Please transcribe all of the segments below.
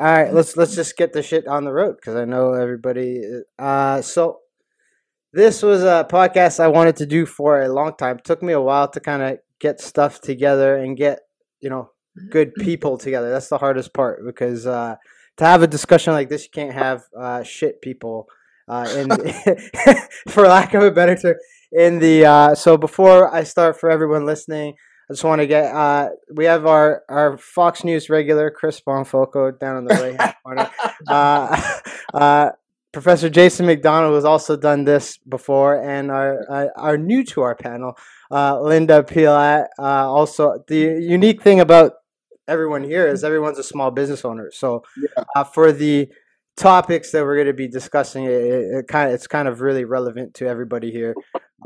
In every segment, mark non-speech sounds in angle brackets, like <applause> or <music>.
All right, let's let's just get the shit on the road because I know everybody. Uh, so this was a podcast I wanted to do for a long time. It took me a while to kind of get stuff together and get you know good people together. That's the hardest part because uh, to have a discussion like this, you can't have uh, shit people. Uh, in <laughs> <laughs> for lack of a better term, in the uh, so before I start for everyone listening, I just want to get uh, we have our our Fox News regular Chris Bonfoco down in the right hand <laughs> corner. Uh, <laughs> uh, Professor Jason McDonald has also done this before, and our are, are new to our panel. Uh, Linda Pilat. Uh, also, the unique thing about everyone here is everyone's a small business owner. So, Yeah. uh, for the topics that we're going to be discussing, it, it, it kind of it's kind of really relevant to everybody here,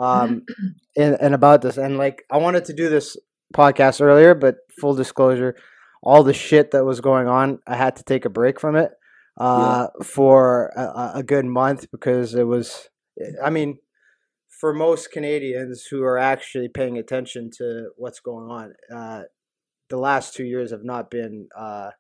um, <clears throat> and, and about this. And like, I wanted to do this podcast earlier, but full disclosure, all the shit that was going on, I had to take a break from it uh, for a, a- good month because it was. I mean, for most Canadians who are actually paying attention to what's going on, uh, the last two years have not been uh,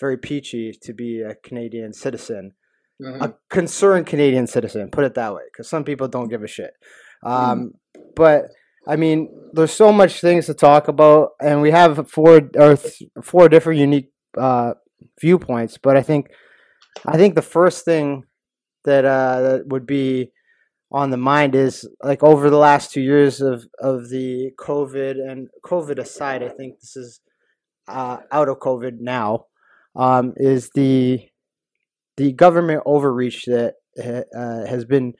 very peachy to be a Canadian citizen, Mhm. a concerned Canadian citizen. Put it that way, because some people don't give a shit. Um, But I mean, there's so much things to talk about, and we have four or th- four different unique uh, viewpoints. But I think, I think the first thing that uh, that would be on the mind is like over the last two years of of the COVID and COVID aside, I think this is uh, out of COVID now. Um, is the the government overreach that uh, has been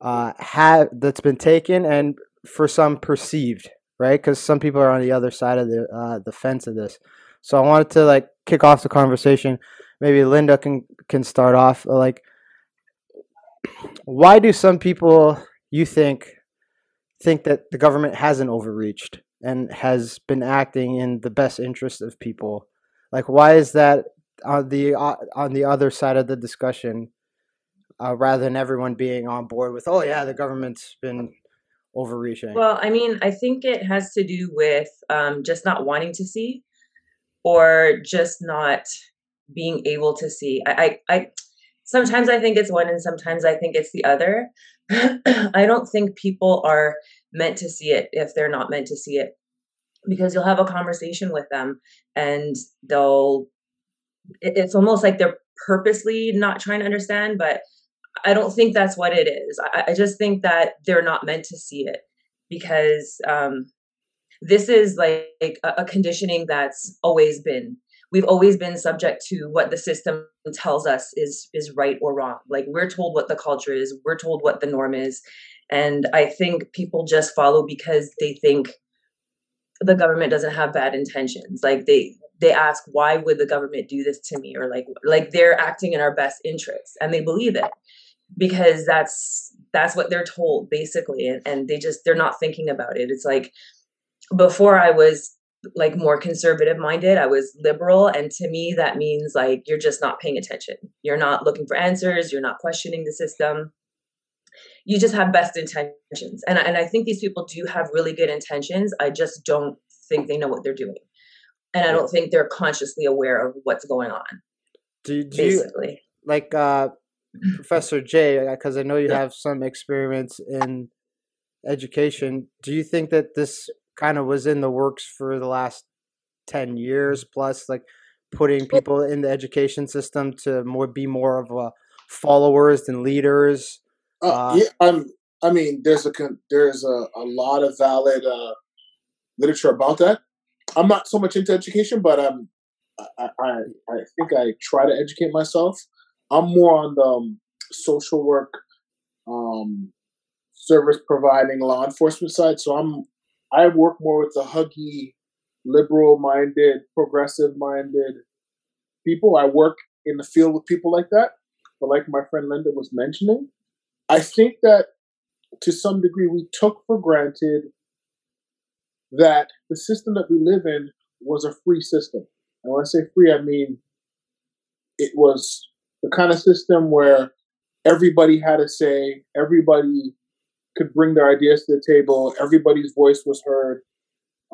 uh, had that's been taken and for some perceived, right? Because some people are on the other side of the uh, the fence of this. So I wanted to like kick off the conversation. Maybe Linda can can start off. Like, why do some people you think think that the government hasn't overreached and has been acting in the best interest of people? Like, why is that on the uh, on the other side of the discussion? uh, rather than everyone being on board with, oh yeah, the government's been overreaching. Well, I mean, I think it has to do with um, just not wanting to see or just not being able to see. I, I, I sometimes I think it's one and sometimes I think it's the other. <clears throat> I don't think people are meant to see it if they're not meant to see it because you'll have a conversation with them and they'll it- it's almost like they're purposely not trying to understand but i don't think that's what it is. I, I just think that they're not meant to see it because um this is like a, a conditioning that's always been. We've always been subject to what the system tells us is is right or wrong. Like we're told what the culture is we're told what the norm is and i think people just follow because they think the government doesn't have bad intentions. Like they they ask why would the government do this to me? or like like they're acting in our best interests and they believe it because that's that's what they're told basically and, and they just they're not thinking about it. It's like before i was like more conservative minded i was liberal and to me that means like you're just not paying attention. You're not looking for answers you're not questioning the system. You just have best intentions and, I- and i think these people do have really good intentions i just don't think they know what they're doing. And i don't think they're consciously aware of what's going on do, do you basically. like uh, Professor Jay, Because I know you have some experience in education. Do you think that this kind of was in the works for the last ten years plus, like putting people in the education system to more be more of a followers than leaders? Uh, Uh, yeah, um, I mean, there's a there's a, a lot of valid uh, literature about that. I'm not so much into education, but um, I, I I think I try to educate myself. I'm more on the um, social work, um, service providing, law enforcement side. So I'm I work more with the huggy, liberal minded, progressive minded people. I work in the field with people like that. But like my friend Linda was mentioning, I think that to some degree we took for granted that the system that we live in was a free system. And when I say free, I mean it was the kind of system where everybody had a say, everybody could bring their ideas to the table, everybody's voice was heard.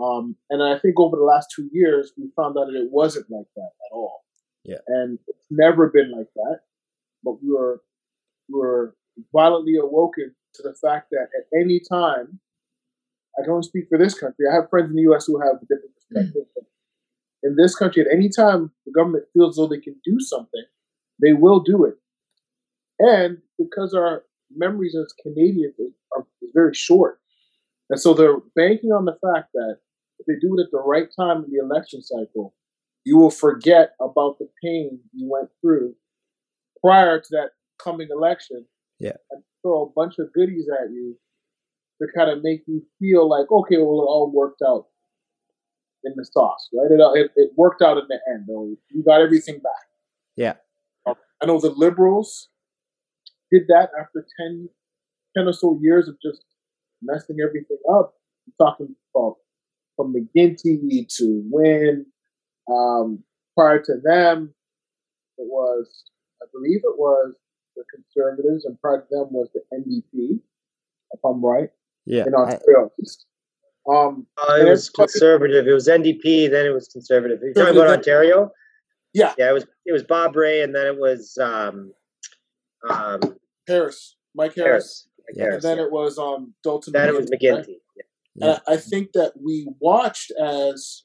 Um, and I think over the last two years, we found out that it wasn't like that at all. Yeah. And it's never been like that. But we were we were violently awoken to the fact that at any time, I can only speak for this country. I have friends in the U.S. who have a different perspective. In this country, at any time the government feels as though they can do something, they will do it. And because our memories as Canadians are, very short, and so they're banking on the fact that if they do it at the right time in the election cycle, you will forget about the pain you went through prior to that coming election. Yeah. And throw a bunch of goodies at you to kind of make you feel like, okay, well, it all worked out in the sauce, right? It, it, it worked out in the end, though. You got everything back. Yeah. I know the liberals did that after 10, 10 or so years of just messing everything up. I'm talking about from McGuinty to Wynne. Um, prior to them, it was, I believe it was the Conservatives, and prior to them was the NDP, if I'm right, Yeah. in I- Ontario. Um, Uh, it was conservative. It was NDP, then it was conservative. You're talking about Ontario? Yeah. Yeah, it was it was Bob Rae, and then it was um, um, Harris, Mike Harris, Harris. Mike Yeah. and then yeah. it was um, Dalton. Then it was right? Yeah. And I I think that we watched as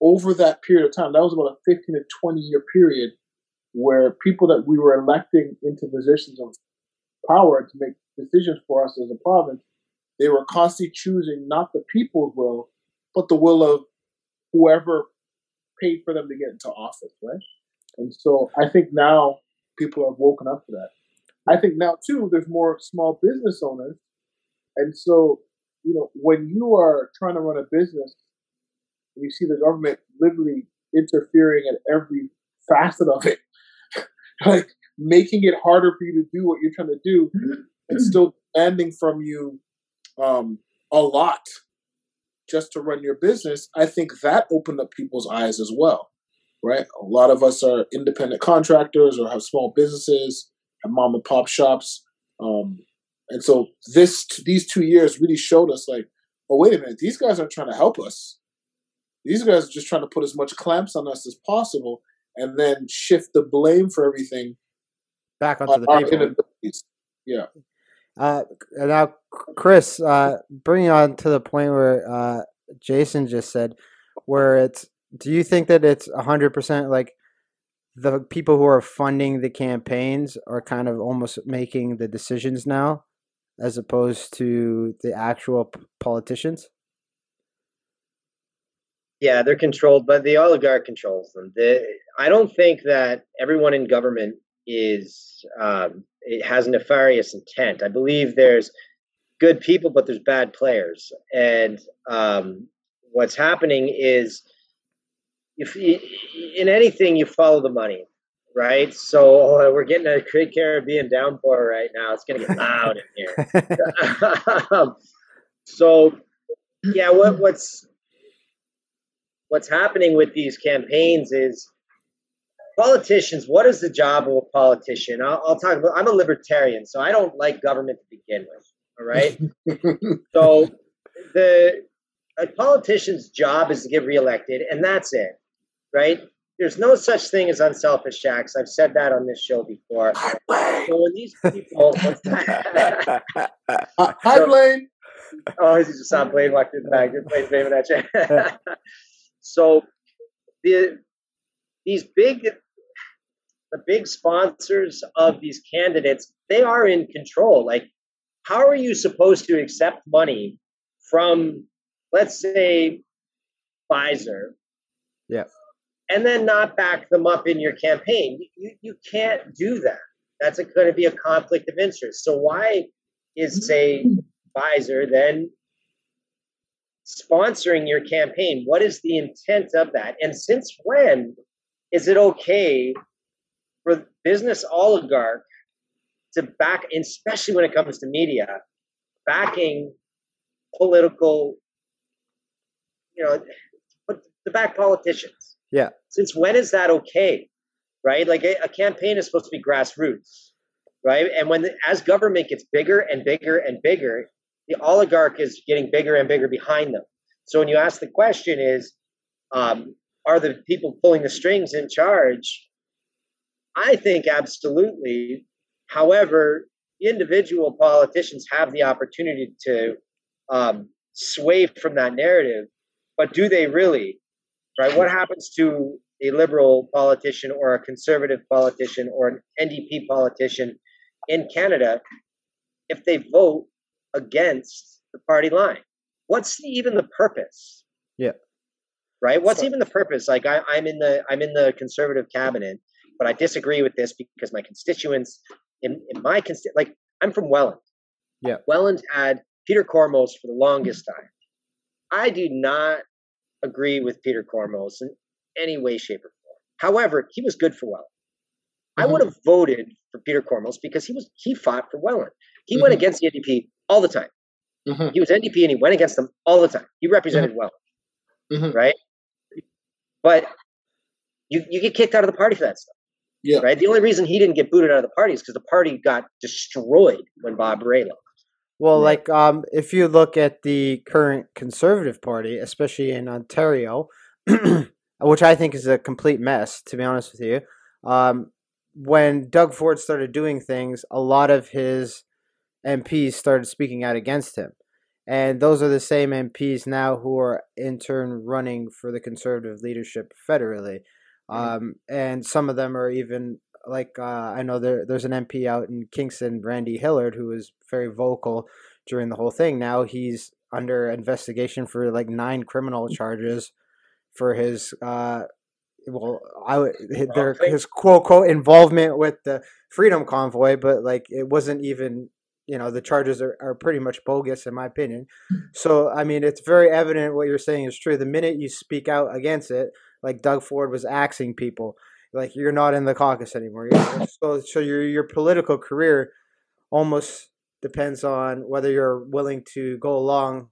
over that period of time, that was about a 15 to 20 year period where people that we were electing into positions of power to make decisions for us as a province, they were constantly choosing not the people's will, but the will of whoever paid for them to get into office, right? And so I think now people have woken up to that. I think now too, there's more small business owners. And so you know, when you are trying to run a business, you see the government literally interfering at every facet of it, <laughs> like making it harder for you to do what you're trying to do, and still demanding from you um, a lot just to run your business, I think that opened up people's eyes as well, right? A lot of us are independent contractors or have small businesses, have mom and pop shops. Um, and so this these two years really showed us like, oh wait a minute, these guys aren't trying to help us. These guys are just trying to put as much clamps on us as possible and then shift the blame for everything Back onto on the people. Yeah. Uh, now, Chris, uh, bringing on to the point where uh, Jason just said, where it's, do you think that it's hundred percent like the people who are funding the campaigns are kind of almost making the decisions now, as opposed to the actual politicians? Yeah, they're controlled, but the oligarch controls them. The, I don't think that everyone in government is um, it has nefarious intent. I believe there's good people, but there's bad players, and um, what's happening is if you, in anything you follow the money, right? So <laughs> we're getting a Great Caribbean downpour right now. It's going to get loud in here. <laughs> <laughs> Um, so yeah, what what's what's happening with these campaigns is politicians. What is the job of a politician? I'll, I'll talk about. I'm a libertarian, so I don't like government to begin with. All right. <laughs> so the a politician's job is to get reelected, and that's it, right? There's no such thing as unselfish acts. I've said that on this show before. So when these people, <laughs> <laughs> Hi, Blaine. oh, he just saw Blade walk through the back. Blade's waving at you. so the these big the big sponsors of these candidates, they are in control. Like, how are you supposed to accept money from, let's say, Pfizer? Yeah. And then not back them up in your campaign. You, you can't do that. That's going to be a conflict of interest. So why is say Pfizer then sponsoring your campaign? What is the intent of that? And since when is it okay for business oligarch to back, especially when it comes to media, backing political, you know, but to back politicians? Yeah. Since when is that okay? Right? Like a, a campaign is supposed to be grassroots, right? And when the, as government gets bigger and bigger and bigger, the oligarch is getting bigger and bigger behind them. So when you ask the question is, um, are the people pulling the strings in charge? I think absolutely. However, individual politicians have the opportunity to um, sway from that narrative, but do they really? Right? What happens to a liberal politician or a conservative politician or an NDP politician in Canada if they vote against the party line? What's even the purpose? Yeah. Right. What's So- even the purpose? Like I, I'm in the I'm in the conservative cabinet, but I disagree with this because my constituents in, in my consti- like I'm from Welland. Yeah. Welland had Peter Kormos for the longest time. I do not agree with Peter Kormos in any way, shape, or form. However, he was good for Welland. I Mhm. would have voted for Peter Kormos because he was he fought for Welland. He went Mhm. against the NDP all the time. Mhm. He was NDP and he went against them all the time. He represented Welland, Mhm. right? But you you get kicked out of the party for that stuff, Yeah. right? The only reason he didn't get booted out of the party is because the party got destroyed when Bob Rae left. Well, Yeah. like um, if you look at the current Conservative Party, especially in Ontario, <clears throat> which I think is a complete mess, to be honest with you. Um, when Doug Ford started doing things, a lot of his MPs started speaking out against him, and those are the same MPs now who are in turn running for the Conservative leadership federally. Um, and some of them are even like uh, I know there there's an MP out in Kingston, Randy Hillier, who was very vocal during the whole thing. Now he's under investigation for like nine criminal charges for his uh well I would their his quote quote involvement with the Freedom Convoy, but like it wasn't even you know the charges are, are pretty much bogus in my opinion. So I mean it's very evident what you're saying is true. The minute you speak out against it, like Doug Ford was axing people like you're not in the caucus anymore. <laughs> So so your your political career almost depends on whether you're willing to go along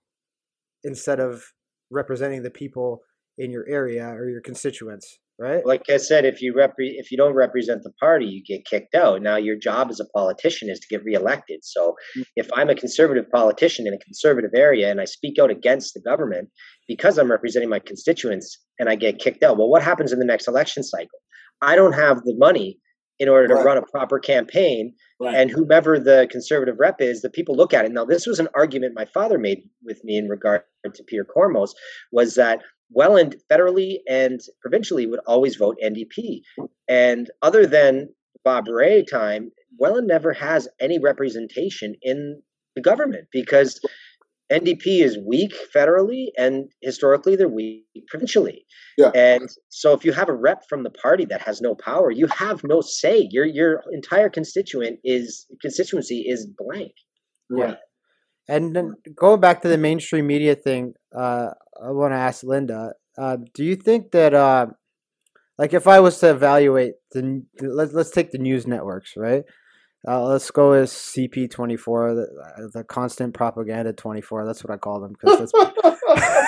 instead of representing the people in your area or your constituents, right? Like I said, if you repre- if you don't represent the party, you get kicked out. Now your job as a politician is to get reelected. So mm. if I'm a conservative politician in a conservative area and I speak out against the government because I'm representing my constituents and I get kicked out, well, what happens in the next election cycle? I don't have the money in order to Right. run a proper campaign Right. and whomever the conservative rep is, the people look at it. Now, this was an argument my father made with me in regard to Peter Kormos, was that Welland federally and provincially would always vote NDP. And other than Bob Rae time, Welland never has any representation in the government because NDP is weak federally and historically they're weak provincially. Yeah. And so if you have a rep from the party that has no power, you have no say. Your your entire constituent is constituency is blank. Right. And then going back to the mainstream media thing, uh, I want to ask Linda: uh, Do you think that, uh, like, if I was to evaluate the, let's let's take the news networks, right? Uh, let's go with CP twenty four, the, uh, the constant propaganda twenty four. That's what I call them because that's <laughs>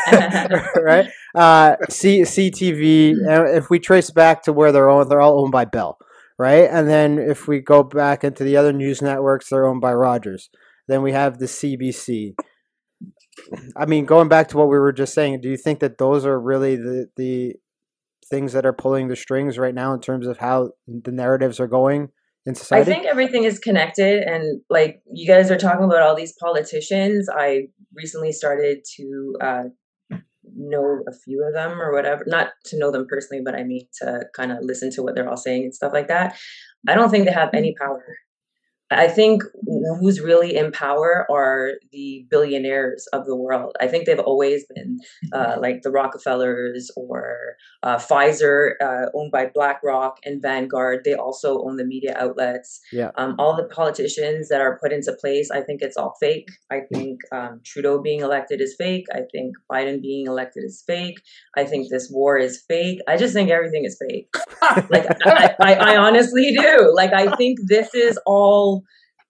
<laughs> right. Uh, C CTV. If we trace back to where they're owned, they're all owned by Bell, right? And then if we go back into the other news networks, they're owned by Rogers. Then we have the CBC. I mean, going back to what we were just saying, do you think that those are really the the things that are pulling the strings right now in terms of how the narratives are going in society? I think everything is connected, and like you guys are talking about all these politicians. I recently started to uh, know a few of them or whatever. Not to know them personally, but I mean to kind of listen to what they're all saying and stuff like that. I don't think they have any power. I think who's really in power are the billionaires of the world. I think they've always been uh, like the Rockefellers or uh, Pfizer, uh, owned by BlackRock and Vanguard. They also own the media outlets. Yeah. Um, all the politicians that are put into place, I think it's all fake. I think um, Trudeau being elected is fake. I think Biden being elected is fake. I think this war is fake. I just think everything is fake. <laughs> Like I, I, I honestly do. Like I think this is all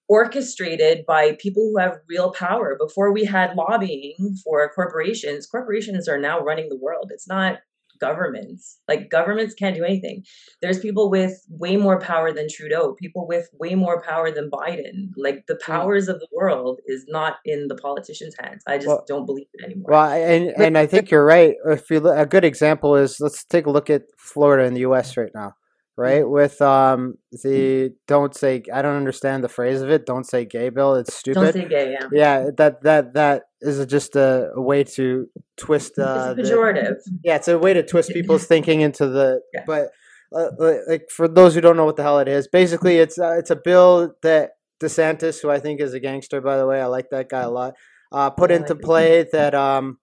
orchestrated by people who have real power. Before we had lobbying for corporations, corporations are now running the world. It's not governments. Like governments can't do anything. There's people with way more power than Trudeau, people with way more power than Biden. Like the Mm. powers of the world is not in the politicians' hands. I just Well- don't believe it anymore. Well, and and I think you're right. If you look, a good example is let's take a look at Florida in the U.S. right now, right? With um the don't say I don't understand the phrase of it. Don't say gay bill. It's stupid. don't say gay, yeah. yeah, that that that is just a, a way to twist. Uh, it's the- pejorative. yeah, it's a way to twist people's <laughs> thinking into the. Yeah. But uh, like for those who don't know what the hell it is, basically it's uh, it's a bill that DeSantis, who I think is a gangster, by the way, I like that guy a lot, uh, put Yeah, into like him. play that um,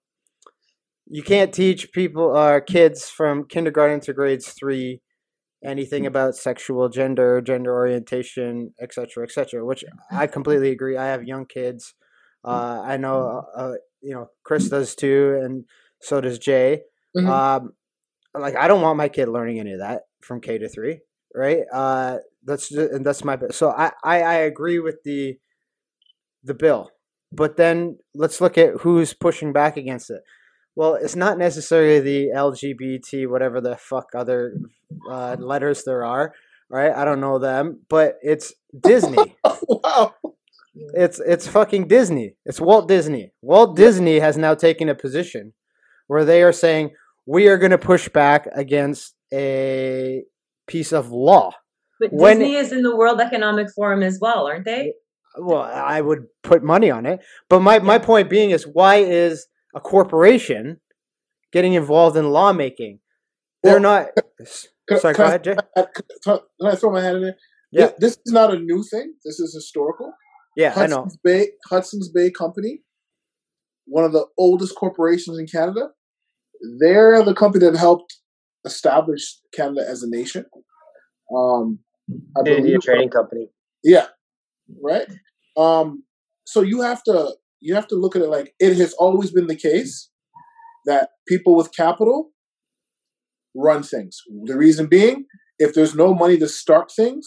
you can't teach people or kids from kindergarten to grades three anything about sexual gender, gender orientation, etc., etc. Which I completely agree. I have young kids. Uh, I know, uh, you know, Chris does too, and so does Jay. Mhm. Um, like I don't want my kid learning any of that from K to three, right? Uh, that's ju- and that's my so I, I I agree with the the bill, but then let's look at who's pushing back against it. Well, it's not necessarily the LGBT whatever the fuck other uh, letters there are, right? I don't know them, but it's Disney. <laughs> wow. It's it's fucking Disney. It's Walt Disney. Walt Disney has now taken a position where they are saying we are going to push back against a piece of law. But When- Disney is in the World Economic Forum as well, aren't they? Well, I would put money on it, but my my point being is why is a corporation getting involved in lawmaking? They're Well, not. Can, Sorry, can go I- ahead, Jay. Can can I throw my hand in there? Yeah. This, this is not a new thing. This is historical. Yeah, I know. Hudson's Bay Hudson's Bay Company, one of the oldest corporations in Canada. They're the company that helped establish Canada as a nation. Um, I India believe, Trading Company. yeah, right. Um, so you have to you have to look at it like it has always been the case that people with capital run things. The reason being, if there's no money to start things,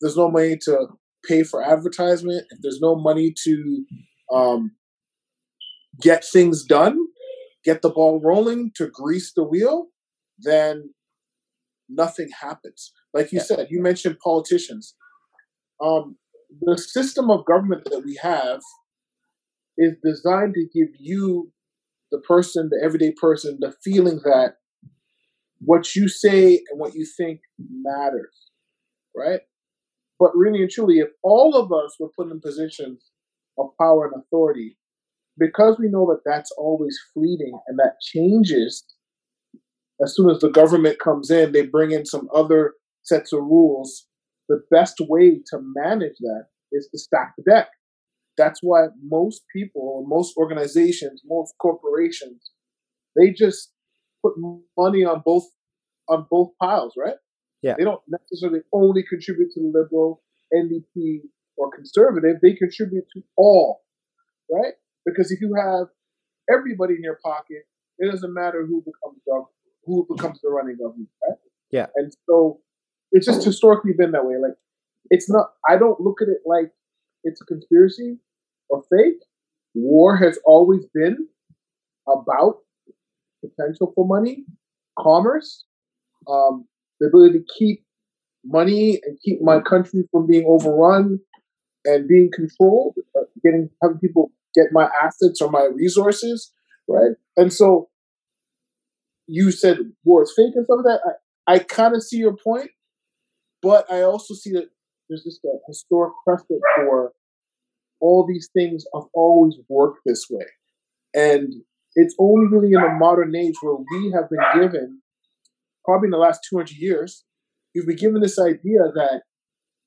there's no money to pay for advertisement. If there's no money to um, get things done, get the ball rolling, to grease the wheel, then nothing happens. Like you Yeah. said, you mentioned politicians. Um, the system of government that we have is designed to give you, the person, the everyday person, the feeling that what you say and what you think matters, right? But really and truly, if all of us were put in positions of power and authority, because we know that that's always fleeting and that changes as soon as the government comes in, they bring in some other sets of rules. The best way to manage that is to stack the deck. That's why most people, most organizations, most corporations, they just put money on both on both piles, right? Yeah. They don't necessarily only contribute to the liberal, NDP, or conservative. They contribute to all, right? Because if you have everybody in your pocket, it doesn't matter who becomes who becomes the running government, right? Yeah. And so it's just historically been that way. Like it's not. I don't look at it like it's a conspiracy or fake. War has always been about potential for money, commerce, um, the ability to keep money and keep my country from being overrun and being controlled, uh, getting having people get my assets or my resources, right? And so you said war is fake and stuff like that. I, I kind of see your point, but I also see that there's just a historic precedent for all these things have always worked this way. And it's only really in the modern age where we have been given, probably in the last 200 years, we've been given this idea that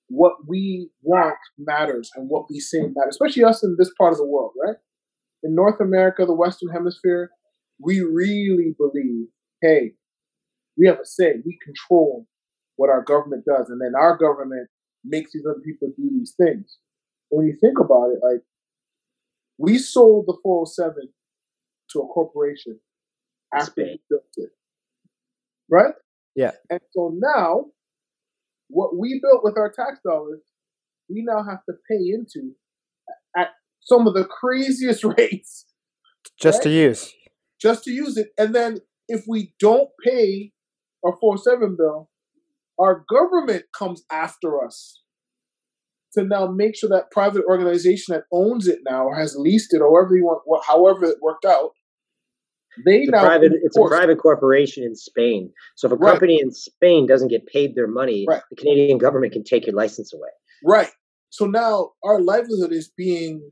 what we want matters and what we say matters, especially us in this part of the world, right? In North America, the Western Hemisphere, we really believe, hey, we have a say, we control what our government does, and then our government makes these other people do these things. When you think about it, like we sold the 407 to a corporation after we built it, right? Yeah. And so now, what we built with our tax dollars, we now have to pay into at some of the craziest <laughs> rates Just to use. just to use it. And then if we don't pay our 407 bill, our government comes after us to now make sure that private organization that owns it now or has leased it or however you want, however it worked out, they it's now a private, it's a private corporation in Spain. So if a Right. company in Spain doesn't get paid their money, Right. the Canadian government can take your license away. Right. So now our livelihood is being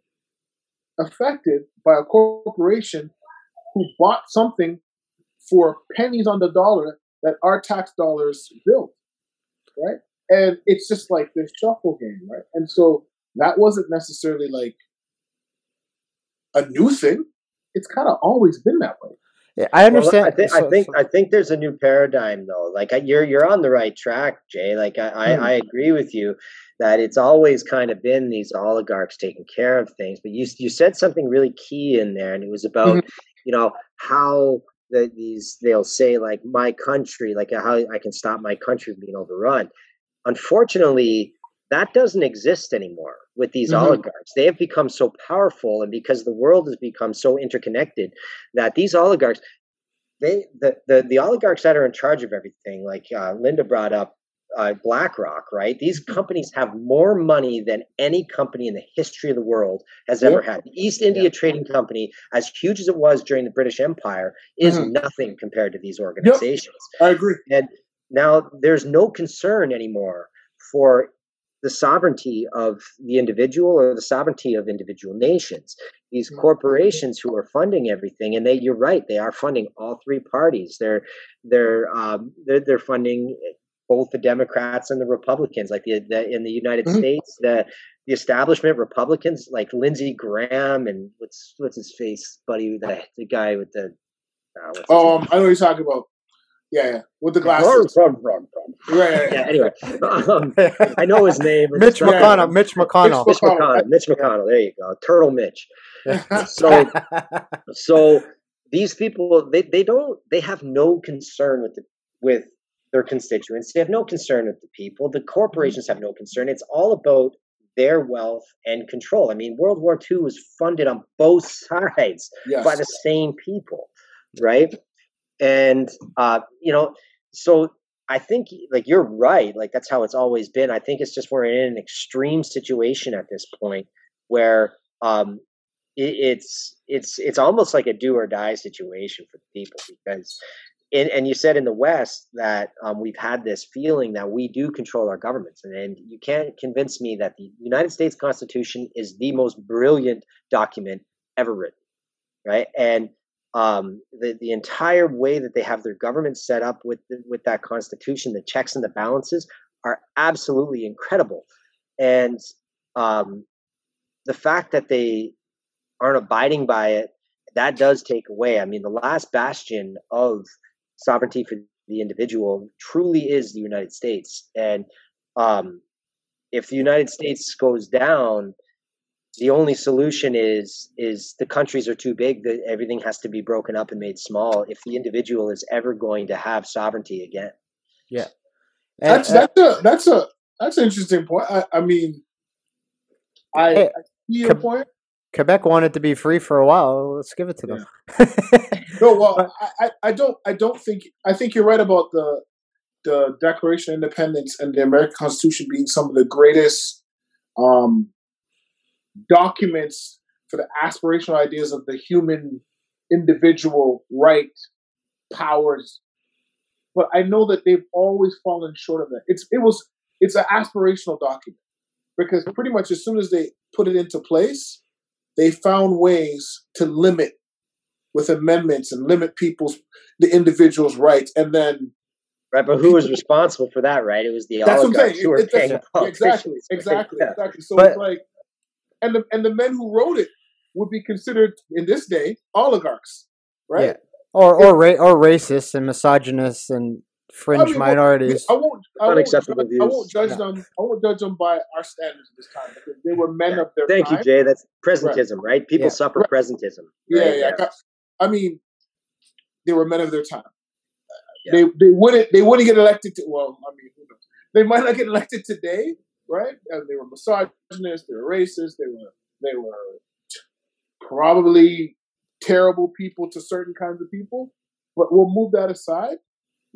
affected by a corporation who bought something for pennies on the dollar that our tax dollars built. Right. And it's just like this shuffle game, right? And so that wasn't necessarily like a new thing. It's kind of always been that way. Yeah, I understand. Well, I, think, I think so- I think there's a new paradigm though. Like you're you're on the right track, Jay. Like I, I, Hmm. I agree with you that it's always kind of been these oligarchs taking care of things. But you you said something really key in there, and it was about Mm-hmm. you know how the, these they'll say like my country, like how I can stop my country from being overrun. Unfortunately, that doesn't exist anymore with these Mhm. oligarchs. They have become so powerful, and because the world has become so interconnected, that these oligarchs, they the the, the oligarchs that are in charge of everything, like uh, Linda brought up. Uh, BlackRock, right? These companies have more money than any company in the history of the world has ever had. The East India Trading Company, as huge as it was during the British Empire, is Mhm. nothing compared to these organizations. I agree. And now there's no concern anymore for the sovereignty of the individual or the sovereignty of individual nations. These Mhm. corporations who are funding everything, and they, you're right, they are funding all three parties. They're they're um, they're, they're funding both the Democrats and the Republicans. Like the, the in the United Mhm. States, the the establishment Republicans like Lindsey Graham and what's what's his face, buddy, the the guy with the uh, Oh, um, I know what you're talking about. Yeah, yeah. With the Brum, glasses. brum, brum, brum. Right, right, Yeah. Anyway, um, I know his name. I'm <laughs> Mitch just trying McConnell. Mitch McConnell. Mitch McConnell. Mitch McConnell. There you go. Turtle Mitch. So, <laughs> so these people, they, they don't, they have no concern with the, with their constituents. They have no concern with the people. The corporations have no concern. It's all about their wealth and control. I mean, World War II was funded on both <laughs> sides yes. by the same people, right? And uh, you know, so I think like you're right. Like that's how it's always been. I think it's just we're in an extreme situation at this point where um, it, it's it's it's almost like a do or die situation for people because. And, and you said in the West that um, we've had this feeling that we do control our governments, and, and you can't convince me that the United States Constitution is the most brilliant document ever written, right? And um, the the entire way that they have their government set up with the, with that constitution, the checks and the balances are absolutely incredible, and um, the fact that they aren't abiding by it that does take away. I mean, the last bastion of sovereignty for the individual truly is the United States, and um, if the United States goes down, the only solution is is the countries are too big that everything has to be broken up and made small if the individual is ever going to have sovereignty again And, That's uh, that's a that's a that's an interesting point. I, I mean, I, Hey, I see your Queb- point. Quebec wanted to be free for a while. Let's give it to them. No, well, <laughs> I, I, I don't I don't think I think you're right about the the Declaration of Independence and the American Constitution being some of the greatest um, documents for the aspirational ideas of the human individual right powers. But I know that they've always fallen short of that. It's it was it's an aspirational document because pretty much as soon as they put it into place, they found ways to limit with amendments and limit people's the individual's rights and then right but who was responsible for that right it was the that's what I'm oligarchs saying. who were paying the exactly, exactly, Yeah. exactly. So But- it's like, and the and the men who wrote it would be considered in this day oligarchs, right? Yeah. or or ra- or racist and misogynist and fringe I mean, minorities. I won't. I won't, Unacceptable judge, I won't judge Yeah. them. I won't judge them by our standards this time because they were men of their thank you jay that's presentism right people Yeah. suffer Right. presentism Yeah, right? yeah. I mean, they were men of their time. Yeah. They they wouldn't they wouldn't get elected. To, well, I mean, who knows? They might not get elected today, right? And they were misogynists. They were racist. They were they were probably terrible people to certain kinds of people. but we'll move that aside.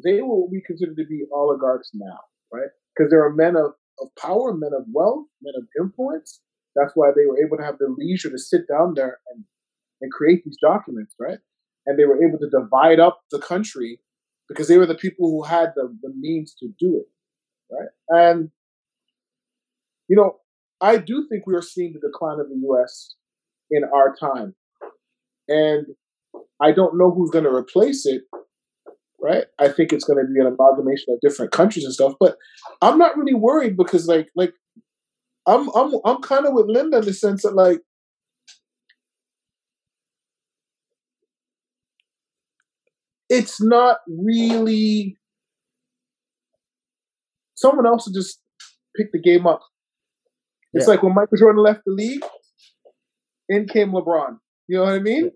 They will be considered to be oligarchs now, right? Because there are men of, of power, men of wealth, men of influence. That's why they were able to have the leisure to sit down there and, and create these documents, right? And they were able to divide up the country because they were the people who had the, the means to do it, right? And, you know, I do think we are seeing the decline of the U.S. in our time. And I don't know who's going to replace it, right? I think it's going to be an amalgamation of different countries and stuff. But I'm not really worried because, like, like I'm I'm I'm kind of with Linda in the sense that, like, it's not really someone else will just pick the game up. It's yeah. like when Michael Jordan left the league, in came LeBron. You know what I mean?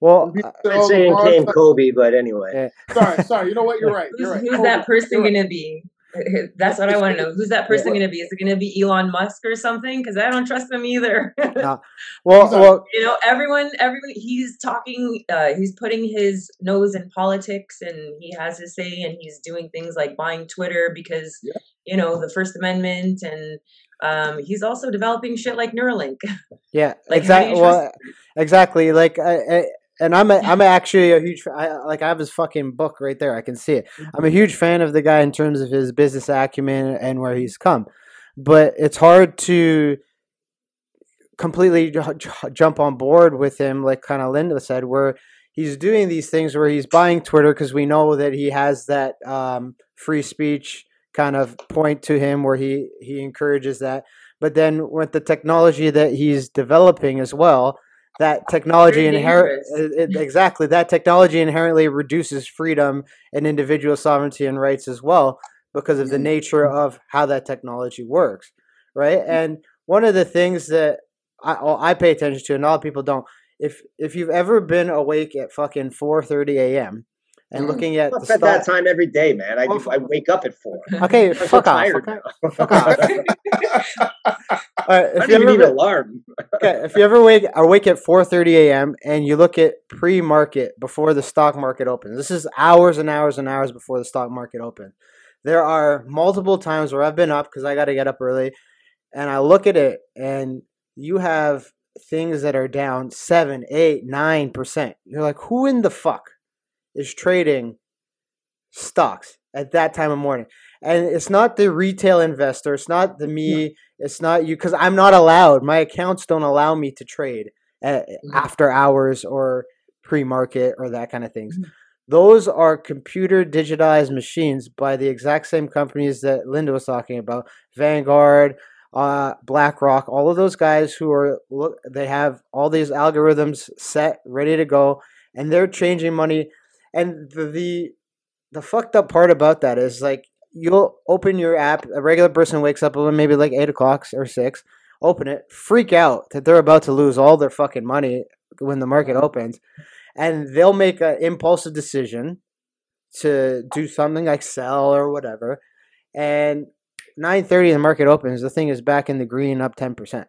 Well, I'm saying came Kobe, but anyway. <laughs> sorry, sorry. You know what? You're right. You're right. Who's, who's that person going to be? <laughs> That's what I want to know. Who's that person going to be? Is it going to be Elon Musk or something? Because I don't trust him either. <laughs> no. Well, well, you know, everyone, everyone, he's talking. Uh, he's putting his nose in politics, and he has his say, and he's doing things like buying Twitter because yeah. you know the First Amendment, and um, he's also developing shit like Neuralink. <laughs> Yeah, like, exactly. Well, exactly. Like I, I and I'm a, <laughs> I'm actually a huge I, like I have his fucking book right there. I can see it. Mm-hmm. I'm a huge fan of the guy in terms of his business acumen and where he's come, but it's hard to completely j- jump on board with him, like kind of Linda said, where he's doing these things where he's buying Twitter because we know that he has that um, free speech kind of point to him where he he encourages that. But then with the technology that he's developing as well that technology inherent exactly that technology inherently reduces freedom and individual sovereignty and rights as well because of the mm-hmm. nature of how that technology works right mm-hmm. and one of the things that I, I pay attention to and a lot of people don't if if you've ever been awake at fucking 4:30 a.m and mm. looking at the at that time every day, man. I, I wake up at four. <laughs> Okay, I'm fuck, off, fuck, off, <laughs> fuck off. right, if I you ever, need an alarm. okay, if you ever wake awake at four thirty a.m. and you look at pre-market before the stock market opens, this is hours and hours and hours before the stock market opens. There are multiple times where I've been up because I got to get up early, and I look at it, and you have things that are down seven, eight, nine percent. You're like, who in the fuck? Is trading stocks at that time of morning. And it's not the retail investor, it's not the me, it's not you cuz I'm not allowed. My accounts don't allow me to trade at, mm-hmm. after hours or pre-market or that kind of things. Mm-hmm. Those are computer digitized machines by the exact same companies that Linda was talking about, Vanguard, uh, BlackRock, all of those guys who are look, they have all these algorithms set, ready to go, and they're changing money and the, the the fucked up part about that is like you'll open your app. A regular person wakes up maybe like eight o'clock or six. Open it, freak out that they're about to lose all their fucking money when the market opens, and they'll make an impulsive decision to do something like sell or whatever. And nine thirty, the market opens. The thing is back in the green, up ten percent.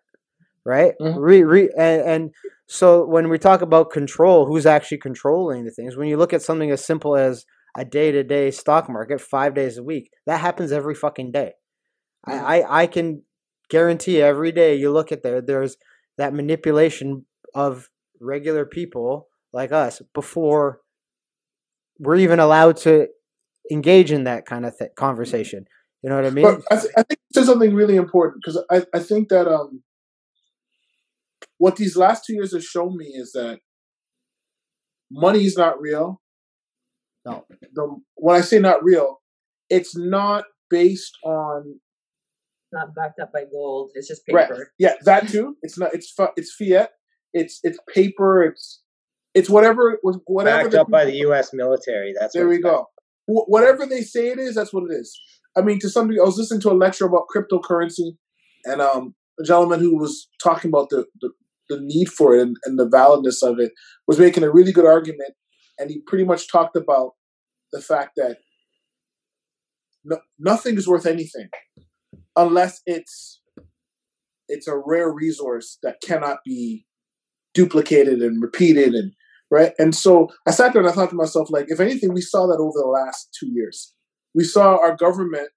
Right? Mm-hmm. Re, re, and, and so when we talk about control, who's actually controlling the things? When you look at something as simple as a day-to-day stock market, five days a week, that happens every fucking day. Mm-hmm. I, I, I can guarantee every day you look at there, there's that manipulation of regular people like us before we're even allowed to engage in that kind of th- conversation. You know what I mean? But I, th- I think there's something really important because I, I think that um, what these last two years have shown me is that money is not real. No, the, when I say not real, it's not based on. Not backed up by gold. It's just paper. Right. Yeah, that too. It's not. It's it's fiat. It's it's paper. It's it's whatever whatever backed up by the U.S. military. That's there we go. Whatever they say it is, that's what it is. I mean, to some degree, I was listening to a lecture about cryptocurrency, and um, a gentleman who was talking about the, the, the need for it and, and the validness of it was making a really good argument and he pretty much talked about the fact that no, nothing is worth anything unless it's it's a rare resource that cannot be duplicated and repeated and right? And so I sat there and I thought to myself, like, if anything, we saw that over the last two years. We saw our government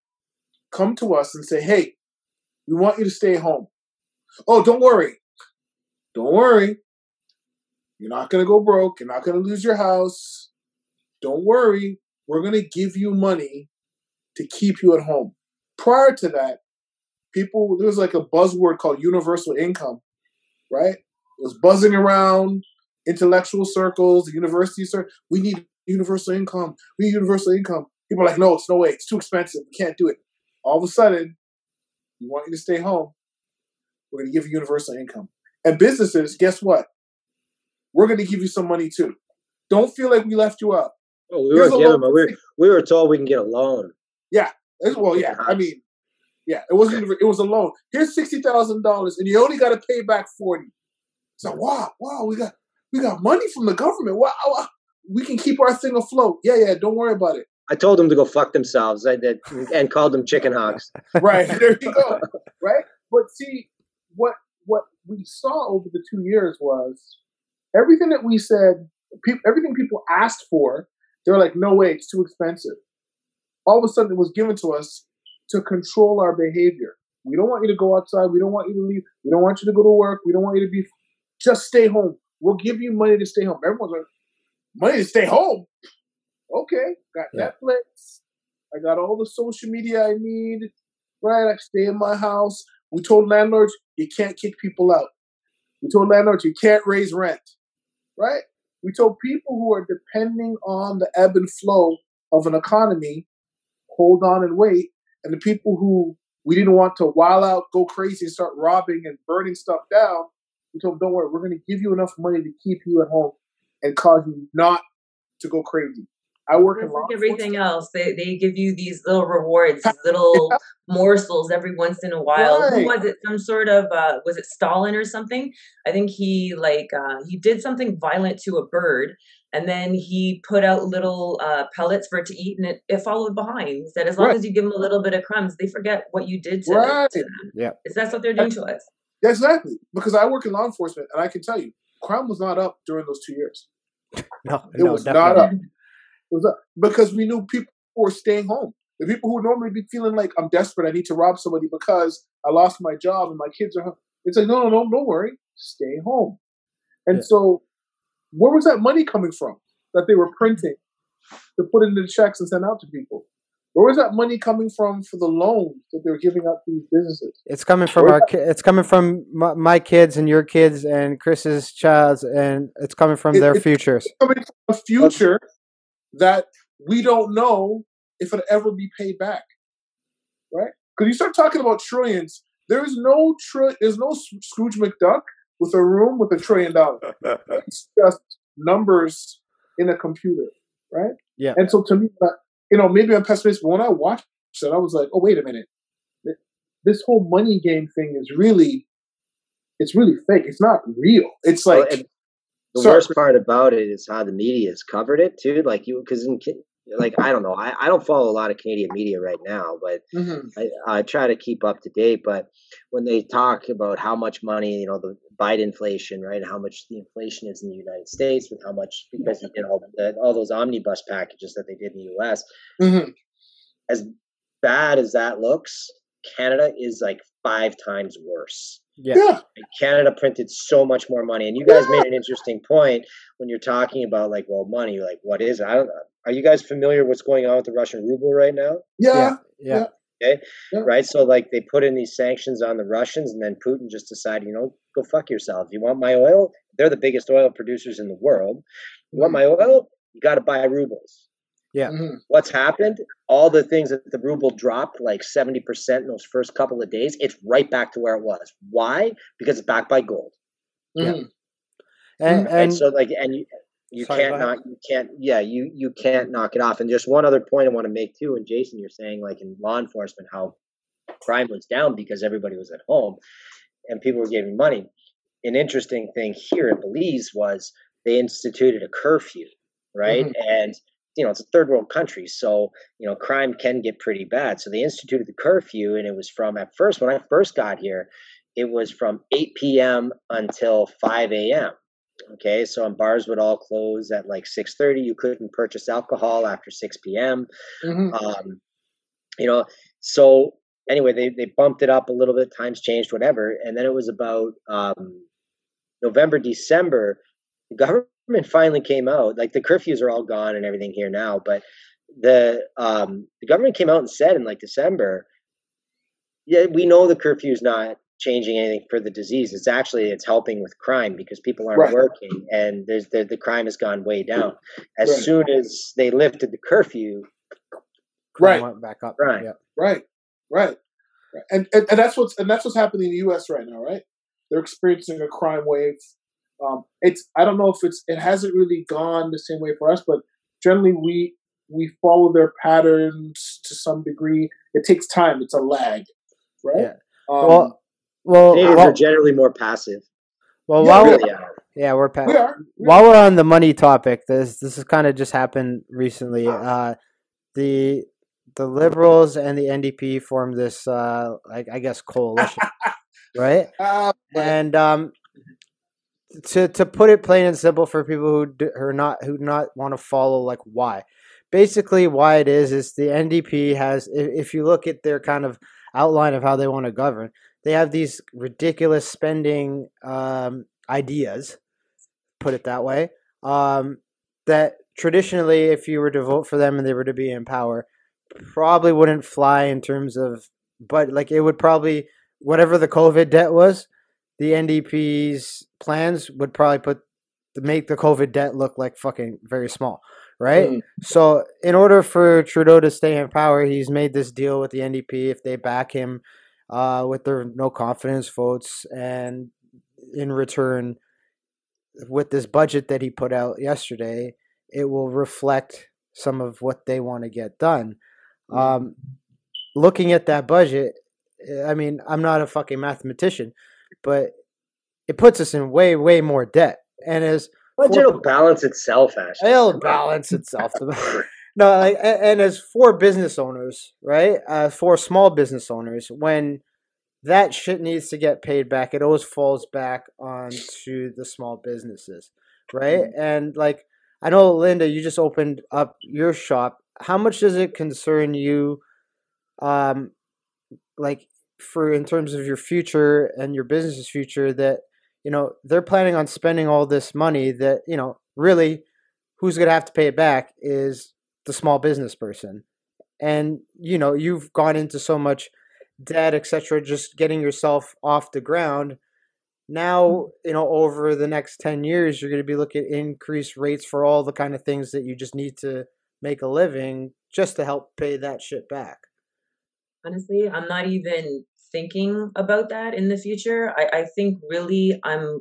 come to us and say, hey, we want you to stay home. Oh, don't worry. Don't worry. You're not going to go broke. You're not going to lose your house. Don't worry. We're going to give you money to keep you at home. Prior to that, people, there was like a buzzword called universal income, right? It was buzzing around intellectual circles, the university circle. We need universal income. We need universal income. People are like, no, it's no way. It's too expensive. We can't do it. All of a sudden, we want you to stay home. We're going to give you universal income. And businesses, guess what? We're going to give you some money too. Don't feel like we left you out. Oh, we were given, we were, we were told we can get a loan. Yeah. Well, yeah. I mean, yeah, it wasn't. It was a loan. Here's sixty thousand dollars, and you only got to pay back forty. So wow, wow, we got we got money from the government. Wow, wow, we can keep our thing afloat. Yeah, yeah. Don't worry about it. I told them to go fuck themselves. I did, and called them chicken hawks. right there you go. <laughs> Right, but see what what we saw over the two years was everything that we said. Pe- everything people asked for, they were like, "No way, it's too expensive." All of a sudden, it was given to us to control our behavior. We don't want you to go outside. We don't want you to leave. We don't want you to go to work. We don't want you to be. Just stay home. We'll give you money to stay home. Everyone's like, money to stay home. Okay, got yeah. Netflix. I got all the social media I need. Right, I stay in my house. We told landlords you can't kick people out. We told landlords you can't raise rent. Right? We told people who are depending on the ebb and flow of an economy, hold on and wait and the people who we didn't want to wild out, go crazy, and start robbing and burning stuff down, we told them, don't worry, we're going to give you enough money to keep you at home and cause you not to go crazy. I work in like everything else. They they give you these little rewards, these little <laughs> yeah. morsels every once in a while. Right. Who was it? Some sort of uh, was it Stalin or something? I think he like uh, he did something violent to a bird, and then he put out little uh, pellets for it to eat, and it, it followed behind. He said, as long right. as you give them a little bit of crumbs, they forget what you did to, right. to them. Yeah, is that's what they're doing to us? Exactly, because I work in law enforcement, and I can tell you, crime was not up during those two years. <laughs> No, it no, was not up. Was up because we knew people were staying home. The people who would normally be feeling like I'm desperate, I need to rob somebody because I lost my job and my kids are home. It's like, no, no, no, don't worry, stay home. And yeah. so where was that money coming from that they were printing to put into the checks and send out to people? Where was that money coming from for the loans that they were giving out to these businesses? It's coming from Where our. Ki- it's coming from my, my, kids and your kids and Chris's child's, and it's coming from it, their futures. coming from a future that we don't know if it'll ever be paid back, right? Because you start talking about trillions, there is no tri- There's no Scrooge McDuck with a room with a trillion dollars. <laughs> it's just numbers in a computer, right? Yeah. And so to me, uh, you know, maybe I'm pessimistic, but when I watched it, I was like, oh, wait a minute. This whole money game thing is really, it's really fake. It's not real. It's like. Well, the sorry. worst part about it is how the media has covered it too. Like you, because in like I don't know, I, I don't follow a lot of Canadian media right now, but mm-hmm. I, I try to keep up to date. But when they talk about how much money, you know, the Biden inflation, right, how much the inflation is in the United States, with how much because he did all the, all those omnibus packages that they did in the U.S. Mm-hmm. As bad as that looks, Canada is like five times worse. Yeah. Canada printed so much more money. And you guys yeah. made an interesting point when you're talking about like, well, money, like what is it? I don't are you guys familiar what's going on with the Russian ruble right now? Yeah. Yeah. yeah. Okay. Yeah. Right. So like they put in these sanctions on the Russians and then Putin just decided, you know, go fuck yourself. You want my oil? They're the biggest oil producers in the world. You want mm-hmm. my oil? You got to buy rubles. Yeah. Mm-hmm. What's happened? All the things that the ruble dropped like 70% in those first couple of days, it's right back to where it was. Why? Because it's backed by gold. Mm-hmm. Yeah. And, and, and, so like and you you Sorry, can't not you can't yeah you you can't knock it off and just one other point i want to make too and jason you're saying like in law enforcement how crime was down because everybody was at home and people were giving money an interesting thing here in belize was they instituted a curfew right mm-hmm. and you know it's a third world country so you know crime can get pretty bad so they instituted the curfew and it was from at first when i first got here it was from 8 p.m until 5 a.m Okay, so and bars would all close at like six thirty. You couldn't purchase alcohol after six p.m. Mhm. Um, you know, so anyway, they they bumped it up a little bit. Times changed, whatever, and then it was about um, November, December. The government finally came out. Like the curfews are all gone and everything here now, but the um, the government came out and said in like December, yeah, we know the curfew is not changing anything for the disease. It's actually it's helping with crime because people aren't Right. working and there's the, the crime has gone way down. As Right. soon as they lifted the curfew, Right. Went back up. Right. Right, right, right. And, and and that's what's and that's what's happening in the U.S. right now, right? They're experiencing a crime wave. Um, it's I don't know if it's it hasn't really gone the same way for us, but generally we we follow their patterns to some degree. It takes time. It's a lag, right? Yeah. Um, Well, well, Canadians well, are generally more passive. well Yeah, while we we Really are. yeah, we're past. we are. We While we're on the money topic, this this has kind of just happened recently. Uh, the the liberals and the NDP formed this, uh, like I guess, coalition, <laughs> right? Uh, right. And um, to to put it plain and simple for people who are not who not want to follow like why, basically why it is is the NDP has if, if you look at their kind of outline of how they want to govern, they have these ridiculous spending um, ideas, put it that way, um, that traditionally if you were to vote for them and they were to be in power, probably wouldn't fly in terms of but like it would probably whatever the COVID debt was, the NDP's plans would probably put make the COVID debt look like fucking very small, right? Mm. So in order for Trudeau to stay in power, he's made this deal with the NDP if they back him uh, with their no confidence votes, and in return, with this budget that he put out yesterday, it will reflect some of what they want to get done. Um, looking at that budget, eh, I mean, I'm not a fucking mathematician, but it puts us in way, way more debt. And as it'll balance itself, Ashley. it'll balance itself. <laughs> no, like, and as for business owners, right? Uh, for small business owners, when that shit needs to get paid back, it always falls back onto the small businesses, right? And like, I know Linda, you just opened up your shop. How much does it concern you, um, like for in terms of your future and your business's future that you know they're planning on spending all this money that you know really who's going to have to pay it back is the small business person. And you know you've gone into so much debt etc just getting yourself off the ground. Now mm-hmm. you know over the next 10 years you're going to be looking at increased rates for all the kind of things that you just need to make a living just to help pay that shit back honestly i'm not even thinking about that in the future i, I think really i'm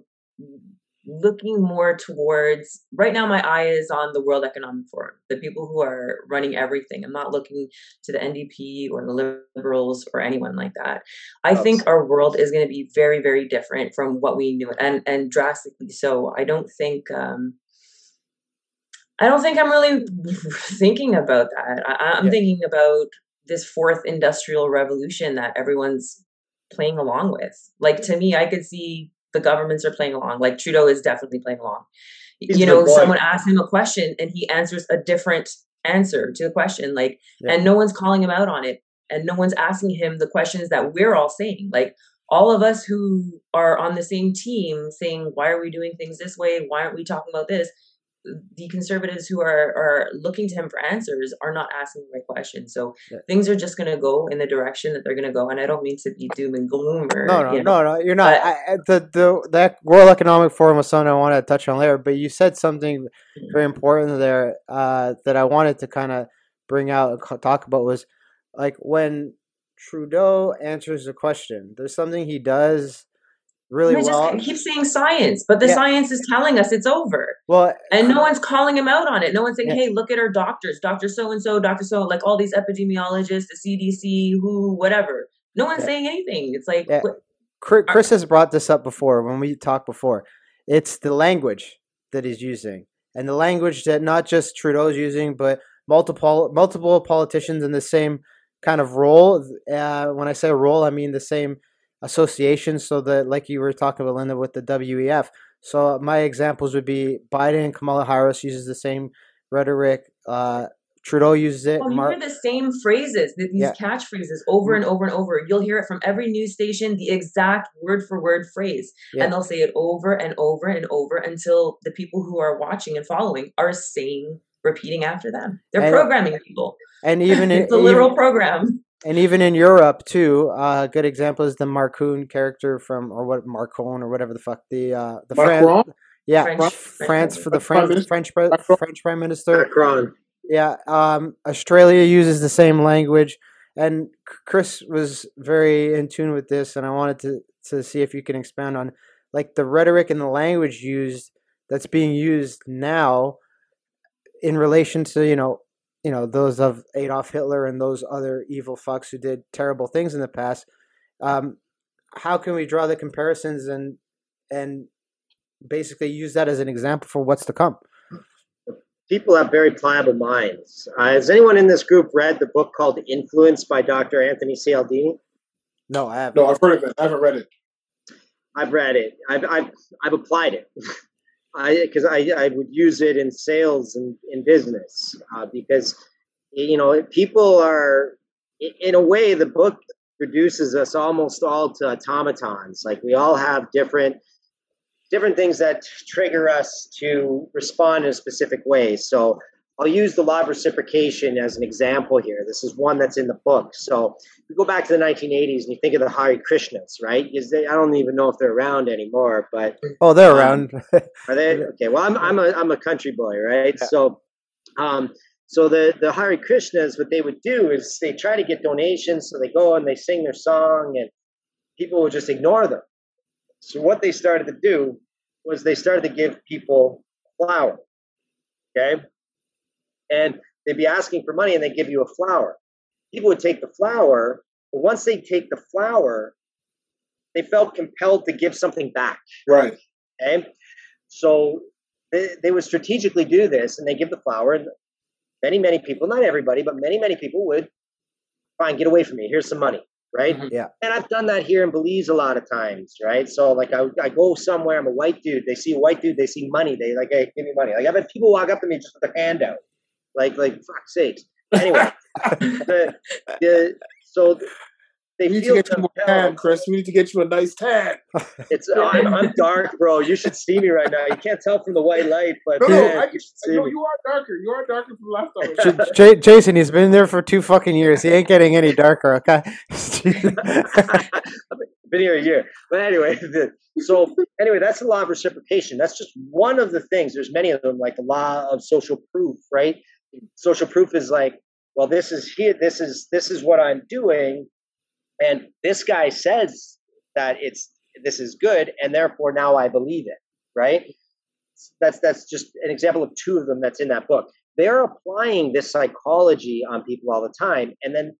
looking more towards right now my eye is on the world economic forum the people who are running everything i'm not looking to the ndp or the liberals or anyone like that i think our world is going to be very very different from what we knew and and drastically so i don't think um I don't think I'm really <laughs> thinking about that. I, I'm Yeah. thinking about this fourth industrial revolution that everyone's playing along with. Like to me, I could see the governments are playing along. Like Trudeau is definitely playing along. You know, someone asks him a question and he answers a different answer to the question. Like, Yeah. and no one's calling him out on it, and no one's asking him the questions that we're all saying. Like all of us who are on the same team saying, "Why are we doing things this way? Why aren't we talking about this?" The conservatives who are are looking to him for answers are not asking the right questions. So Yeah. things are just going to go in the direction that they're going to go. And I don't mean to be doom and gloom or No, no, you know, no, no. You're not. I, the the that World Economic Forum was something I wanted to touch on later, but you said something very important there uh, that I wanted to kind of bring out and talk about was like when Trudeau answers a question. There's something he does really well. just keep saying science, but the Yeah. science is telling us it's over. well, And no one's calling him out on it. No one's saying, Yeah. hey, look at our doctors, Dr. So and so, Dr. So, like all these epidemiologists, the CDC, who, whatever. No one's Yeah. saying anything. It's like, what- Chris, Chris has brought this up before when we talked before. It's the language that he's using, and the language that not just Trudeau's using, but multiple multiple politicians in the same kind of role. Uh, when I say role, I mean the same association. So that, like you were talking about, Linda, with the WEF. So my examples would be Biden and Kamala Harris uses the same rhetoric. Uh, Trudeau uses it. Oh, you Mar- hear the same phrases, th- these Yeah. catchphrases over and over and over. You'll hear it from every news station, the exact word for word phrase. Yeah. And they'll say it over and over and over until the people who are watching and following are saying, repeating after them. They're And- programming people. and even <laughs> it's a literal even- program. And even in Europe too. uh, A good example is the Marcoon character from or what Marcon or whatever the fuck the uh, the Fran- yeah French- France, French France for the Prime French Minister? French pre- French prime minister. Macron. Yeah, um, Australia uses the same language, and Chris was very in tune with this, and I wanted to to see if you can expand on like the rhetoric and the language used that's being used now in relation to you know you know those of Adolf Hitler and those other evil fucks who did terrible things in the past. Um, how can we draw the comparisons and and basically use that as an example for what's to come? People have very pliable minds. Uh, has anyone in this group read the book called Influence by Dr. Anthony Cialdini? No, I haven't. No, I've heard of it. I haven't read it. I've read it. I've I've, I've applied it. <laughs> I because I, I would use it in sales and in business uh, because you know people are in a way the book reduces us almost all to automatons. Like we all have different different things that trigger us to respond in a specific way. So I'll use the law of reciprocation as an example here. This is one that's in the book. So we go back to the 1980s and you think of the Hare Krishnas, right? Is they, I don't even know if they're around anymore, but Oh, they're Um, around. are they? <laughs> Okay. Well, I'm I'm a I'm a country boy, right? Yeah. So, um, so the the Hare Krishnas, what they would do is they try to get donations, so they go and they sing their song, and people would just ignore them. So what they started to do was they started to give people flower, okay, and they'd be asking for money, and they give you a flower. People would take the flower, but once they take the flower, they felt compelled to give something back. Right. Okay, so they, they would strategically do this, and they give the flower, and many many people, not everybody, but many many people would fine, get away from me. Here's some money, right? Mhm. Yeah. And I've done that here in Belize a lot of times, right? So like I, I go somewhere, I'm a white dude. They see a white dude, they see money. They like, hey, give me money. Like I've had people walk up to me just with their hand out, like like fuck sakes. Anyway, <laughs> the, the, so they We need to feel get you more tan. Chris. We need to get you a nice tan. <laughs> It's uh, I'm, I'm dark, bro. You should see me right now. You can't tell from the white light, but No, no, I, you should see no, you are darker. You are darker from last time. J- J- Jason, he's been there for two fucking years. He ain't getting any darker, okay? I've <laughs> been here a year, but anyway. The, so anyway, that's the law of reciprocation. That's just one of the things. There's many of them, like the law of social proof, right? Social proof is like, well, this is here. This is this is what I'm doing, and this guy says that it's this is good, and therefore now I believe it, right? That's that's just an example of two of them that's in that book. They're applying this psychology on people all the time, and then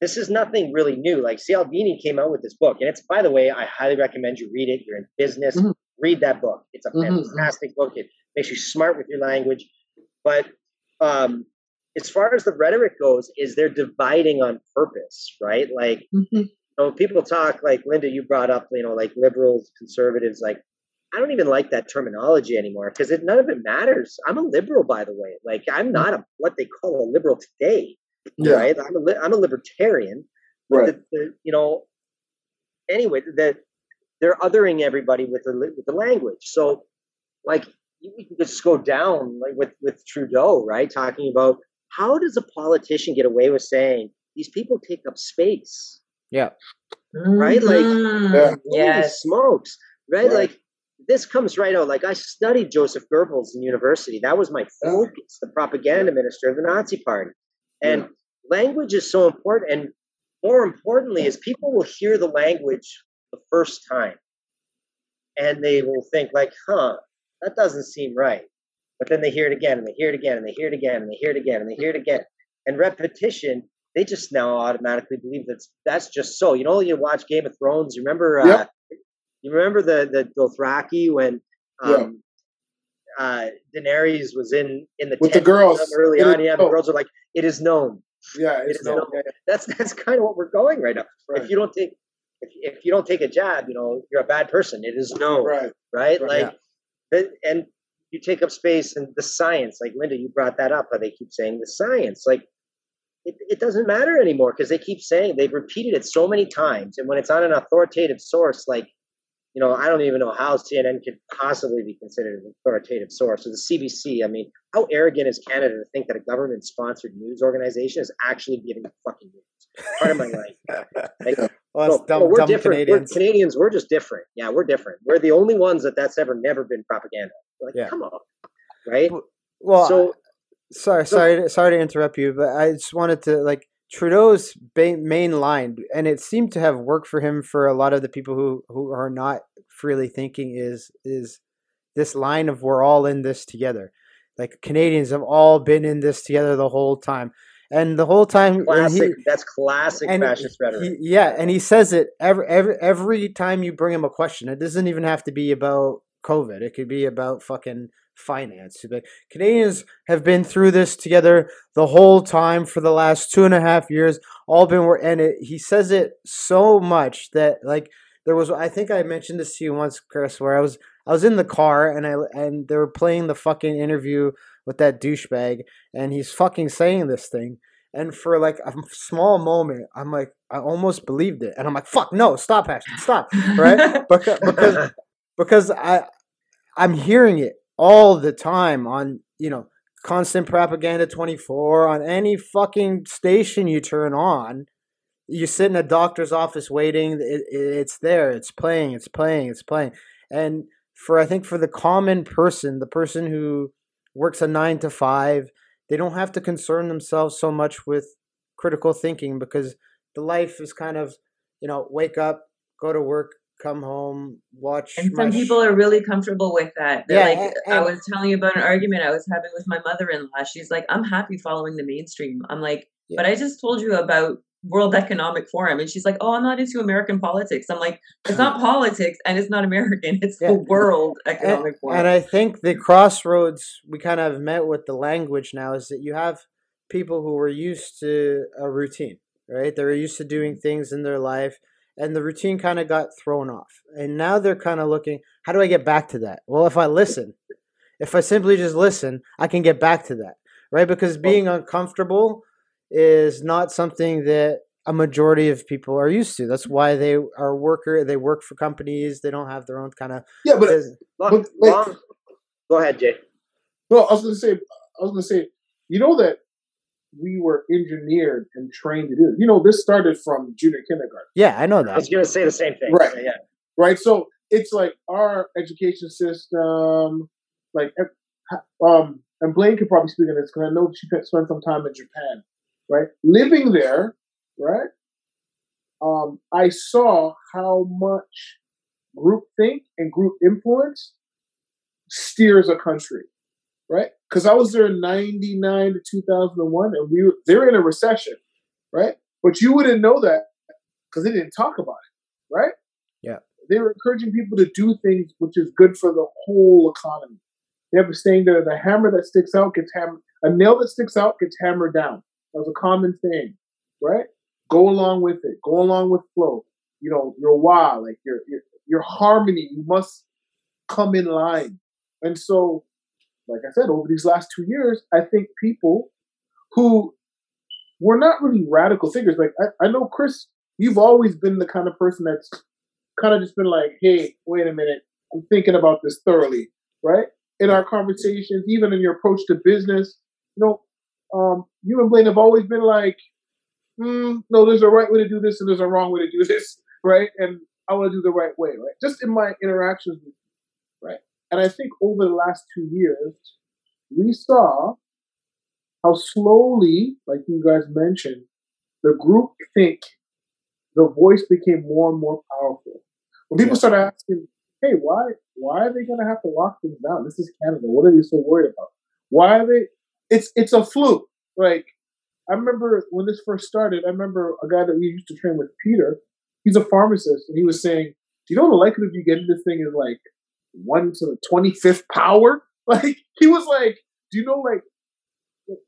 this is nothing really new. Like Cialdini came out with this book, and it's by the way, I highly recommend you read it. You're in business, Mhm. read that book. It's a Mhm, mhm. fantastic book. It makes you smart with your language. But um, as far as the rhetoric goes, is they're dividing on purpose, right? Like Mhm. so people talk like Linda, you brought up, you know, like liberals, conservatives, like I don't even like that terminology anymore because it, none of it matters. I'm a liberal, by the way. Like I'm not a what they call a liberal today, Yeah. right? I'm a li- I'm a libertarian. But Right. the, the, you know, anyway, that they're othering everybody with the with the language. So, like, you you can just go down like with with Trudeau, right? Talking about how does a politician get away with saying these people take up space? Yeah. Right, like- Mhm. Yeah. Yes. smokes, right? Right. Like this comes right out. Like I studied Joseph Goebbels in university. That was my focus, the propaganda minister of the Nazi Party. And language is so important. And more importantly, is people will hear the language the first time, and they will think like, "Huh, that doesn't seem right." But then they hear it again, and they hear it again, and they hear it again, and they hear it again, and they hear it again. And repetition, they just now automatically believe that's that's just so. You know, you watch Game of Thrones. You remember? Uh, Yep. You remember the the Dothraki when um, uh, Daenerys was in in the With the girls. early on. Yeah, the known. girls are like, "It is known." Yeah, It it's is no. known. That's that's kind of what we're going right now. Right. If you don't take if, if you don't take a jab, you know you're a bad person. It is known, Right. right? Right. Like Yeah. And you take up space and the science. Like Linda, you brought that up. How they keep saying the science, like it, it doesn't matter anymore because they keep saying they've repeated it so many times, and when it's on an authoritative source, like you know, I don't even know how CNN could possibly be considered an authoritative source. So the CBC, I mean, how arrogant is Canada to think that a government-sponsored news organization is actually giving a fucking news? Part of my life. <laughs> Like, well, no, dumb, no, we're different. Canadians. We're Canadians. We're just different. Yeah, we're different. We're the only ones that that's ever never been propaganda. Like, yeah. come on, right? Well, so sorry, so, sorry, sorry to interrupt you, but I just wanted to like Trudeau's main line, and it seemed to have worked for him for a lot of the people who who are not freely thinking. Is is this line of "we're all in this together"? Like Canadians have all been in this together the whole time, and the whole time. Classic. He, that's classic fascist rhetoric. He, yeah, and he says it every every every time you bring him a question. It doesn't even have to be about COVID. It could be about fucking finance. But Canadians have been through this together the whole time for the last two and a half years. All been and it, he says it so much that like there was. I think I mentioned this to you once, Chris, where I was I was in the car and I and they were playing the fucking interview with that douchebag, and he's fucking saying this thing. And for like a small moment, I'm like, I almost believed it, and I'm like, "Fuck no! Stop, Ashton! Stop!" Right? <laughs> because because because I I'm hearing it all the time on, you know, constant propaganda 24 on any fucking station you turn on. You sit in a doctor's office waiting, it, it's there, it's playing, it's playing, it's playing. And for I think for the common person, the person who works a 9 to 5, they don't have to concern themselves so much with critical thinking because the life is kind of, you know, wake up, go to work, come home, watch. And some people are really comfortable with that. They're yeah, like, and, I was telling you about an argument I was having with my mother-in-law. She's like, I'm happy following the mainstream. I'm like, yeah. but I just told you about World Economic Forum, and she's like, "Oh, I'm not into American politics." I'm like, "It's not <laughs> politics, and it's not American. It's yeah. the World Economic and, Forum." And I think the crossroads we kind of met with the language now is that you have people who were used to a routine, right? They're used to doing things in their life and the routine kind of got thrown off. And now they're kind of looking, how do I get back to that? Well, if I listen, if I simply just listen, I can get back to that, right? Because being uncomfortable is not something that a majority of people are used to. That's why they are worker. They work for companies. They don't have their own kind of yeah. But, but like, go ahead, Jay. Well, I was going to say, I was going to say, you know that we were engineered and trained to do. You know, this started from junior kindergarten. Yeah, I know that. I was going to say the same thing. Right. Yeah. Right. So it's like our education system, like, um, and Blaine could probably speak on this because I know she spent some time in Japan, right? Living there, right? Um, I saw how much group think and group influence steers a country right? Because I was there in '99 to 2001, and we were, they're in a recession, right? But you wouldn't know that because they didn't talk about it, right? Yeah, they were encouraging people to do things which is good for the whole economy. They have a saying that the hammer that sticks out gets hammered, a nail that sticks out gets hammered down. That was a common thing, right? Go along with it. Go along with flow. You know, your why, like your your, your harmony. You must come in line. And so like I said, over these last two years, I think people who were not really radical figures, like I, I know Chris, you've always been the kind of person that's kind of just been like, hey, wait a minute, I'm thinking about this thoroughly, right? In our conversations, even in your approach to business, you know, um, you and Blaine have always been like, mm, no, there's a right way to do this and there's a wrong way to do <laughs> this, right? And I want to do the right way, right? Just in my interactions with you, right? And I think over the last two years, we saw how slowly, like you guys mentioned, the group think the voice became more and more powerful. When people yeah. started asking, hey, why why are they gonna have to lock things down? This is Canada. What are you so worried about? Why are they it's it's a fluke. Like I remember when this first started, I remember a guy that we used to train with, Peter, he's a pharmacist, and he was saying, Do you know the likelihood you getting this thing is like one to the 25th power. <laughs> Like, he was like, do you know, like,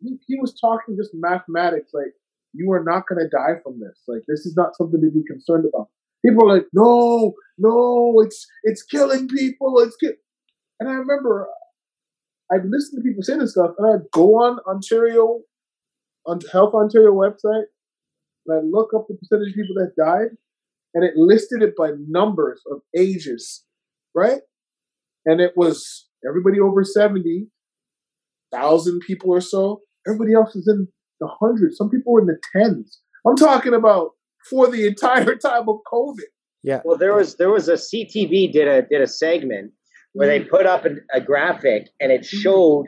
he, he was talking just mathematics. Like, you are not going to die from this. Like, this is not something to be concerned about. People are like, no, no, it's it's killing people. It's ki-. And I remember I'd listen to people say this stuff, and I'd go on Ontario, on Health Ontario website, and I'd look up the percentage of people that died, and it listed it by numbers of ages, right? And it was everybody over 70, thousand people or so. Everybody else is in the hundreds. Some people were in the tens. I'm talking about for the entire <laughs> time of COVID. Yeah. Well, there was there was a CTV did a did a segment where they mm. put up a, a graphic and it mm. showed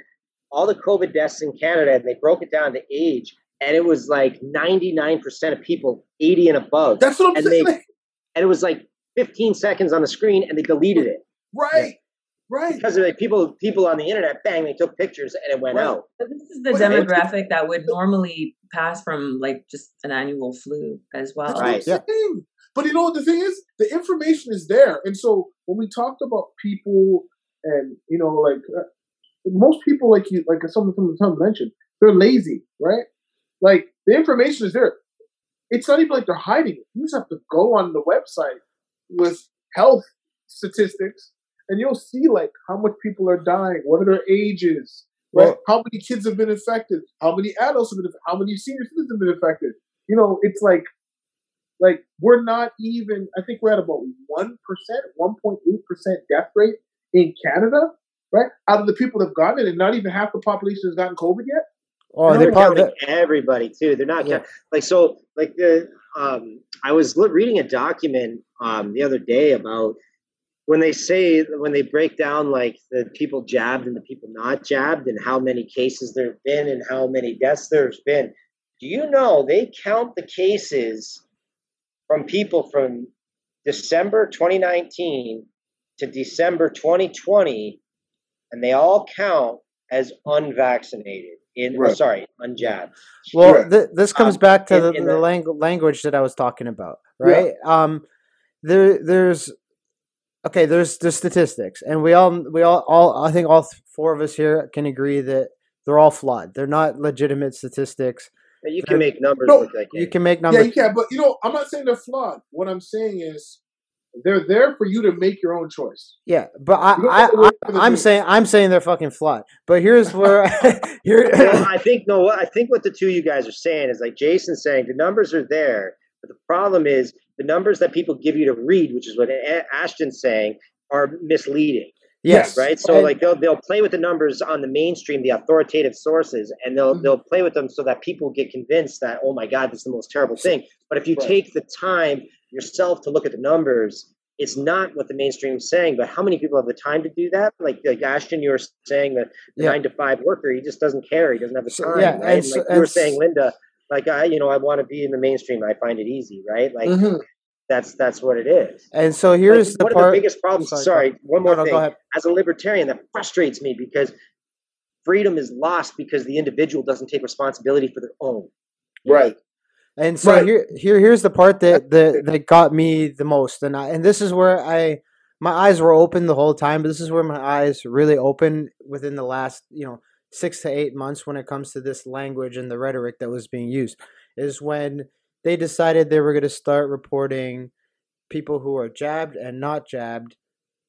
all the COVID deaths in Canada and they broke it down to age and it was like 99% of people 80 and above. That's what I'm and saying. They, and it was like 15 seconds on the screen and they deleted it. right. Right. Because of like people people on the internet, bang, they took pictures and it went Right. out. But this is the But demographic that would normally pass from like just an annual flu as well. That's Right. what I'm saying. But you know what the thing is? The information is there. And so when we talked about people and, you know, like uh, most people, like you, like someone from the time mentioned, they're lazy, right? Like the information is there. It's not even like they're hiding it. You just have to go on the website with health statistics and you'll see like how much people are dying, what are their ages, right? Well- how many kids have been infected, how many adults have been, how many senior citizens have been infected. You know, it's like like we're not even i think we're at about 1% 1.8% death rate in canada right out of the people that have gotten it and not even half the population has gotten covid yet Oh, And they they're probably. counting everybody too. They're not Yeah. count- like so. Like the um, I was reading a document um, the other day about when they say when they break down like the people jabbed and the people not jabbed and how many cases there've been and how many deaths there's been. Do you know they count the cases from people from December 2019 to December 2020, and they all count as unvaccinated. In Right. sorry, unjabbed. Well, Correct. th- this comes Um, back to in- the, in the the- lang- language that I was talking about, right? Um, there, there's okay. There's the statistics, and we all, we all, all. I think all four of us here can agree that they're all flawed. They're not legitimate statistics. You can make numbers No, look like You can make numbers. yeah you can but you know i'm not saying they're flawed what i'm saying is they're there for you to make your own choice Yeah, but I, You don't I, have to wait for the I I'm news. saying, I'm saying they're fucking flawed. But here's where <laughs> <laughs> here. well, I think no. what- I think what the two of you guys are saying is like Jason's saying the numbers are there, but the problem is the numbers that people give you to read, which is what A- Ashton's saying, are misleading. Yes, right? So And- like they'll they'll play with the numbers on the mainstream, the authoritative sources, and they'll Mhm. they'll play with them so that people get convinced that oh my god, this is the most terrible thing. But if you Right. take the time yourself to look at the numbers, it's not what the mainstream's saying. But how many people have the time to do that? Like like Ashton, you were saying that the Yeah. nine to five worker, he just doesn't care. He doesn't have the So, time. yeah, right? and And so- like you were saying, Linda, like I you know I want to be in the mainstream. I find it easy, right? Like Mhm. That's that's what it is. and so Like, here's the one part. of the biggest problems. Sorry, Sorry, one more no, thing go as a libertarian that frustrates me because freedom is lost because the individual doesn't take responsibility for their own. right And so Right. here, here, here's the part that, that that got me the most, and I, and this is where I, my eyes were open the whole time, but this is where my eyes really open within the last, you know, six to eight months when it comes to this language and the rhetoric that was being used, is when they decided they were going to start reporting people who are jabbed and not jabbed,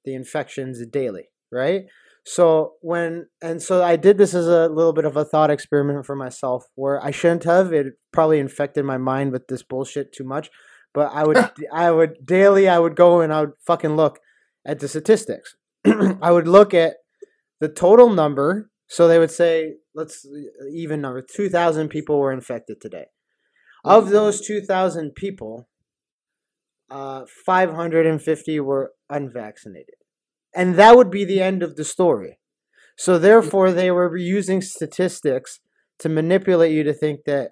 the infections daily, right? So when and so I did this as a little bit of a thought experiment for myself, where I shouldn't have. It probably infected my mind with this bullshit too much, but I would <laughs> I would daily I would go and I would fucking look at the statistics. <clears throat> I would look at the total number. So they would say, let's even number two thousand people were infected today. Of those two thousand people, uh, five hundred and fifty were unvaccinated and that would be the end of the story. So therefore, they were using statistics to manipulate you to think that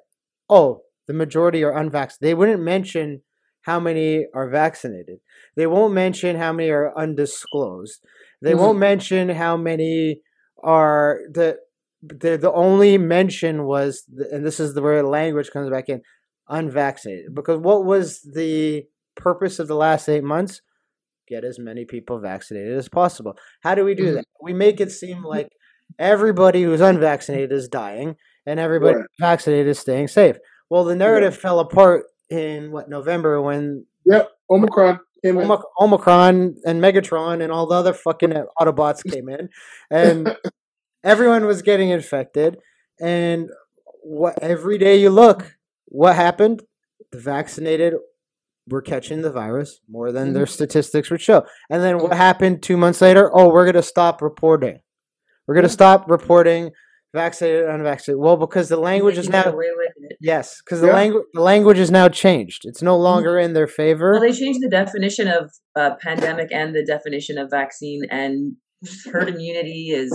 oh, the majority are unvaccinated. They wouldn't mention how many are vaccinated. They won't mention how many are undisclosed. They won't mention how many are the the the only mention was and this is the where language comes back in unvaccinated because what was the purpose of the last 8 months get as many people vaccinated as possible. How do we do Mhm. that? We make it seem like everybody who's unvaccinated is dying and everybody Right. vaccinated is staying safe. Well, the narrative fell apart in what November when yep omicron and- Omic- Omicron and Megatron and all the other fucking Autobots <laughs> came in, and everyone was getting infected. And what every day you look, what happened? The vaccinated were catching the virus more than their statistics would show. And then what happened two months later? Oh, we're gonna stop reporting. We're gonna stop reporting vaccinated, unvaccinated. Well, because the language is now away with it. yes, because the Yeah. language the language is now changed. It's no longer in their favor. Well, they changed the definition of uh, pandemic and the definition of vaccine, and herd immunity is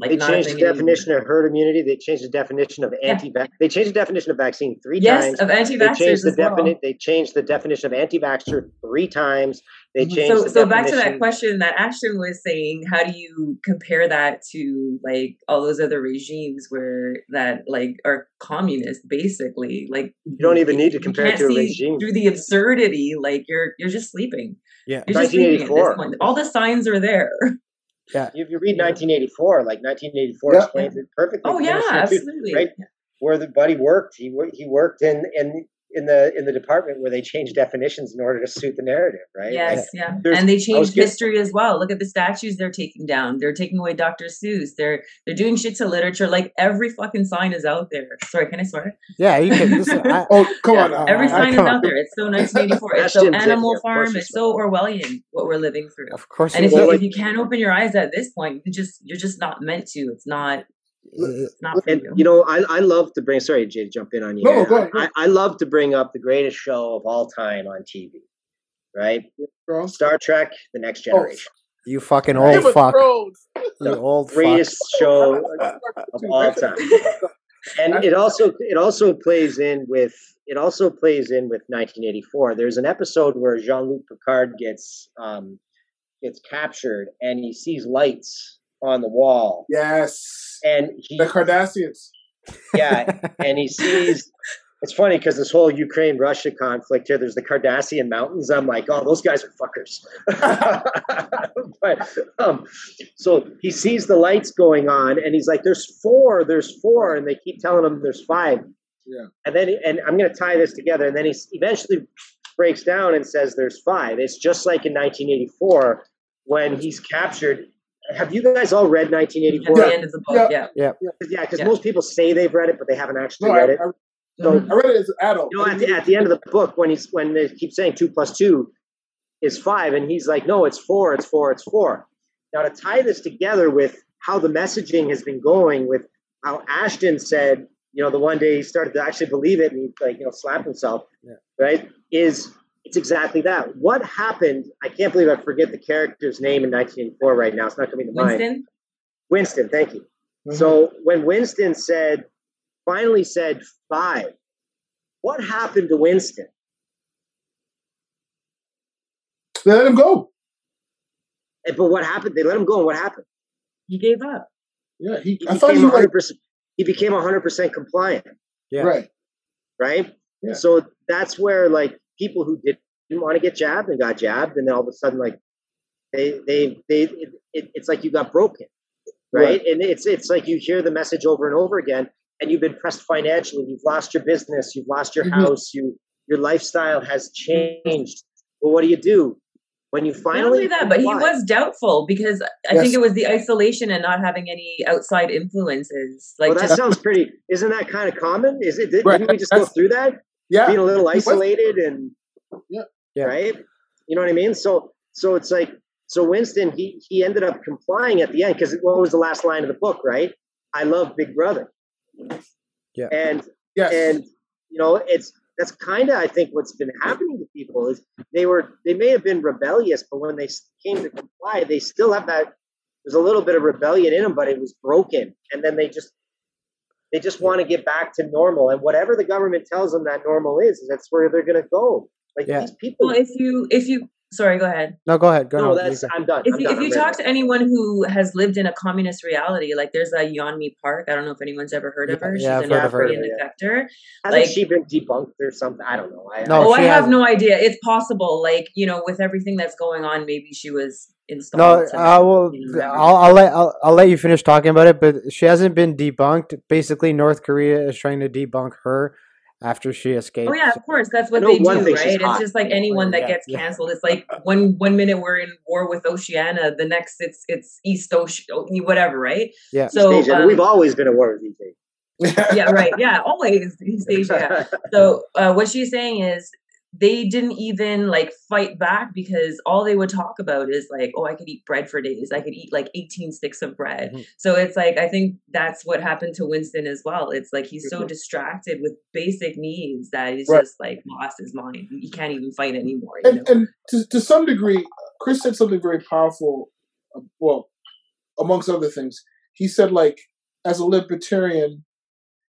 like They changed the thing anymore. definition of herd immunity. They changed the definition of Yeah. anti. They changed the definition of vaccine three Yes, times. of They anti-vaxxers changed the as well. They changed the definition of anti-vaxxer three times. They Mhm. changed. So, the so back to that question that Ashton was saying, how do you compare that to like all those other regimes where that like are communist, basically? Like You don't even need to compare it can't to a see regime. through the absurdity. Like you're you're just sleeping. Yeah. You're just sleeping at this 1984. point. All the signs are there. <laughs> If you read 1984, like 1984 Yeah. explains it perfectly. Oh yeah, Ministry of absolutely. right? Where the buddy worked, he he worked in in in the in the department where they change definitions in order to suit the narrative, right? Yes, Like, yeah. And they was changed get- history as well. Look at the statues they're taking down. They're taking away Dr. Seuss. They're they're doing shit to literature. Like every fucking sign is out there. Sorry, can I swear? Yeah, you can. Listen, I, <laughs> Oh, come Yeah. on now. Every I- sign is come on. out there. It's so 1984. It's so Animal here, Farm. it's It's so Orwellian what we're living through. of course, And it if you is. Well, if you can't open your eyes at this point, you just you're just not meant to. It's not it's not And you. you know, I, I love to bring. Sorry, Jay, to jump in on you. No, go ahead, go I, ahead. I love to bring up the greatest show of all time on TV, right? Bro. Star Trek: The Next Oh, Generation, you fucking old of fuck. Thrones. You old fuck. greatest show <laughs> of all time. and it also it also plays in with it also plays in with 1984. There's an episode where Jean-Luc Picard gets um, gets captured and he sees lights on the wall, Yes. and he The Cardassians. yeah, <laughs> and he sees. It's funny because this whole Ukraine Russia conflict here, there's the Cardassian Mountains. I'm like, oh, those guys are fuckers. <laughs> but um, so he sees the lights going on, and he's like, "There's four, there's four," and they keep telling him there's five. Yeah. And then, and I'm going to tie this together, and then he eventually breaks down and says there's five. It's just like in 1984 when he's captured. Have you guys all read At 1984? the end of the book, yeah. Yeah, because Yeah. most people say they've read it, but they haven't actually No, I, read it. I, So I read it as an adult. you know, at the, at the end of the book, when he's when they keep saying two plus two is five, and he's like, no, it's four, it's four, it's four. Now to tie this together with how the messaging has been going, with how Ashton said, you know, the one day he started to actually believe it, and he like you know slapped himself, Yeah. right? Is it's exactly that. What happened? I can't believe I forget the character's name in 1984 right now. It's not coming to mind. Winston? Winston, thank you. Mhm. So when Winston said, finally said five, what happened to Winston? they let him go. But what happened? They let him go, and what happened? He gave up. Yeah, he. He I thought became he was like 100%. He became 100% compliant, Yeah. right. right? Yeah. So that's where like people who didn't want to get jabbed and got jabbed, and then all of a sudden like they they they it, it, it's like you got broken, right? Right. And it's it's like you hear the message over and over again, and you've been pressed financially, you've lost your business, you've lost your Mhm. house, you your lifestyle has changed. Well, what do you do when you Not finally? only that, but he was doubtful because I Yes. think it was the isolation and not having any outside influences. Like well, that just sounds pretty. Isn't that kind of common? Is it? Did, Right, Didn't we just go through that? Yeah. being a little He was- isolated and Yeah. Yeah. right you know what i mean so so it's like so winston he he ended up complying at the end because what was the last line of the book right i love big brother Yeah. and Yes. and you know it's that's kind of i think what's been happening to people is they were they may have been rebellious but when they came to comply they still have that there's a little bit of rebellion in them but it was broken and then they just they just want to get back to normal and whatever the government tells them that normal is that's where they're going to go like Yeah. these people well, if you if you sorry, go ahead. No, go ahead. Go no ahead. that's i'm done If I'm you, done. if you talk ready. to anyone who has lived in a communist reality, like there's a Yeonmi Park. I don't know if anyone's ever heard of Yeah, her. She's yeah, I've an heard of her, Korean yeah. defector. hasn't like- she been debunked or something i don't know I, No, oh, I have no idea. It's possible. Like you know, with everything that's going on, maybe she was installed. No, I uh, will. I'll, I'll let I'll, I'll let you finish talking about it. But she hasn't been debunked. Basically, North Korea is trying to debunk her, after she escaped. Oh yeah, of course. That's what they do, right? It's just like anyone that Yeah, gets yeah. canceled. It's like one one minute we're in war with Oceania, the next it's it's East Ocean, whatever, right? Yeah. So East Asia. um, We've always been a war with East Asia. yeah, right. Yeah, always <laughs> East Asia. So uh, what she's saying is they didn't even like fight back because all they would talk about is like, oh, I could eat bread for days. I could eat like 18 sticks of bread. Mhm. So it's like I think that's what happened to Winston as well. It's like he's so distracted with basic needs that he's Right. just like lost his mind. He can't even fight anymore. You know? and, and to, to some degree, Chris said something very powerful. uh, Well, amongst other things, he said, like, as a libertarian,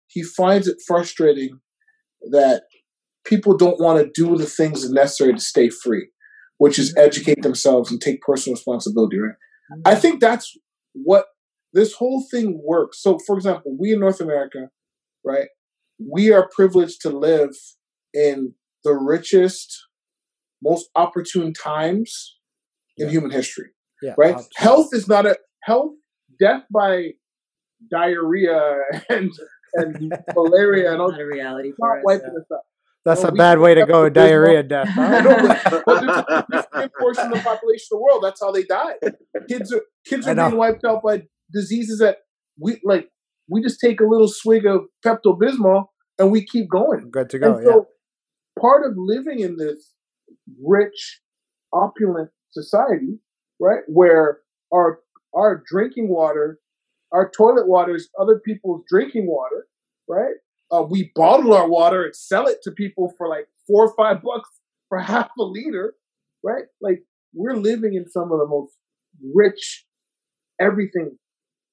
he finds it frustrating that people don't want to do the things necessary to stay free, which is educate themselves and take personal responsibility, right? I think that's what this whole thing works. So, for example, we in North America, right, we are privileged to live in the richest, most opportune times in Yeah. human history, Yeah. right? absolutely. Health is not a health, death by diarrhea <laughs> and and <laughs> malaria and all not a reality not for us. wiping us up. That's No, a bad way to go. abysmal- Diarrhea death. <laughs> Huh? know, but, but a portion of the population of the world. That's how they die. Kids are kids are being wiped out by diseases that we like. We just take a little swig of Pepto Bismol and we keep going. Good to go. and so, part of living in this rich, opulent society, right, where our our drinking water, our toilet water is other people's drinking water, right? Uh, we bottle our water and sell it to people for like four or five bucks for <laughs> half a liter, right? Like we're living in some of the most rich, everything,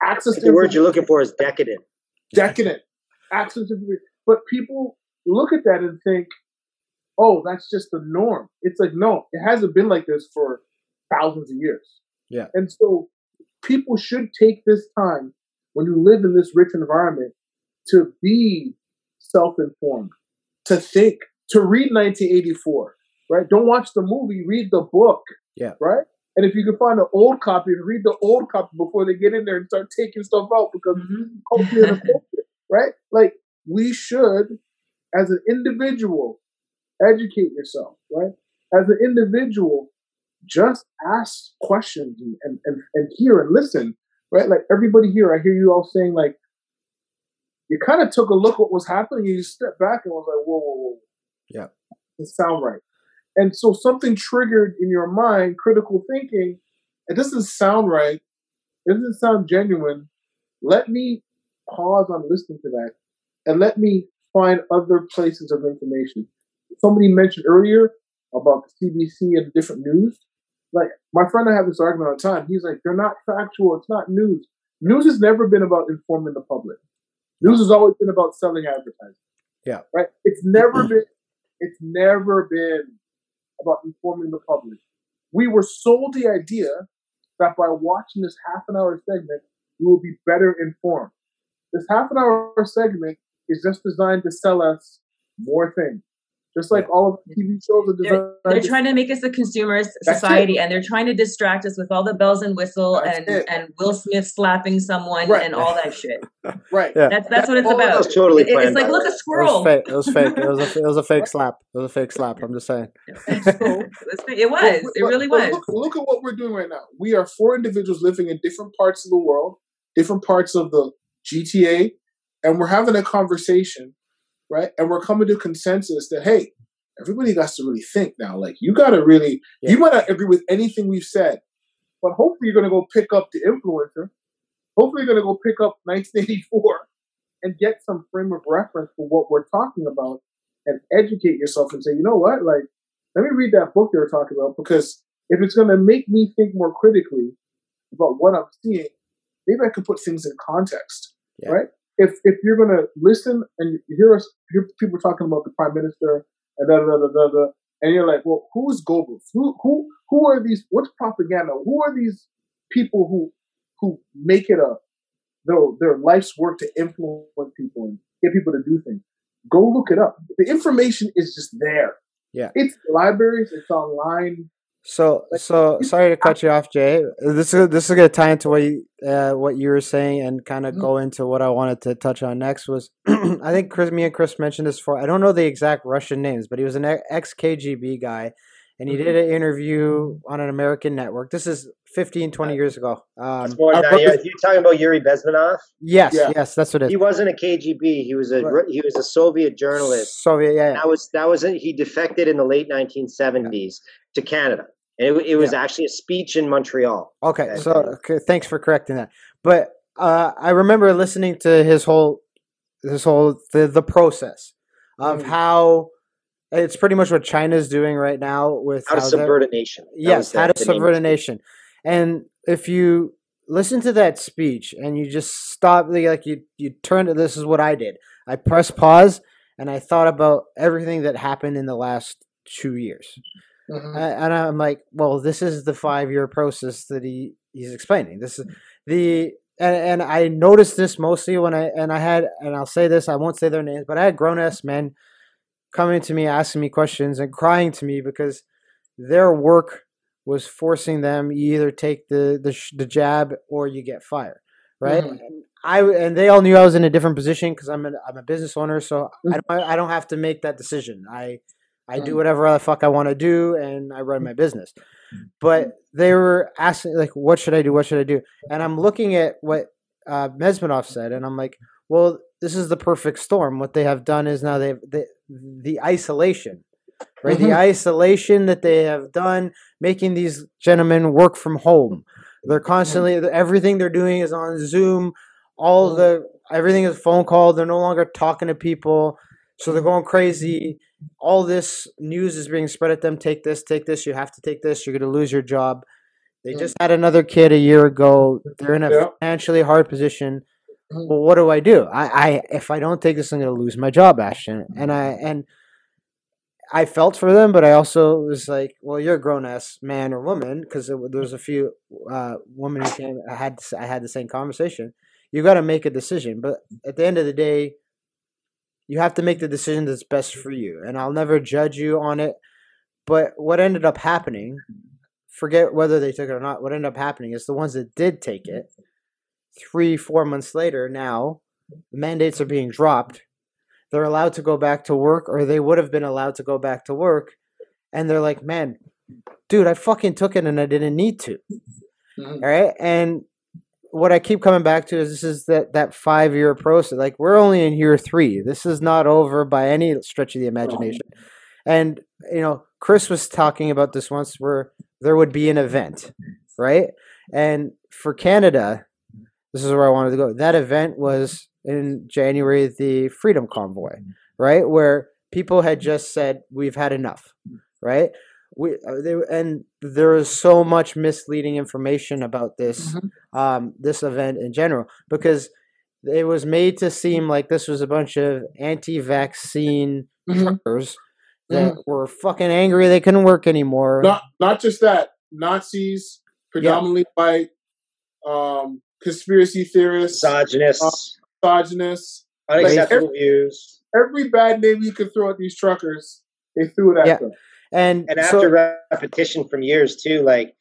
access to the word you're looking for is decadent. decadent, access to but people look at that and think, oh, that's just the norm. It's like no, it hasn't been like this for thousands of years. Yeah. and so people should take this time when you live in this rich environment to be self-informed, to think, to read 1984, right? Don't watch the movie, read the book. Yeah. Right? And if you can find an old copy, read the old copy before they get in there and start taking stuff out because Mhm. culture and right? Like we should, as an individual, educate yourself, right? As an individual, just ask questions and, and, and, and hear and listen, right? Like everybody here, I hear you all saying like, you kind of took a look what was happening and you stepped back and was like, whoa, whoa, whoa. Yeah. Doesn't sound right. And so something triggered in your mind, critical thinking, it doesn't sound right. It doesn't sound genuine. Let me pause on listening to that and let me find other places of information. Somebody mentioned earlier about the CBC and different news. Like my friend, I have this argument all the time. He's like, they're not factual. It's not news. News has never been about informing the public. News has always been about selling advertising. Yeah. Right. It's never mm-hmm. been. It's never been about informing the public. We were sold the idea that by watching this half an hour segment, we will be better informed. This half an hour segment is just designed to sell us more things. Just like all of the TV shows are designed. They're to- trying to make us a consumerist society, and they're trying to distract us with all the bells and whistle That's and it. and Will Smith slapping someone Right. and all that shit. <laughs> right. Yeah. That's that's what it's all That about. was totally It- planned. it's like look the a way. It squirrel. was fake. It was fake. It was a. It was a fake <laughs> slap. It was a fake slap. I'm just saying. <laughs> it was. It really was. Look, look at what we're doing right now. We are four individuals living in different parts of the world, different parts of the GTA, and we're having a conversation, right? And we're coming to consensus that hey, everybody got to really think now. Like you got to really, Yeah. you might not agree with anything we've said, but hopefully you're going to go pick up the influencer. Hopefully you're going to go pick up 1984 and get some frame of reference for what we're talking about, and educate yourself and say, you know what, like let me read that book they were talking about because if it's going to make me think more critically about what I'm seeing, maybe I can put things in context, Yeah. right? If if you're going to listen and hear us, hear people talking about the prime minister and da da da da da, and you're like, well, who is Goebbels? Who who who are these? What's propaganda? Who are these people who who make it a their their life's work to influence people and get people to do things? Go look it up. The information is just there. Yeah. It's libraries. It's online. So, so sorry to cut you off, Jay. This is this is gonna tie into what you, uh, what you were saying and kind of Mhm. go into what I wanted to touch on next. Was <clears throat> I think Chris, me and Chris mentioned this before. I don't know the exact Russian names, but he was an ex KGB guy, and he did an interview on an American network. This is 15, 20 years ago. Um, more than that. wrote You're, you're talking about Yuri Bezmenov. yes, Yeah. yes, that's what it He wasn't a KGB. He was a Right. he was a Soviet journalist. Soviet, yeah, yeah. That was that was he defected in the late 1970s to Canada, and it, it was actually a speech in Montreal. Okay, Okay. so okay, thanks for correcting that. But uh, I remember listening to his whole, his whole the the process of Mm. how it's pretty much what China's doing right now with How to they're- subvert a nation. That Yes, the- how to the subvert a nation. And if you listen to that speech and you just stop, like like you you turn to this is what I did. I pressed pause and I thought about everything that happened in the last two years. Mhm. And I'm like, well, this is the five year process that he he's explaining. This is the and, and I noticed this mostly when I and I had and I'll say this, I won't say their names, but I had grown ass men coming to me asking me questions and crying to me because their work was forcing them you either take the the, the jab or you get fired, right? Mhm. And I and they all knew I was in a different position because I'm a, I'm a business owner, so I don't I don't have to make that decision. I I do whatever the fuck I want to do and I run my business. But they were asking like, what should I do? What should I do? And I'm looking at what uh, Bezmenov said, and I'm like, well, this is the perfect storm. What they have done is now they've the, the isolation, right? The Mhm. isolation that they have done, making these gentlemen work from home. They're constantly everything they're doing is on Zoom. All the everything is phone call. They're no longer talking to people, so they're going crazy. All this news is being spread at them. Take this, take this. You have to take this. You're going to lose your job. They just had another kid a year ago. They're in a Yeah. financially hard position. Mhm. Well, what do I do? I, I if I don't take this, I'm going to lose my job, Ashton. And I and I felt for them, but I also was like, well, you're a grown ass man or woman because there was a few uh, women who came. I had I had the same conversation. You got to make a decision, but at the end of the day, you have to make the decision that's best for you. And I'll never judge you on it. But what ended up happening, forget whether they took it or not. What ended up happening is the ones that did take it, three four months later, now the mandates are being dropped they're allowed to go back to work or they would have been allowed to go back to work and they're like man dude i fucking took it and i didn't need to Mhm. all right and what i keep coming back to is this is that that five year process. Like we're only in year three. This is not over by any stretch of the imagination. And you know chris was talking about this once where there would be an event right? And for canada this is where i wanted to go. That event was in january the freedom convoy right? Where people had just said we've had enough right we uh, they, and there is so much misleading information about this Mhm. um this event in general because it was made to seem like this was a bunch of anti-vaccine Mhm. truckers that were fucking angry they couldn't work anymore Not not just that. Nazis, predominantly white, um, conspiracy theorists, misogynists, misogynists. unacceptable views. Every bad name you could throw at these truckers, they threw it at Yeah. them. And, and so- after repetition from years too like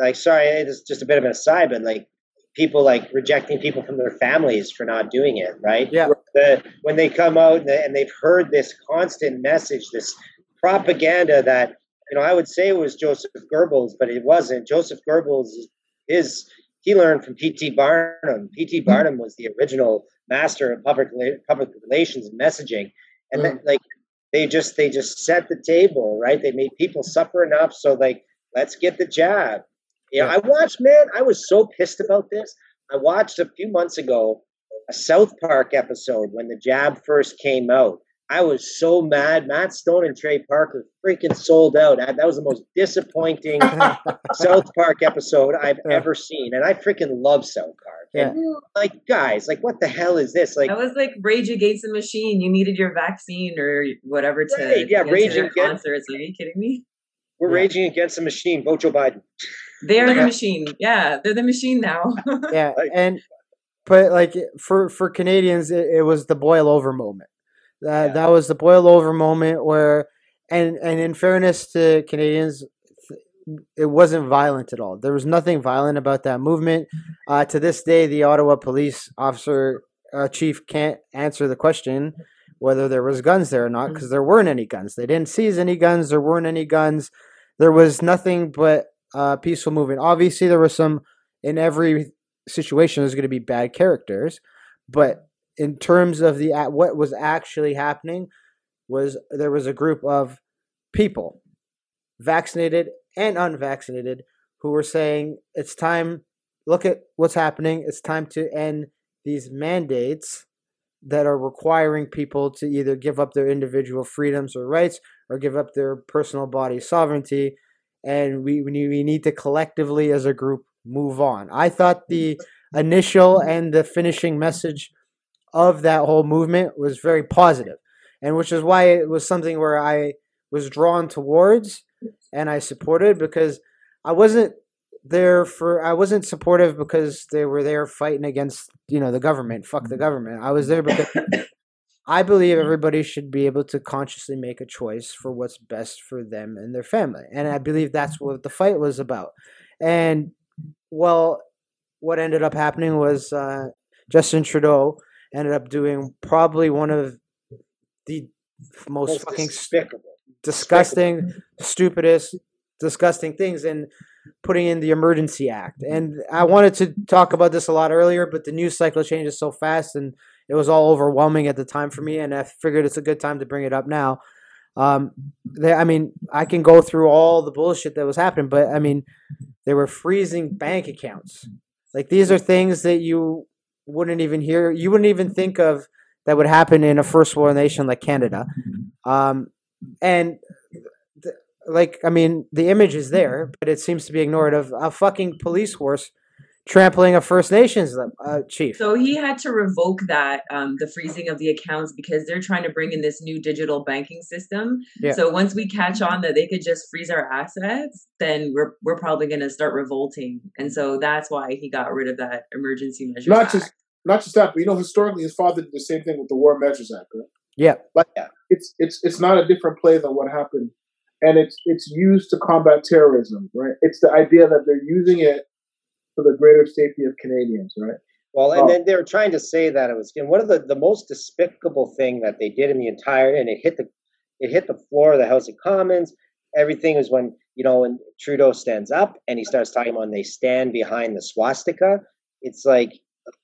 like sorry it's just a bit of an aside but like people like rejecting people from their families for not doing it right? Yeah. the, when they come out and, and they've heard this constant message this propaganda that you know i would say it was joseph goebbels but it wasn't. Joseph goebbels is he learned from pt barnum. Pt mm-hmm. barnum was the original master of public public relations and messaging. And then mm-hmm. like they just they just set the table right? They made people suffer enough. So like let's get the jab. You know Yeah. i watched man i was so pissed about this. I watched a few months ago a south park episode when the jab first came out i was so mad matt stone and trey parker freaking sold out I- that was the most disappointing <laughs> south park episode i've Yeah. ever seen and i freaking love south park and like guys like what the hell is this like I was like Rage Against the Machine. You needed your vaccine or whatever to Right, yeah, get Rage to their Against- concerts. Are you kidding me? we're Yeah. raging against the machine vote joe biden They are the machine. Yeah, they're the machine now. <laughs> yeah and but like for for canadians it, it was the boil over moment that Yeah. that was the boil over moment where and and in fairness to canadians it wasn't violent at all. There was nothing violent about that movement. Uh, to this day, the Ottawa police officer uh, chief can't answer the question whether there was guns there or not because there weren't any guns. They didn't seize any guns. There weren't any guns. There was nothing but uh, peaceful movement. Obviously, there was some in every situation. There's going to be bad characters, but in terms of the what was actually happening, was there was a group of people, vaccinated and unvaccinated, who were saying it's time. Look at what's happening. It's time to end these mandates that are requiring people to either give up their individual freedoms or rights or give up their personal body sovereignty. And we, we need to collectively, as a group, move on. I thought the mm-hmm. initial and the finishing message of that whole movement was very positive, and which is why it was something where I was drawn towards and I supported because I wasn't there for I wasn't supportive because they were there fighting against you know the government. Fuck the government. I was there because I believe everybody should be able to consciously make a choice for what's best for them and their family, and I believe that's what the fight was about. And well, what ended up happening was uh, Justin Trudeau ended up doing probably one of the most, most fucking despicable. disgusting, despicable. stupidest, disgusting things and putting in the emergency act. And I wanted to talk about this a lot earlier, but the news cycle changes so fast and it was all overwhelming at the time for me. And I figured it's a good time to bring it up now. Um, they, I mean, I can go through all the bullshit that was happening, but I mean, they were freezing bank accounts. Like these are things that you wouldn't even hear, you wouldn't even think of that would happen in a first world nation like Canada. Um, and like I mean, the image is there, but it seems to be ignored of a fucking police force trampling of First Nations uh, chief. So he had to revoke that, um, the freezing of the accounts, because they're trying to bring in this new digital banking system. Yeah. So once we catch on that they could just freeze our assets, then we're we're probably going to start revolting, and so that's why he got rid of that emergency measure. Not Act. just not just that, but you know, historically, his father did the same thing with the War Measures Act. Right? Yeah, but yeah, it's it's it's not a different play than what happened and it's it's used to combat terrorism, right? It's the idea that they're using it for the greater safety of Canadians, right? Well, and oh. then they were trying to say that it was and one of the, the most despicable thing that they did in the entire and it hit the it hit the floor of the House of Commons. Everything was when you know when Trudeau stands up and he starts talking about when they stand behind the swastika. It's like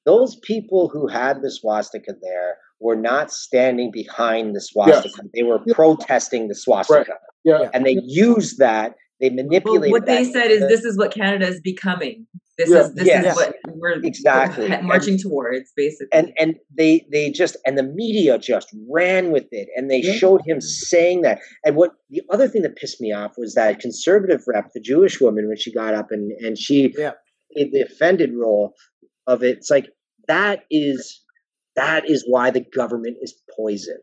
those people who had the swastika there were not standing behind the swastika. Yes. They were protesting the swastika. Right. Yeah. And they used that. They manipulate. what they said is this is what Canada is becoming. This yeah. is this yes. is what we're exactly marching and, towards, basically. And and they they just and the media just ran with it, and they yeah. showed him saying that. And what the other thing that pissed me off was that conservative rep, the Jewish woman, when she got up and and she yeah. the offended role of it. It's like that is that is why the government is poison,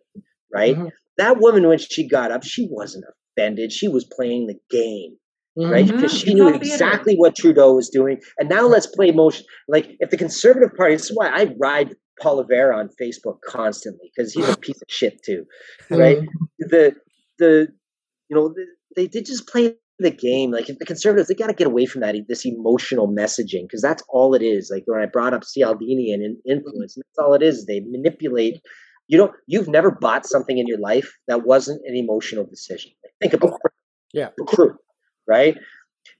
right? Mm-hmm. That woman, when she got up, she wasn't offended. She was playing the game, mm-hmm. right? Because she knew exactly what Trudeau was doing. And now let's play motion. Like, if the Conservative Party, this is why I ride Poilievre on Facebook constantly because he's a <laughs> piece of shit too, right? Mm-hmm. The the you know they did just play the game. Like if the conservatives, they got to get away from that this emotional messaging because that's all it is. Like when I brought up Cialdini and influence, that's all it is. They manipulate. You don't. You've never bought something in your life that wasn't an emotional decision. Think about it. Yeah, true, right?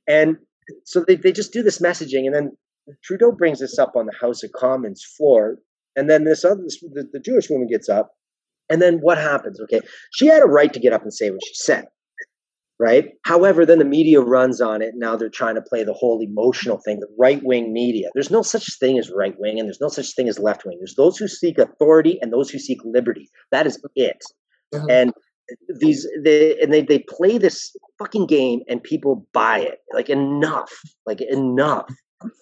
And so they they just do this messaging, and then Trudeau brings this up on the House of Commons floor, and then this other this, the, the Jewish woman gets up, and then what happens? Okay, she had a right to get up and say what she said right? However, then the media runs on it. Now they're trying to play the whole emotional thing, the right wing media. There's no such thing as right wing, and there's no such thing as left wing. There's those who seek authority and those who seek liberty. That is it. Mm-hmm. And these they and they they play this fucking game and people buy it. Like enough, like enough,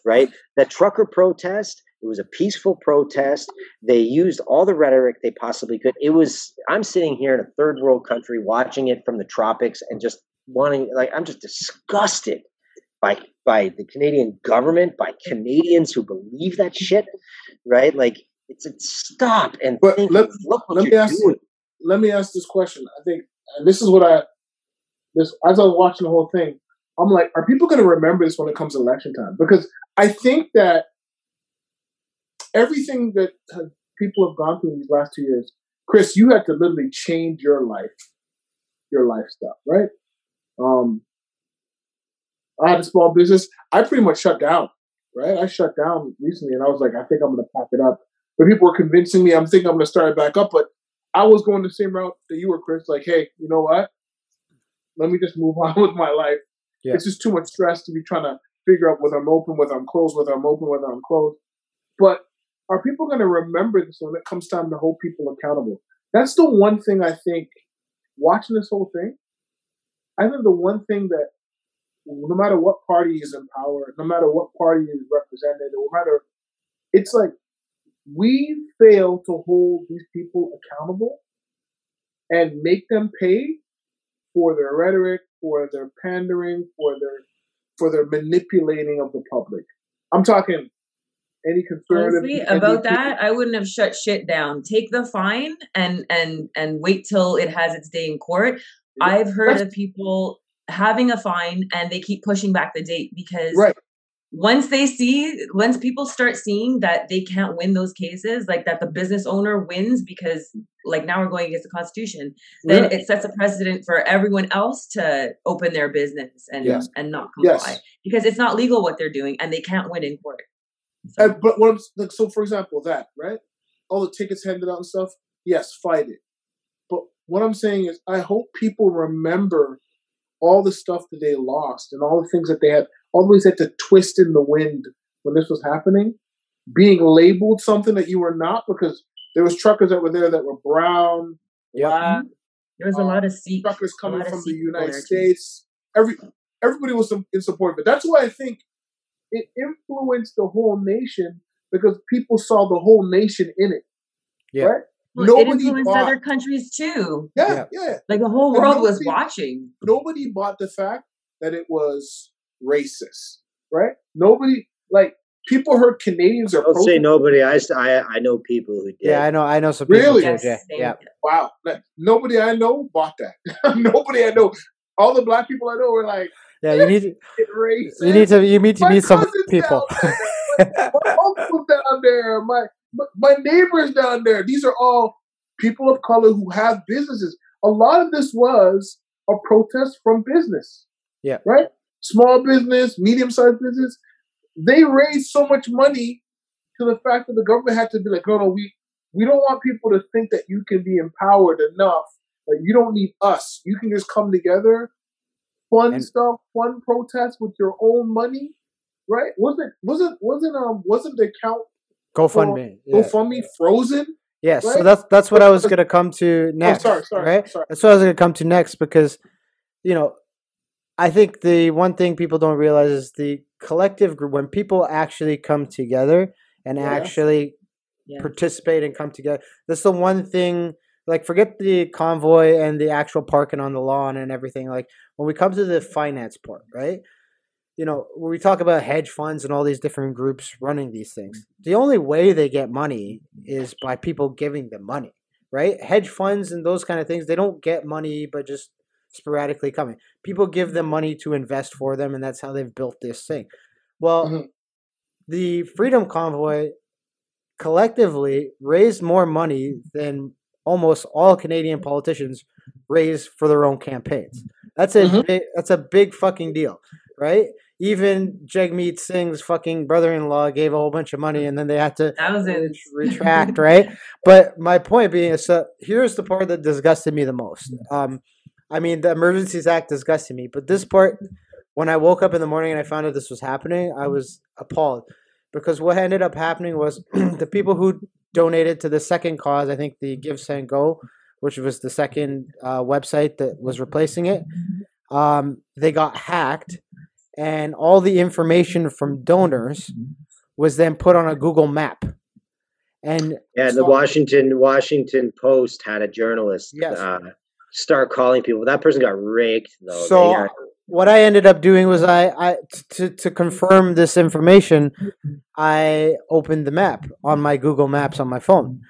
right? That trucker protest. It was a peaceful protest. They used all the rhetoric they possibly could. It was, I'm sitting here in a third world country watching it from the tropics and just wanting, like, I'm just disgusted by by the Canadian government, by Canadians who believe that shit, right? Like, it's, a stop and but think, let, look let me ask doing. Let me ask this question. I think, this is what I this as I was watching the whole thing, I'm like, are people going to remember this when it comes to election time? Because I think that everything that people have gone through these last two years, Chris, you had to literally change your life, your lifestyle, right? Um, I had a small business. I pretty much shut down, right? I shut down recently, and I was like, I think I'm going to pack it up. But people were convincing me I'm thinking I'm going to start it back up. But I was going the same route that you were, Chris. Like, hey, you know what? Let me just move <laughs> on with my life. Yeah. It's just too much stress to be trying to figure out whether I'm open, whether I'm closed, whether I'm open, whether I'm closed. But are people going to remember this when it comes time to hold people accountable? That's the one thing I think. Watching this whole thing, I think the one thing that no matter what party is in power, no matter what party is represented, no matter, it's like we fail to hold these people accountable and make them pay for their rhetoric, for their pandering, for their for their manipulating of the public. I'm talking any conservative Honestly, about that, I wouldn't have shut shit down. Take the fine and and and wait till it has its day in court. I've heard of people having a fine and they keep pushing back the date because right once they see once people start seeing that they can't win those cases like that the business owner wins because like now we're going against the constitution then yeah. it sets a precedent for everyone else to open their business and yes. and not comply yes. because it's not legal what they're doing and they can't win in court so. but what I'm, like, so for example that right all the tickets handed out and stuff yes fight it but what i'm saying is i hope people remember all the stuff that they lost and all the things that they had always had to twist in the wind when this was happening, being labeled something that you were not because there was truckers that were there that were brown, yeah. black. Mm-hmm. There was a lot of um, Sikh, truckers coming from the United States. Every everybody was in support of it. That's why I think it influenced the whole nation because people saw the whole nation in it. Yeah. Right? Well, nobody it influenced bought, other countries too. Yeah, yeah. Like the whole world nobody, was watching. Nobody bought the fact that it was racist, right? Nobody like people heard Canadians are. Don't say nobody. I, I I know people who did. Yeah, I know. I know some people. Really? Yes, yeah. yeah. Wow. nobody I know bought that. <laughs> nobody I know. All the black people I know were like. Yeah, you need to. <laughs> You need to. You need to meet some people. my <laughs> uncle's down there. My my neighbors down there. These are all people of color who have businesses. A lot of this was a protest from business. Yeah. Right? Small business, medium sized business. They raised so much money to the fact that the government had to be like, no, no, we, we don't want people to think that you can be empowered enough. That you don't need us. You can just come together, fund and, stuff, fund protests with your own money, right? Wasn't wasn't wasn't um wasn't the account GoFundMe. Yeah. GoFundMe frozen. Yeah, right? so that's that's what I was gonna come to next. Oh, sorry, sorry, right? Sorry. That's what I was gonna come to next because, you know, I think the one thing people don't realize is the collective group when people actually come together and yeah. actually yeah. participate and come together. That's the one thing. Like, forget the convoy and the actual parking on the lawn and everything. Like, when we come to the finance part, right? you know, when we talk about hedge funds and all these different groups running these things, the only way they get money is by people giving them money, right? Hedge funds and those kind of things, they don't get money by just sporadically coming. People give them money to invest for them, and that's how they've built this thing. Well, mm-hmm. the Freedom Convoy collectively raised more money than almost all Canadian politicians raise for their own campaigns. That's a mm-hmm. big, that's a big fucking deal, right? even Jagmeet Singh's fucking brother-in-law gave a whole bunch of money, and then they had to Thousands. <laughs> retract, right? But my point being is, uh, here's the part that disgusted me the most. Um, I mean, the Emergencies Act disgusted me, but this part, when I woke up in the morning and I found out this was happening, I was appalled because what ended up happening was <clears throat> the people who donated to the second cause, I think the Give Send Go, which was the second uh, website that was replacing it, um, they got hacked and all the information from donors was then put on a Google map. And yeah, so, the Washington Washington Post had a journalist yes. uh, start calling people. That person got raked though. So what I ended up doing was I, I to to confirm this information, I opened the map on my Google Maps on my phone.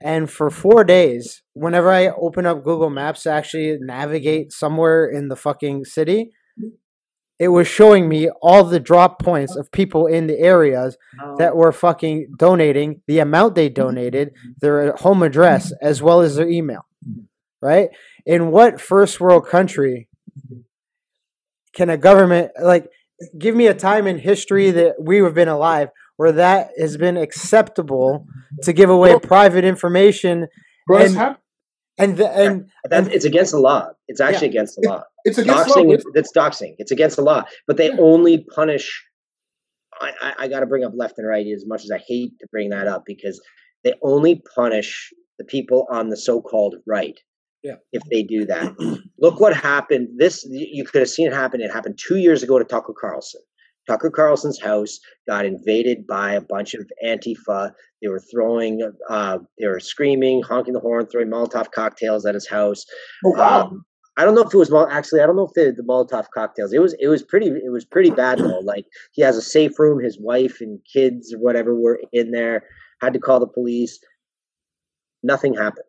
And for four days, whenever I open up Google Maps to actually navigate somewhere in the fucking city, it was showing me all the drop points of people in the areas Oh. that were fucking donating, the amount they donated, their home address, as well as their email. Right? In what first world country can a government like give me a time in history that we have been alive where that has been acceptable to give away private information Bro, And- hap- and the, and That, it's against the law. It's actually against the law. it's against law. Doxing, it's doxing. It's against the law. But they only punish. I, I, I got to bring up left and right as much as I hate to bring that up because they only punish the people on the so-called right. Yeah. If they do that, look what happened. This you could have seen it happen. It happened two years ago to Tucker Carlson. Tucker Carlson's house got invaded by a bunch of Antifa. They were throwing, uh, they were screaming, honking the horn, throwing Molotov cocktails at his house. Oh, wow. Um, I don't know if it was actually. I don't know if the, the Molotov cocktails. It was it was pretty it was pretty bad though. Like he has a safe room. His wife and kids or whatever were in there. Had to call the police. Nothing happened.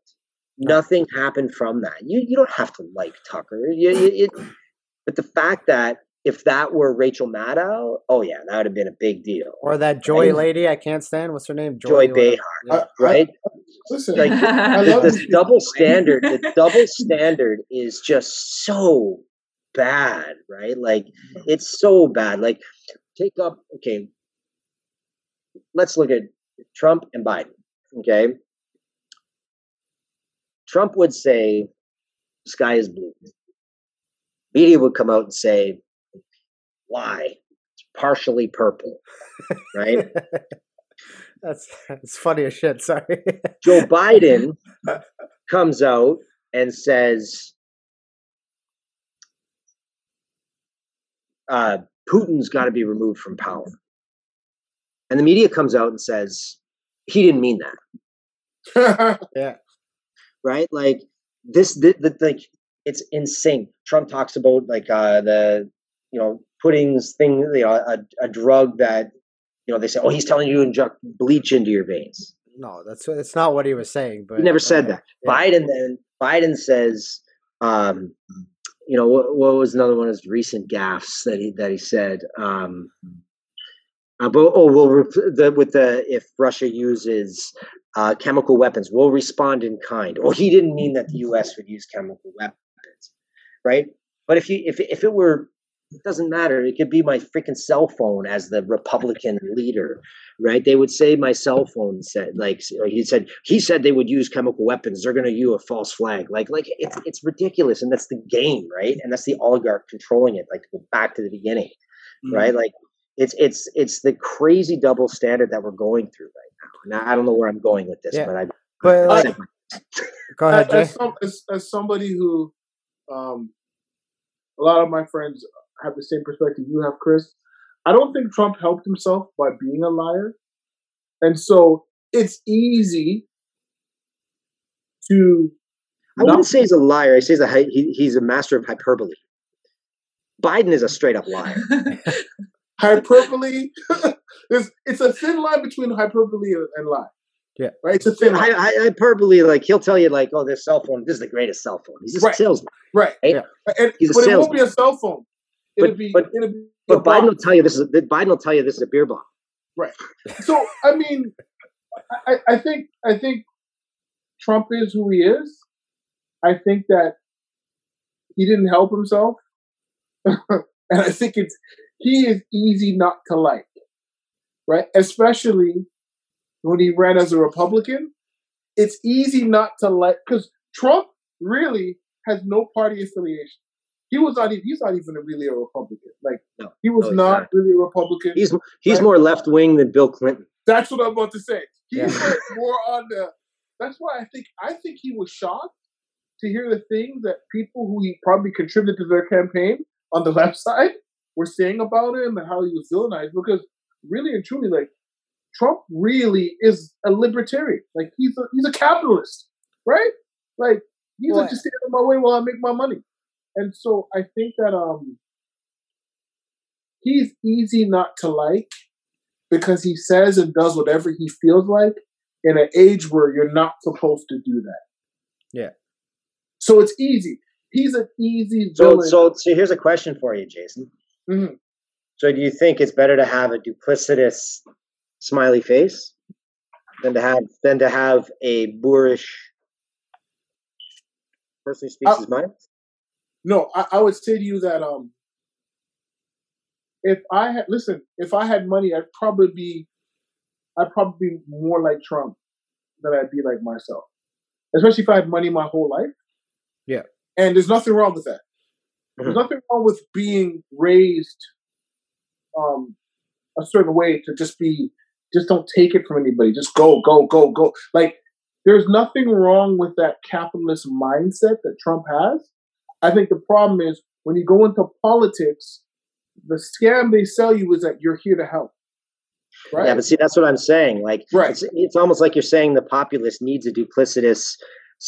Nothing happened from that. You you don't have to like Tucker. You, you, it, <clears throat> but the fact that if that were Rachel Maddow, oh yeah, that would have been a big deal. or that Joy Right. lady I can't stand. What's her name? Joy whatever. Behar, Yeah. I- I- right? listen, like, I the, love the double <laughs> standard the <laughs> double standard is just so bad right like mm. it's so bad like take up okay let's look at trump and biden okay trump would say sky is blue media would come out and say why it's partially purple right <laughs> That's that's funny as shit. Sorry. Joe <laughs> Biden <laughs> comes out and says uh, Putin's got to be removed from power. And the media comes out and says he didn't mean that, it. Right? Like this, the, the, like it's insane. Trump talks about like uh, the you know putting thing, you know, a, a drug that you know they say, oh, he's telling you to inject bleach into your veins. no, that's it's not what he was saying. But He never said uh, that. yeah. Biden then Biden says, um, you know, what, what was another one of his recent gaffes that he that he said um, about oh well the, with the if Russia uses uh, chemical weapons, we'll respond in kind. Or he didn't mean that the U.S. would use chemical weapons, right? But if you if if it were it doesn't matter. It could be my freaking cell phone as the Republican leader, right? They would say my cell phone said like he said he said they would use chemical weapons. They're going to use a false flag. Like like it's it's ridiculous, and that's the game, right? And that's the oligarch controlling it. Like back to the beginning, right? Like it's it's it's the crazy double standard that we're going through right now. And I don't know where I'm going with this, Yeah. but I. But like, said <laughs> go ahead, as, Jay. some, as, as somebody who, um, a lot of my friends have the same perspective you have, Chris. I don't think Trump helped himself by being a liar, and so it's easy to. I not- wouldn't say he's a liar. I say he's a he, he's a master of hyperbole. Biden is a straight up liar. <laughs> hyperbole. <laughs> it's, it's a thin line between hyperbole and, and lie. Yeah. right. It's a thin Hy- line. hy- hyperbole, like he'll tell you, like, oh, this cell phone, this is the greatest cell phone. He's a Right. salesman. Right. Yeah. And, He's a but it won't be a cell phone. It'll But- be. but- it'll be. But a Biden will tell you this is a, Biden will tell you this is a beer bottle. Right. So I mean, I, I think I think Trump is who he is. I think that he didn't help himself, <laughs> and I think it's he is easy not to like, right? Especially when he ran as a Republican, it's easy not to like because Trump really has no party affiliation. He was not. He's not even really a Republican. Like No. he was oh, No, not not. really a Republican. He's he's Right. more left wing than Bill Clinton. That's what I'm about to say. He's Yeah. like <laughs> more on the. That's why I think I think he was shocked to hear the things that people who he probably contributed to their campaign on the <laughs> left side were saying about him and how he was villainized. Because really and truly, like Trump really is a libertarian. Like he's a he's a capitalist, right? Like he's Well, like just stay out of my way while I make my money. And so I think that um he's easy not to like because he says and does whatever he feels like in an age where you're not supposed to do that. Yeah. So it's easy. He's an easy So villain. so so here's a question for you, Jason. Mhm. So do you think it's better to have a duplicitous smiley face than to have than to have a boorish person who speaks Uh, his mind? No, I, I would say to you that um, if I had listen, if I had money, I'd probably be, I'd probably be more like Trump than I'd be like myself. Especially if I had money my whole life. Yeah. And there's nothing wrong with that. There's Mhm. nothing wrong with being raised um a certain way to just be just don't take it from anybody. Just go, go, go, go. Like there's nothing wrong with that capitalist mindset that Trump has. I think the problem is when you go into politics, the scam they sell you is that you're here to help. Right? Yeah, but see, that's what I'm saying. Like, Right. it's, it's almost like you're saying the populace needs a duplicitous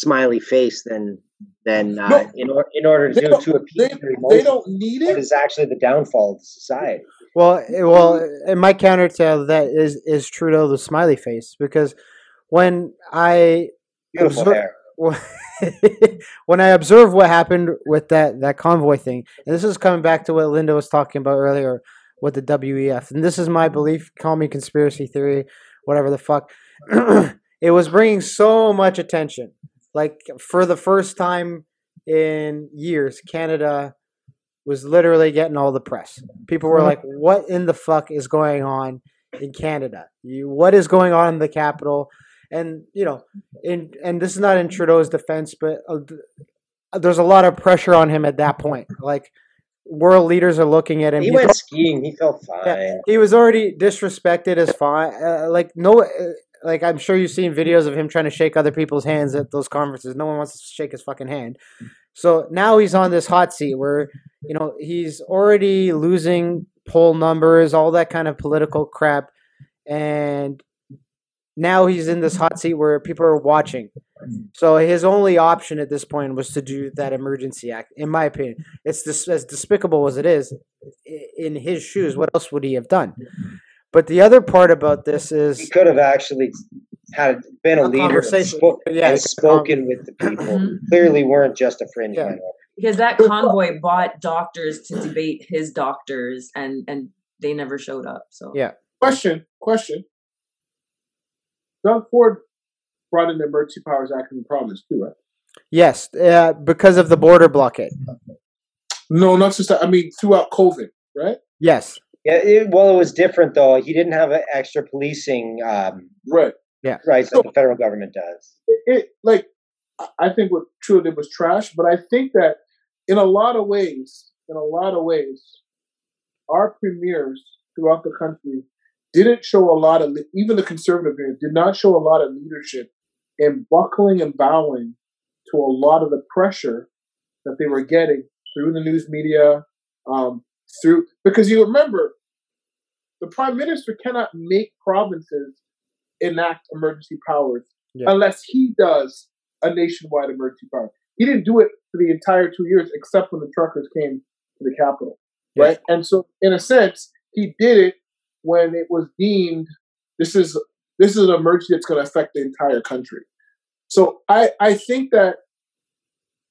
smiley face than than uh, No. in, or, in order to, don't- to appease they, their they don't need What it. is actually the downfall of society? Well, eh, well, and my counter to that is is Trudeau the smiley face because when I Beautiful Obser- hair. <laughs> when I observe what happened with that that convoy thing, and this is coming back to what Linda was talking about earlier with the WEF, and this is my belief. Call me conspiracy theory, whatever the fuck. <clears throat> it was bringing so much attention, like for the first time in years, Canada was literally getting all the press. People were like, "What in the fuck is going on in Canada? You, what is going on in the capital?" And you know, in and this is not in Trudeau's defense, but uh, there's a lot of pressure on him at that point. Like world leaders are looking at him. He He's went skiing. He felt fine. yeah, he was already disrespected as fine. Uh, like no, uh, like I'm sure you've seen videos of him trying to shake other people's hands at those conferences. No one wants to shake his fucking hand. So now he's on this hot seat where you know he's already losing poll numbers, all that kind of political crap, and now he's in this hot seat where people are watching. So his only option at this point was to do that emergency act. In my opinion, it's as despicable as it is. In his shoes, what else would he have done? But the other part about this is he could have actually had been a, A leader and, spo- Yeah, and spoken with the people. <clears throat> Clearly, weren't just a fringe Yeah. minority. because that convoy bought doctors to debate his doctors and and they never showed up so Yeah. Question, question. Doug Ford brought in the Emergency Powers Act in the province too, right? yes, uh, because of the border blockade. No, not just that. I mean, throughout COVID, right? Yes, Yeah, it, well, it was different though. He didn't have a extra policing um, Right. Yeah, rights that the federal government does. it, it like I- I think what Trudeau did was trash, but I think that in a lot of ways, in a lot of ways, our premiers throughout the country didn't show a lot of even the conservative premiers did not show a lot of leadership in buckling and bowing to a lot of the pressure that they were getting through the news media, um, through because you remember the prime minister cannot make provinces enact emergency powers Yeah. unless he does a nationwide emergency power. He didn't do it for the entire two years, except when the truckers came to the capital, Yeah. right? And so, in a sense, he did it when it was deemed this is this is an emergency that's going to affect the entire country. So I I think that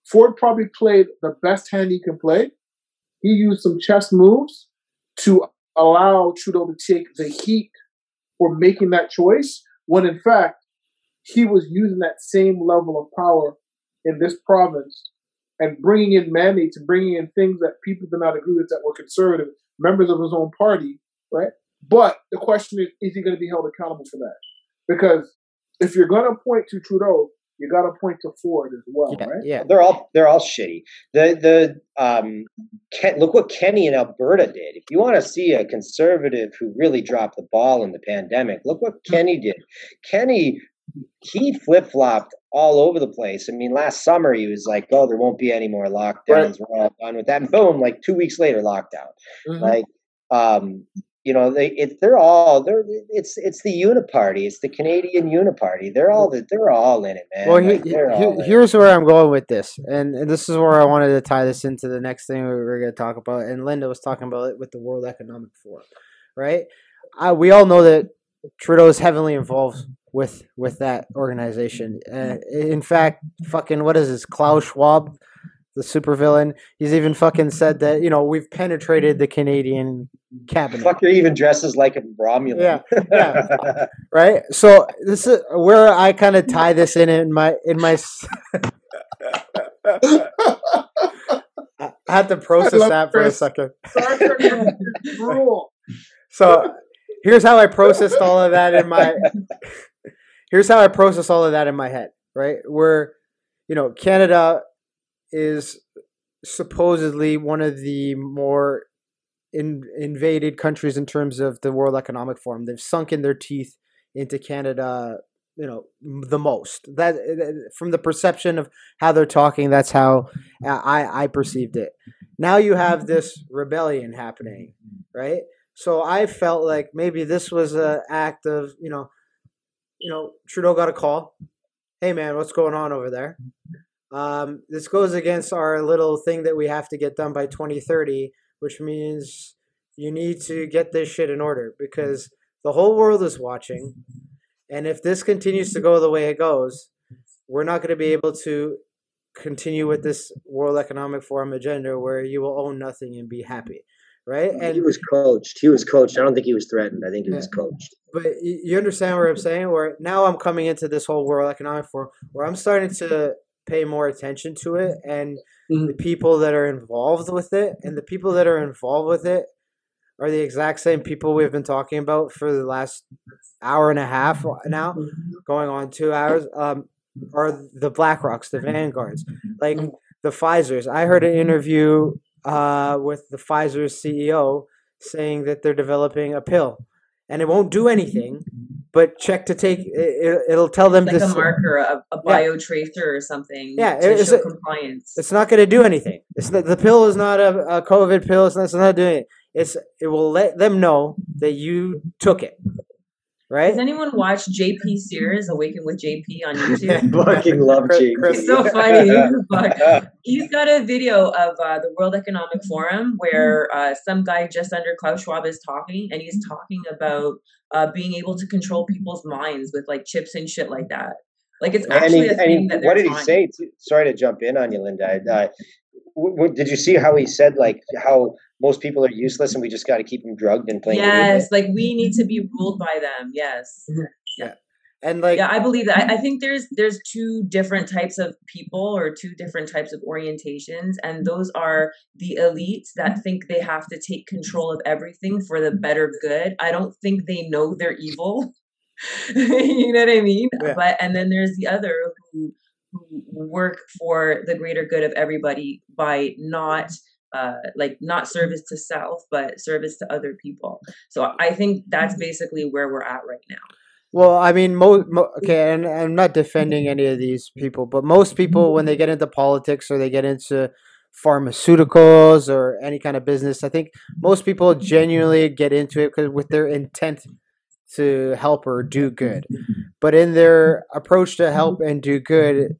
Ford probably played the best hand he can play. He used some chess moves to allow Trudeau to take the heat for making that choice, when in fact he was using that same level of power in this province and bringing in mandates and bringing in things that people did not agree with that were conservative members of his own party, right? But the question is, is he going to be held accountable for that? Because if you're going to point to Trudeau, you got to point to Ford as well, yeah, right? yeah. They're all they're all shitty. The the um, Ken, look what Kenney in Alberta did. If you want to see a conservative who really dropped the ball in the pandemic, look what Kenney did. Kenney he flip flopped all over the place. I mean, last summer he was like, "Oh, there won't be any more lockdowns. Right. We're all done with that." And boom, like two weeks later, lockdown. Mhm. Like, um, you know, they it, they're all they're it's it's the Uniparty. It's the Canadian Uniparty. They're all they're all in it, man. Well, Like, they're all in he, it. here's where I'm going with this, and, and this is where I wanted to tie this into the next thing we were going to talk about. And Linda was talking about it with the World Economic Forum, right? I, we all know that Trudeau is heavily involved with with that organization. Uh, in fact, fucking what is this? Klaus Schwab, the supervillain. He's even fucking said that you know we've penetrated the Canadian cabinet. Fucker even dresses like a Romulan. Yeah, yeah. <laughs> right. So this is where I kind of tie this in in my in my. s- I had to process that for a second. Star Trek is cruel. So here's how I processed all of that in my. Here's how I process all of that in my head. Right, where you know Canada is supposedly one of the more in, invaded countries in terms of the World Economic Forum. They've sunk in their teeth into Canada, you know, the most. That- from the perception of how they're talking, that's how I I perceived it. Now you have this rebellion happening, right? So I felt like maybe this was an act of you know, you know, Trudeau got a call. Hey man, what's going on over there? Um, this goes against our little thing that we have to get done by 2030, which means you need to get this shit in order because the whole world is watching. And if this continues to go the way it goes, we're not going to be able to continue with this World Economic Forum agenda where you will own nothing and be happy. Right? And he was coached. He was coached. I don't think he was threatened. I think he was coached. but you understand what I'm saying? Where now I'm coming into this whole World Economic Forum where I'm starting to pay more attention to it and Mhm. the people that are involved with it and the people that are involved with it are the exact same people we've been talking about for the last hour and a half now going on two hours um are the blackrocks the vanguards like the pfizer's. I heard an interview uh with the pfizer's ceo saying that they're developing a pill and it won't do anything but check to take it, it'll tell them like to a marker, a, a Yeah. biotracer or something. Yeah, to it's a- compliance. It's not going to do anything. It's not, the pill is not a, a COVID pill. It's not, it's not doing it. It's it will let them know that you took it, right? Does anyone watch JP Sears Awaken with JP on <laughs> YouTube? Fucking love Chris- Jake. Chris- It's so funny. <laughs> Fuck. He's got a video of uh, the World Economic Forum where uh, some guy just under Klaus Schwab is talking, and he's talking about uh, being able to control people's minds with like chips and shit like that. Like it's and actually he, a and he, that what did he trying. say? too? Sorry to jump in on you, Linda. Uh, w- w- did you see how he said like how most people are useless and we just got to keep them drugged and playing? Yes, like we need to be ruled by them. Yes. Mm-hmm. Yeah. And like, yeah i believe that I, I think there's there's two different types of people or two different types of orientations and those are the elites that think they have to take control of everything for the better good i don't think they know they're evil <laughs> you know what i mean Yeah. but and then there's the other who who work for the greater good of everybody by not uh, like not service to self, but service to other people. So I think that's basically where we're at right now. well, I mean, mo- mo- okay, and I'm not defending any of these people, but most people when they get into politics or they get into pharmaceuticals or any kind of business, I think most people genuinely get into it because with their intent to help or do good. But in their approach to help and do good,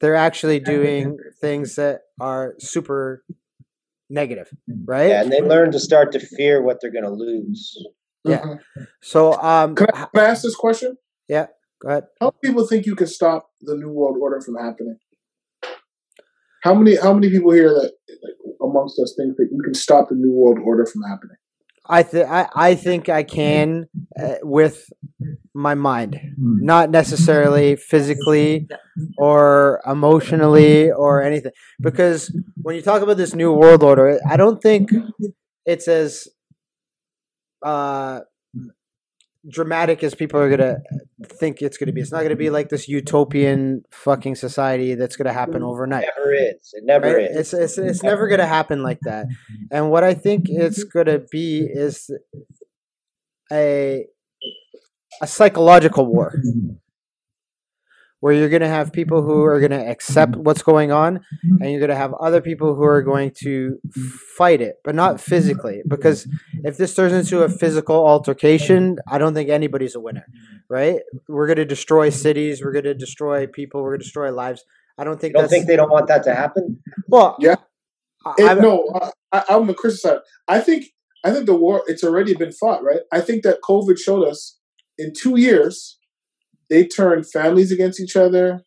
they're actually doing things that are super negative, right? Yeah, and they learn to start to fear what they're going to lose. Yeah. Mhm. So, um, Can h- I, can I ask this question? Yeah, go ahead. How many people think you can stop the New World Order from happening? How many how many people here that like, amongst us think that you can stop the New World Order from happening? I think I, I think I can uh, with my mind, not necessarily physically or emotionally or anything. Because when you talk about this new world order, I don't think it's as uh, dramatic as people are gonna think it's gonna be. It's not gonna be like this utopian fucking society that's gonna happen overnight. It never is. It never right? is. It's it's it's never gonna happen like that. And what I think it's gonna be is a a psychological war where you're gonna have people who are gonna accept what's going on, and you're gonna have other people who are going to fight it, but not physically. Because if this turns into a physical altercation, I don't think anybody's a winner, right? We're gonna destroy cities, we're gonna destroy people, we're gonna destroy lives. I don't think You don't that's think they don't want that to happen? well. Yeah. I, It, no, uh, I, I'm a Chris's side. I think I think the war it's already been fought, right? I think that COVID showed us in two years they turned families against each other.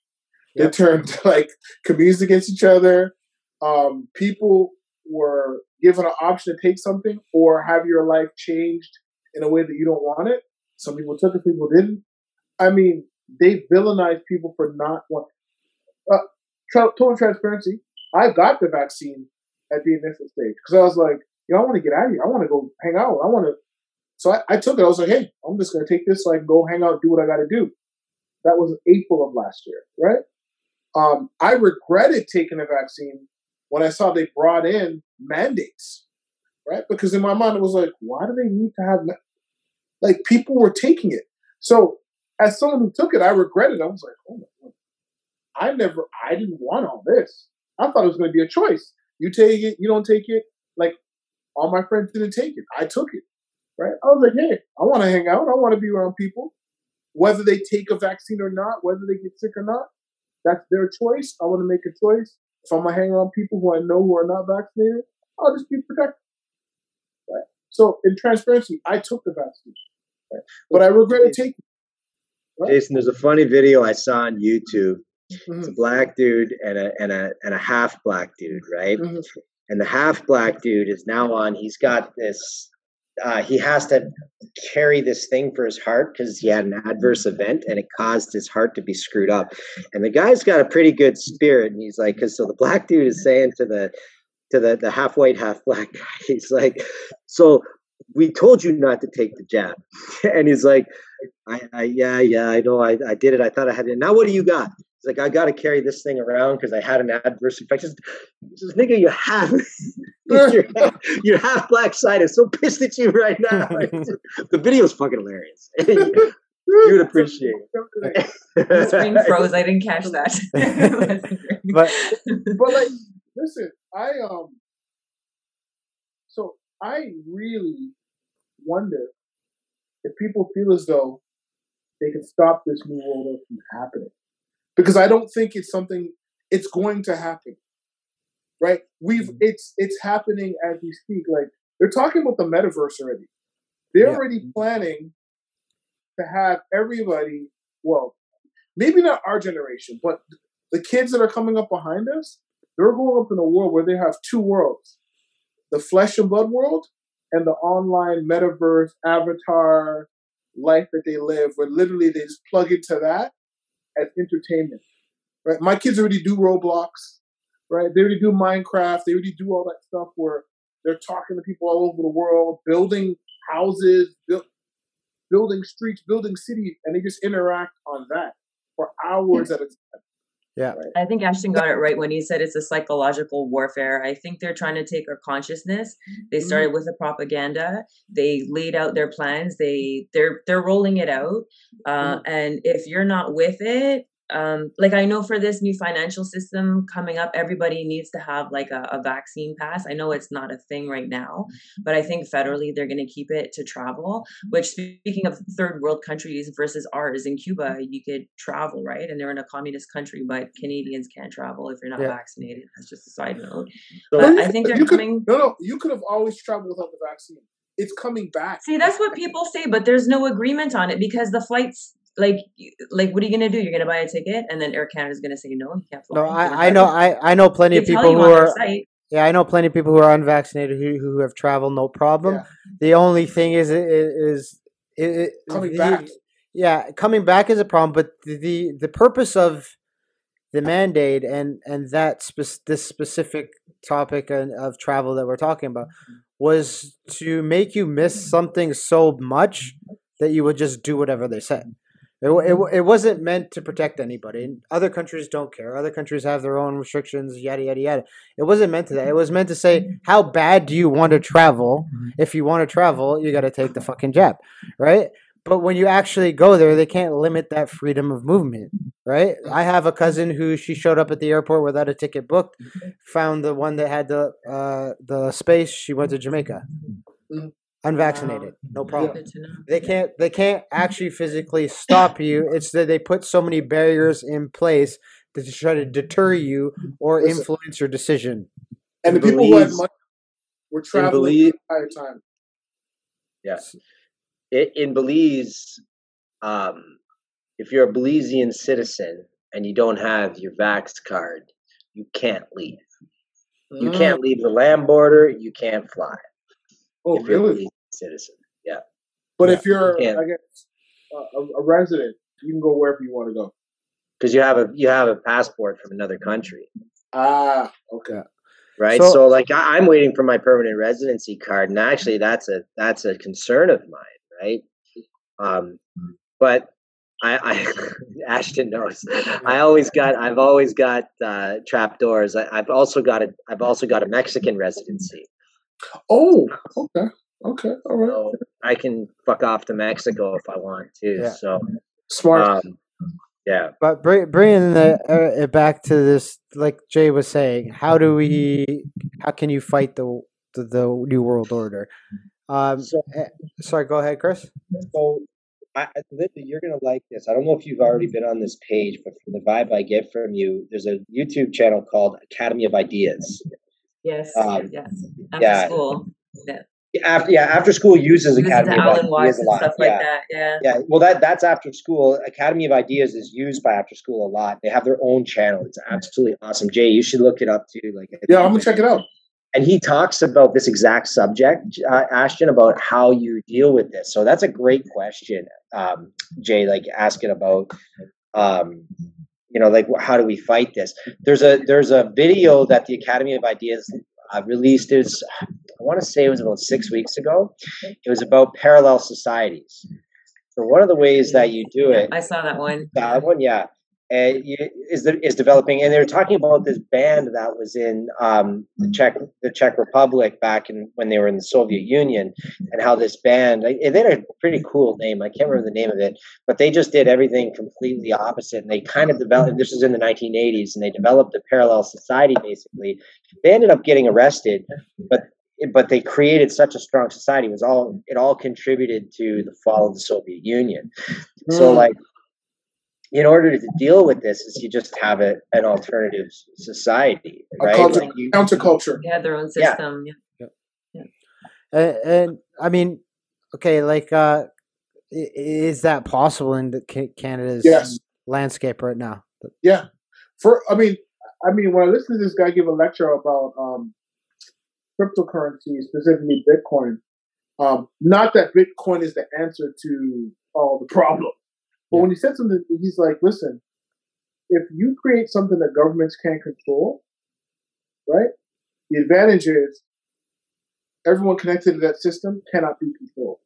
They Yep. turned <laughs> like communities against each other. um, people were given an option to take something or have your life changed in a way that you don't want it. Some people took it, people didn't. I mean, they villainize people for not wanting. Uh, total transparency. I got the vaccine at the initial stage because I was like, you know, I want to get out of here. I want to go hang out. I want to. So I, I, took it. I was like, hey, I'm just going to take this so I can go hang out, do what I got to do. That was April of last year, right? Um, I regretted taking the vaccine when I saw they brought in mandates, right? Because in my mind it was like, why do they need to have like people were taking it? So as someone who took it, I regretted. I was like, oh my god, I never, I didn't want all this. I thought it was going to be a choice. You take it, you don't take it. Like all my friends didn't take it. I took it, right? I was like, hey, I want to hang out. I want to be around people, whether they take a vaccine or not, whether they get sick or not. That's their choice. I want to make a choice. If I'm gonna hang around people who I know who are not vaccinated, I'll just be protected. Right. So in transparency, I took the vaccine, right? but I regretted taking. Right? Jason, there's a funny video I saw on YouTube. Mm-hmm. It's a black dude and a and a and a half black dude, right? Mm-hmm. And the half black dude is now on. He's got this uh, he has to carry this thing for his heart because he had an adverse event and it caused his heart to be screwed up. And the guy's got a pretty good spirit, and he's like, because so the black dude is saying to the to the the half white half black <laughs> guy, he's like, so we told you not to take the jab, <laughs> and he's like, I, I yeah yeah I know I I did it I thought I had it. Now what do you got? He's like, I got to carry this thing around because I had an adverse infection. Just nigga, you have your, your half black side is so pissed at you right now. <laughs> the video is fucking hilarious. <laughs> you would appreciate it. the screen <laughs> froze. I didn't catch that. but but like, listen, I um, so I really wonder if people feel as though they can stop this new world from happening because I don't think it's something it's going to happen. Right? We've mm-hmm. it's it's happening as we speak. Like they're talking about the metaverse already. They're yeah. already planning to have everybody, well, maybe not our generation, but the kids that are coming up behind us, they're growing up in a world where they have two worlds. The flesh and blood world and the online metaverse avatar life that they live, where literally they just plug into that as entertainment. Right? My kids already do Roblox, right? They already do Minecraft. They already do all that stuff where they're talking to people all over the world, building houses, build, building streets, building cities, and they just interact on that for hours at a time. Yeah. I think Ashton got it right when he said it's a psychological warfare. I think they're trying to take our consciousness. They mm-hmm. started with the propaganda. They laid out their plans. They they're they're rolling it out. Uh, mm-hmm. And if you're not with it, um, like I know for this new financial system coming up, everybody needs to have like a, a vaccine pass. I know it's not a thing right now, but I think federally they're going to keep it to travel. Which, speaking of third world countries versus ours, in Cuba you could travel, right? And they're in a communist country, but Canadians can't travel if you're not yeah. vaccinated. That's just a side note. So but I think they're coming. Could, no, no, you could have always traveled without the vaccine it's coming back. See, that's what people say, but there's no agreement on it because the flights like like what are you gonna do? You're gonna buy a ticket, and then Air Canada's gonna say no, you can't fly. No, I, I know I, I know plenty of people who are yeah, I know plenty of people who are unvaccinated who who have traveled no problem. Yeah. The only thing is is is, coming the, back. Yeah, coming back is a problem, but the the purpose of the mandate and and that spe- this specific topic of travel that we're talking about was to make you miss something so much that you would just do whatever they said. It, it, mm-hmm. it wasn't meant to protect anybody. Other countries don't care. Other countries have their own restrictions, yada, yada, yada. It wasn't meant to that. It was meant to say, mm-hmm. how bad do you want to travel? Mm-hmm. If you want to travel, you got to take the fucking jab, right? But when you actually go there, they can't limit that freedom of movement, right? I have a cousin who she showed up at the airport without a ticket booked, found the one that had the uh, the space. She went to Jamaica. Unvaccinated. No problem. they can't they can't actually physically stop you. <laughs> It's that they put so many barriers in place to try to deter you or Listen, influence your decision and the people Belize, who had money were traveling Belize, the entire time. Yes. In Belize um, if you're a Belizean citizen and you don't have your vax card you can't leave. You Mm. can't leave the land border. You can't fly Oh, if you're a really? Citizen. Yeah, But Yeah. if you're, Yeah. I guess, a, a resident, you can go wherever you want to go. because you have a you have a passport from another country, Ah, okay. right? So- So, like I, I'm waiting for my permanent residency card, and actually that's a that's a concern of mine, right? Um, but I, I <laughs> Ashton knows. I <laughs> always got I've always got uh, trap doors. I, I've also got a I've also got a Mexican residency. Oh, okay. Okay. All right. So I can fuck off to Mexico if I want to. Yeah. So Smart. um, yeah. But bring, bringing the, uh, it back to this, like Jay was saying, how do we, how can you fight the the, the new world order? Um, So eh, sorry, go ahead, Chris. So, I, I- Linda, you're gonna like this. I don't know if you've already been on this page, but from the vibe I get from you, there's a YouTube channel called Academy of Ideas. Yes. Um, yes. After yeah. school. Yeah. After yeah, After Skool uses Listen Academy of Alan Ideas a and lot. stuff yeah. like that. Yeah. Yeah, well, that that's After Skool. Academy of Ideas is used by After Skool a lot. They have their own channel. It's absolutely awesome. Jay, you should look it up too. Like, yeah, I'm gonna check it out. and he talks about this exact subject, uh, Ashton, about how you deal with this. So that's a great question, um, Jay. Like asking about, um, you know, like how do we fight this? There's a there's a video that the Academy of Ideas uh, released. Is I want to say it was about six weeks ago. It was about parallel societies. So one of the ways that you do it I saw that one. that one, yeah. And is is developing, and they're talking about this band that was in um, the Czech the Czech Republic back in when they were in the Soviet Union, and how this band they had a pretty cool name. I can't remember the name of it, but they just did everything completely opposite. And they kind of developed. This was in the 1980s, and they developed a parallel society. Basically, they ended up getting arrested, but but they created such a strong society. It was all it all contributed to the fall of the Soviet Union. So Mm. like in order to deal with this is you just have a, an alternative s- society, A right? culture, Like you- counterculture. They had their own Yeah. system. Yeah. And, and I mean, okay, like, uh, is that possible in the Ca- Canada's Yes. landscape right now? Yeah. For I mean, I mean, when I listen to this guy give a lecture about um, cryptocurrency, specifically Bitcoin, um, not that Bitcoin is the answer to all the <laughs> problems, but Yeah. when he said something, he's like, "Listen, if you create something that governments can't control, right? The advantage is everyone connected to that system cannot be controlled."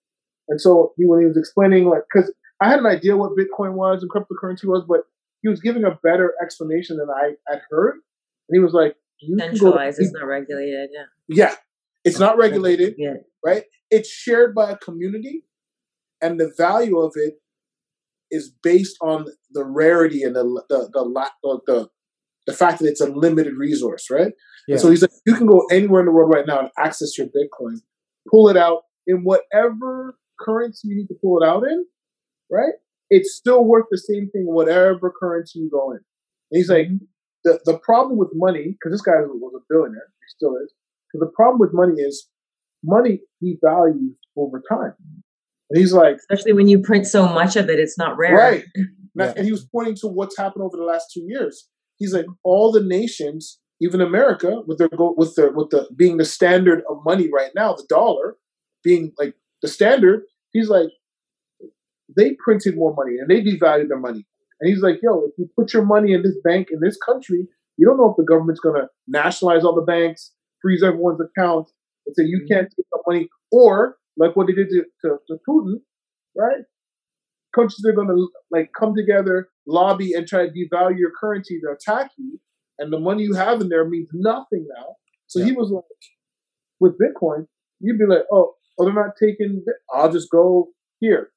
And so he, when he was explaining, like, because I had an idea what Bitcoin was and cryptocurrency was, but he was giving a better explanation than I had heard. And he was like, "You can go to Centralized, it's not regulated. Yeah. yeah, it's not regulated, Yeah. right? It's shared by a community, and the value of it is based on the rarity and the the the the, the, the fact that it's a limited resource, right? Yeah. So he's like, you can go anywhere in the world right now and access your Bitcoin, pull it out in whatever currency you need to pull it out in, right? It's still worth the same thing, whatever currency you go in. And he's like, mm-hmm. the, the problem with money, because this guy was a billionaire, he still is, because the problem with money is money devalues over time. And he's like, Especially when you print so much of it, it's not rare. right. <laughs> And Yeah. And he was pointing to what's happened over the last two years. He's like, all the nations, even America, with their go with their with the being the standard of money right now, the dollar being like the standard. He's like, they printed more money and they devalued their money. And he's like, yo, if you put your money in this bank in this country, you don't know if the government's going to nationalize all the banks, freeze everyone's accounts, and say you mm-hmm. can't take the money, or like what they did to, to, to Putin, right? Countries are going to like come together, lobby, and try to devalue your currency to attack you, and the money you have in there means nothing now. So he was like, with Bitcoin, you'd be like, oh, oh, they're not taking. I'll just go here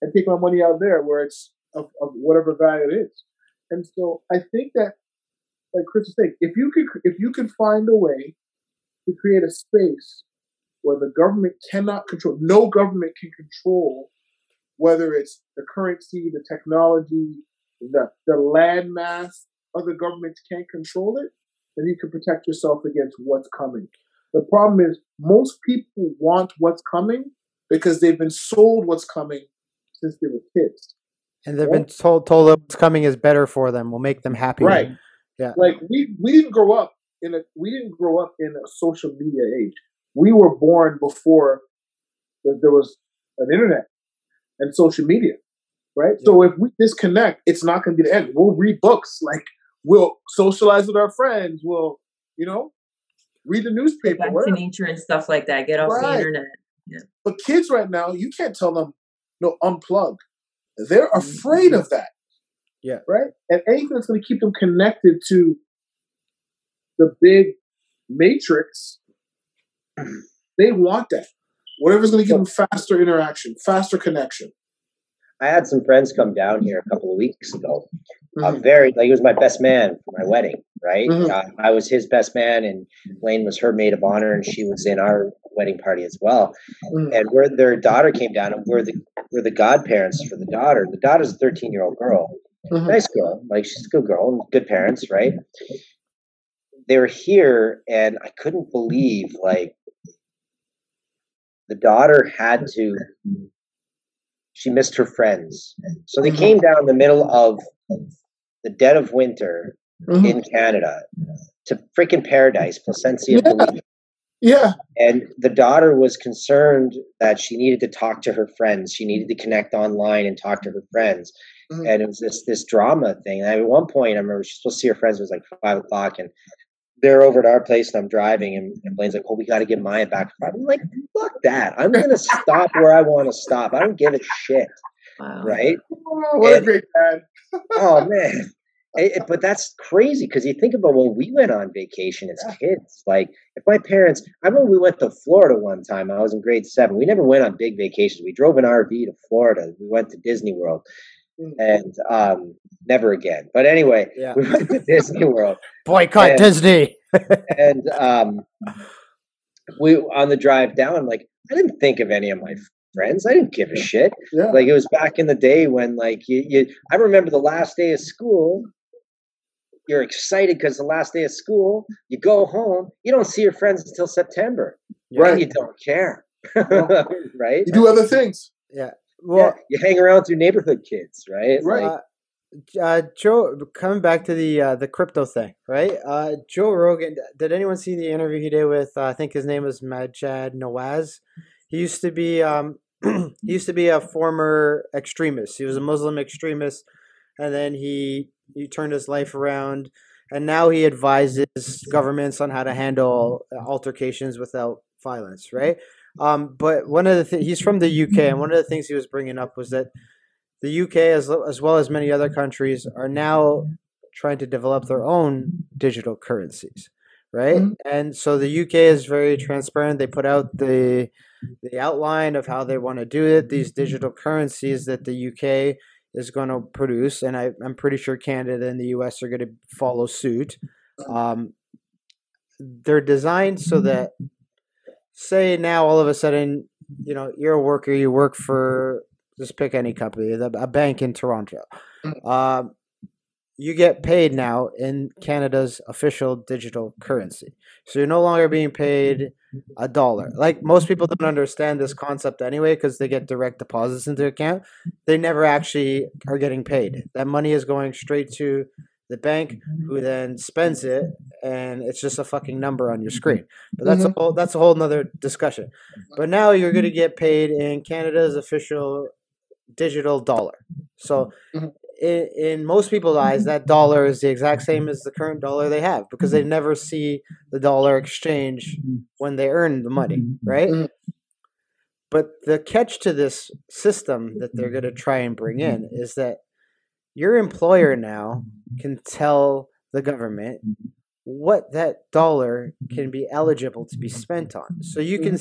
and take my money out there where it's of, of whatever value it is. And so I think that, like Chris was saying, if you could if you could find a way to create a space where the government cannot control, no government can control whether it's the currency, the technology, the the land mass, other governments can't control it, then you can protect yourself against what's coming. The problem is most people want what's coming because they've been sold what's coming since they were kids. And they've been told told that what's coming is better for them, will make them happy. Right. Yeah. Like we we didn't grow up in a we didn't grow up in a social media age. We were born before there was an internet and social media, right? Yeah. So if we disconnect, it's not going to be the end. We'll read books, like we'll socialize with our friends. We'll, you know, read the newspaper. Go back to nature and stuff like that. Get off right. the internet. Yeah. But kids right now, you can't tell them no unplug. They're mm-hmm. afraid of that. Yeah. Right? And anything that's going to keep them connected to the big matrix, they want that. Whatever's going to give them faster interaction, faster connection. I had some friends come down here a couple of weeks ago. Mm-hmm. Uh, very like he was my best man for my wedding, right? Mm-hmm. Uh, I was his best man, and Lane was her maid of honor, and she was in our wedding party as well. Mm-hmm. And where their daughter came down, and we're the we're the godparents for the daughter. The daughter's a thirteen year old girl, mm-hmm. nice girl, like she's a good girl, and good parents, right? They were here, and I couldn't believe like the daughter had to she missed her friends. So they came down in the middle of the dead of winter mm-hmm. in canada to freaking paradise placencia yeah. yeah. And the daughter was concerned that she needed to talk to her friends. She needed to connect online and talk to her friends. Mm-hmm. and it was this this drama thing. And at one point i remember she was supposed to see her friends. It was like five o'clock. And they're over at our place and I'm driving and, and Blaine's like, "Oh, we got to get Maya back." I'm like, "Fuck that! I'm gonna <laughs> stop where I want to stop. I don't give a shit." Wow. Right? Oh, <laughs> what and, a great dad! <laughs> oh man, it, it, but that's crazy because you think about when we went on vacation as yeah. kids. Like, if my parents, I remember we went to Florida one time. I was in grade seven. We never went on big vacations. We drove an RV to Florida. We went to Disney World. And um, never again. But anyway, yeah. we went to Disney <laughs> World. Boycott and, Disney. and um, we on the drive down, like I didn't think of any of my friends. I didn't give a shit. Yeah. Like it was back in the day when, like you, you I remember the last day of school. You're excited because the last day of school. You go home. You don't see your friends until September. Right. you don't care. <laughs> right. You do other things. Yeah. Well, yeah, you hang around through neighborhood kids, right? Right. Uh, uh, Joe, coming back to the uh, the crypto thing, right? Uh, Joe Rogan. Did anyone see the interview he did with? Uh, I think his name was Maajid Nawaz. He used to be um, <clears throat> he used to be a former extremist. He was a Muslim extremist, and then he he turned his life around, and now he advises governments on how to handle altercations without violence, right? Um, but one of the th- he's from the UK, and one of the things he was bringing up was that the UK, as, as well as many other countries, are now trying to develop their own digital currencies, right? Mm-hmm. And so the UK is very transparent. They put out the the outline of how they want to do it. These digital currencies that the UK is going to produce, and I, am pretty sure Canada and the US are going to follow suit. Um, they're designed so that, say, now all of a sudden, you know, you're a worker, you work for just pick any company, a bank in Toronto. Mm. Um, you get paid now in Canada's official digital currency. So you're no longer being paid a dollar. Like most people don't understand this concept anyway because they get direct deposits into account. They never actually are getting paid. That money is going straight to the bank who then spends it and it's just a fucking number on your screen. But that's mm-hmm. a whole that's a whole nother discussion. But now you're gonna get paid in Canada's official digital dollar. So mm-hmm. in, in most people's eyes, that dollar is the exact same as the current dollar they have because they never see the dollar exchange when they earn the money, right? Mm-hmm. But the catch to this system that they're going to try and bring in is that your employer now can tell the government what that dollar can be eligible to be spent on. So you can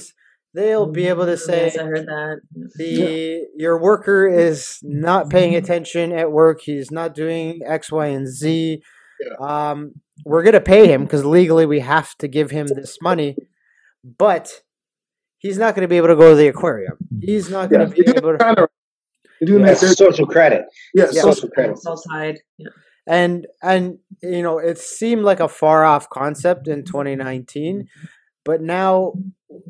they'll be able to say yes, I heard that. the your worker is not paying attention at work. He's not doing X, Y, and Z. Yeah. Um, we're gonna pay him because legally we have to give him this money, but he's not gonna be able to go to the aquarium. He's not gonna yeah, be able to. Doing yeah, that social credit. Yeah, yeah. social credit. Side. Yeah. And and you know it seemed like a far off concept in 2019, but now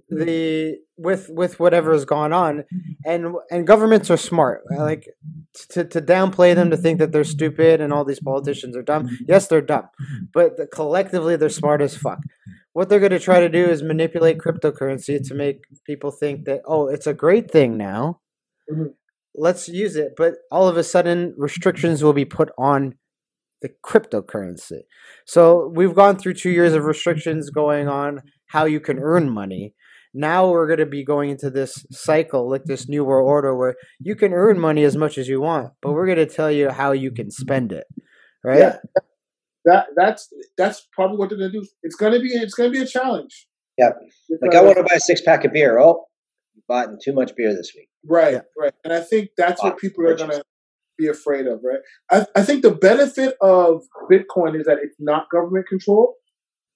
the with with whatever has gone on and and governments are smart like to, to downplay them to think that they're stupid and all these politicians are dumb. Yes, they're dumb, but the, collectively they're smart as fuck. What they're going to try to do is manipulate cryptocurrency to make people think that oh, it's a great thing now. Mhm. Let's use it, but all of a sudden restrictions will be put on the cryptocurrency. So we've gone through two years of restrictions going on how you can earn money. Now we're going to be going into this cycle, like this new world order, where you can earn money as much as you want, but we're going to tell you how you can spend it, right? Yeah. That that's that's probably what they're gonna do. It's gonna be it's gonna be a challenge. Yeah, Like I want to buy a six pack of beer. Oh, you bought in too much beer this week. Right, Yeah. right. And I think that's what people are going to be afraid of, right? I, I think the benefit of Bitcoin is that it's not government controlled,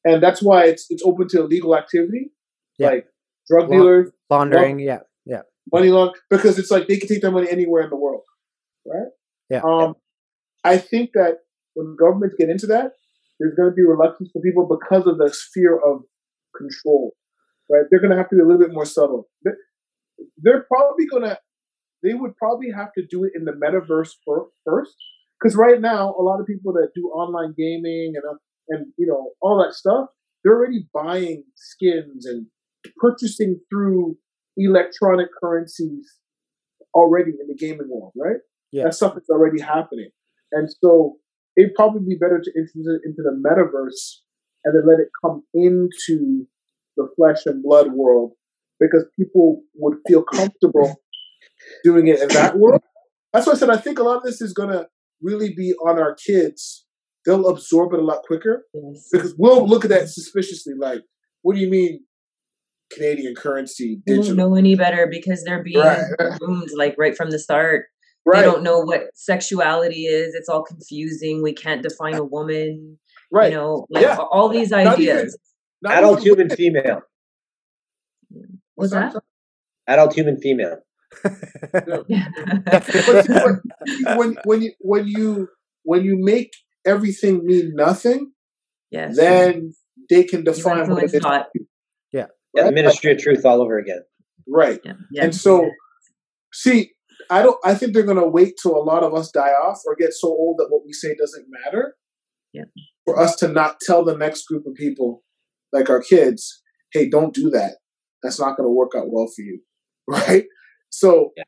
and that's why it's it's open to illegal activity, Yeah. like drug dealers, Laundering, yeah, yeah. money laundering, because it's like they can take their money anywhere in the world, right? Yeah. Um, I think that when governments get into that, there's going to be reluctance for people because of the fear of control, right? They're going to have to be a little bit more subtle. They're, probably to, they would probably have to do it in the metaverse fir- first, because right now a lot of people that do online gaming and uh, and you know all that stuff, they're already buying skins and purchasing through electronic currencies already in the gaming world, right? Yeah. That stuff is already happening. And so it'd probably be better to introduce it into the metaverse and then let it come into the flesh and blood world because people would feel comfortable doing it in that world. That's why I said I think a lot of this is going to really be on our kids. They'll absorb it a lot quicker Yes. because we'll look at that suspiciously like, what do you mean Canadian currency They don't know any better because they're being Right. groomed like right from the start. Right, They don't know what sexuality is. It's all confusing. We can't define a woman. right. You know, like Yeah. all these Not even- ideas. Not Adult human women. female. What's that? Adult human female. <laughs> But see, but when when you when you when you make everything mean nothing, yes. then they can define what it influence is. Yeah, the Ministry of Truth all over again. Right. Yeah. yeah. And so, see, I don't. I think they're going to wait till a lot of us die off or get so old that what we say doesn't matter. Yeah. For us to not tell the next group of people, like our kids, hey, don't do that. That's not going to work out well for you, <laughs> right? So, Yeah.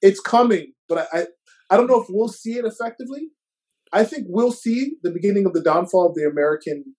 it's coming, but I, I, I don't know if we'll see it effectively. I think we'll see the beginning of the downfall of the American.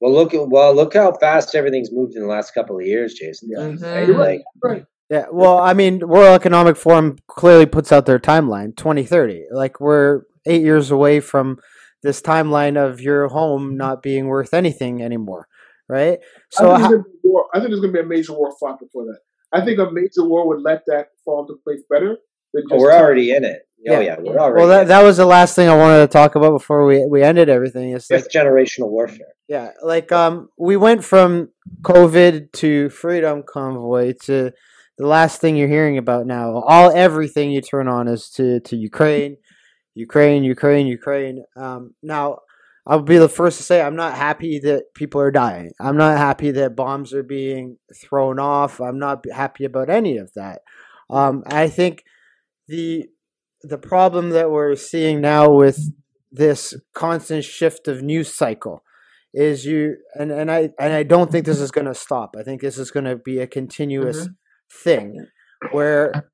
Well, look at well, look how fast everything's moved in the last couple of years, Jason. Yeah. Mhm. Right? Right. Like, Right. Yeah, well, I mean, World Economic Forum clearly puts out their timeline, 2030. Like we're 8 years away from this timeline of your home not being worth anything anymore, right? So I, think how, there's gonna be war. I think there's going to be a major war fought before that. I think a major war would let that fall into place better than just. oh, we're already in it. Oh Yeah. yeah, we're already. well that that was the last thing I wanted to talk about before we we ended everything. Is like fifth generational warfare. Yeah, like um, we went from COVID to Freedom Convoy to the last thing you're hearing about now. All everything you turn on is to to Ukraine, Ukraine, Ukraine, Ukraine. Um, now I'll be the first to say I'm not happy that people are dying. I'm not happy that bombs are being thrown off. I'm not happy about any of that. Um, I think the the problem that we're seeing now with this constant shift of news cycle is you and, and I and I don't think this is going to stop. I think this is going to be a continuous thing where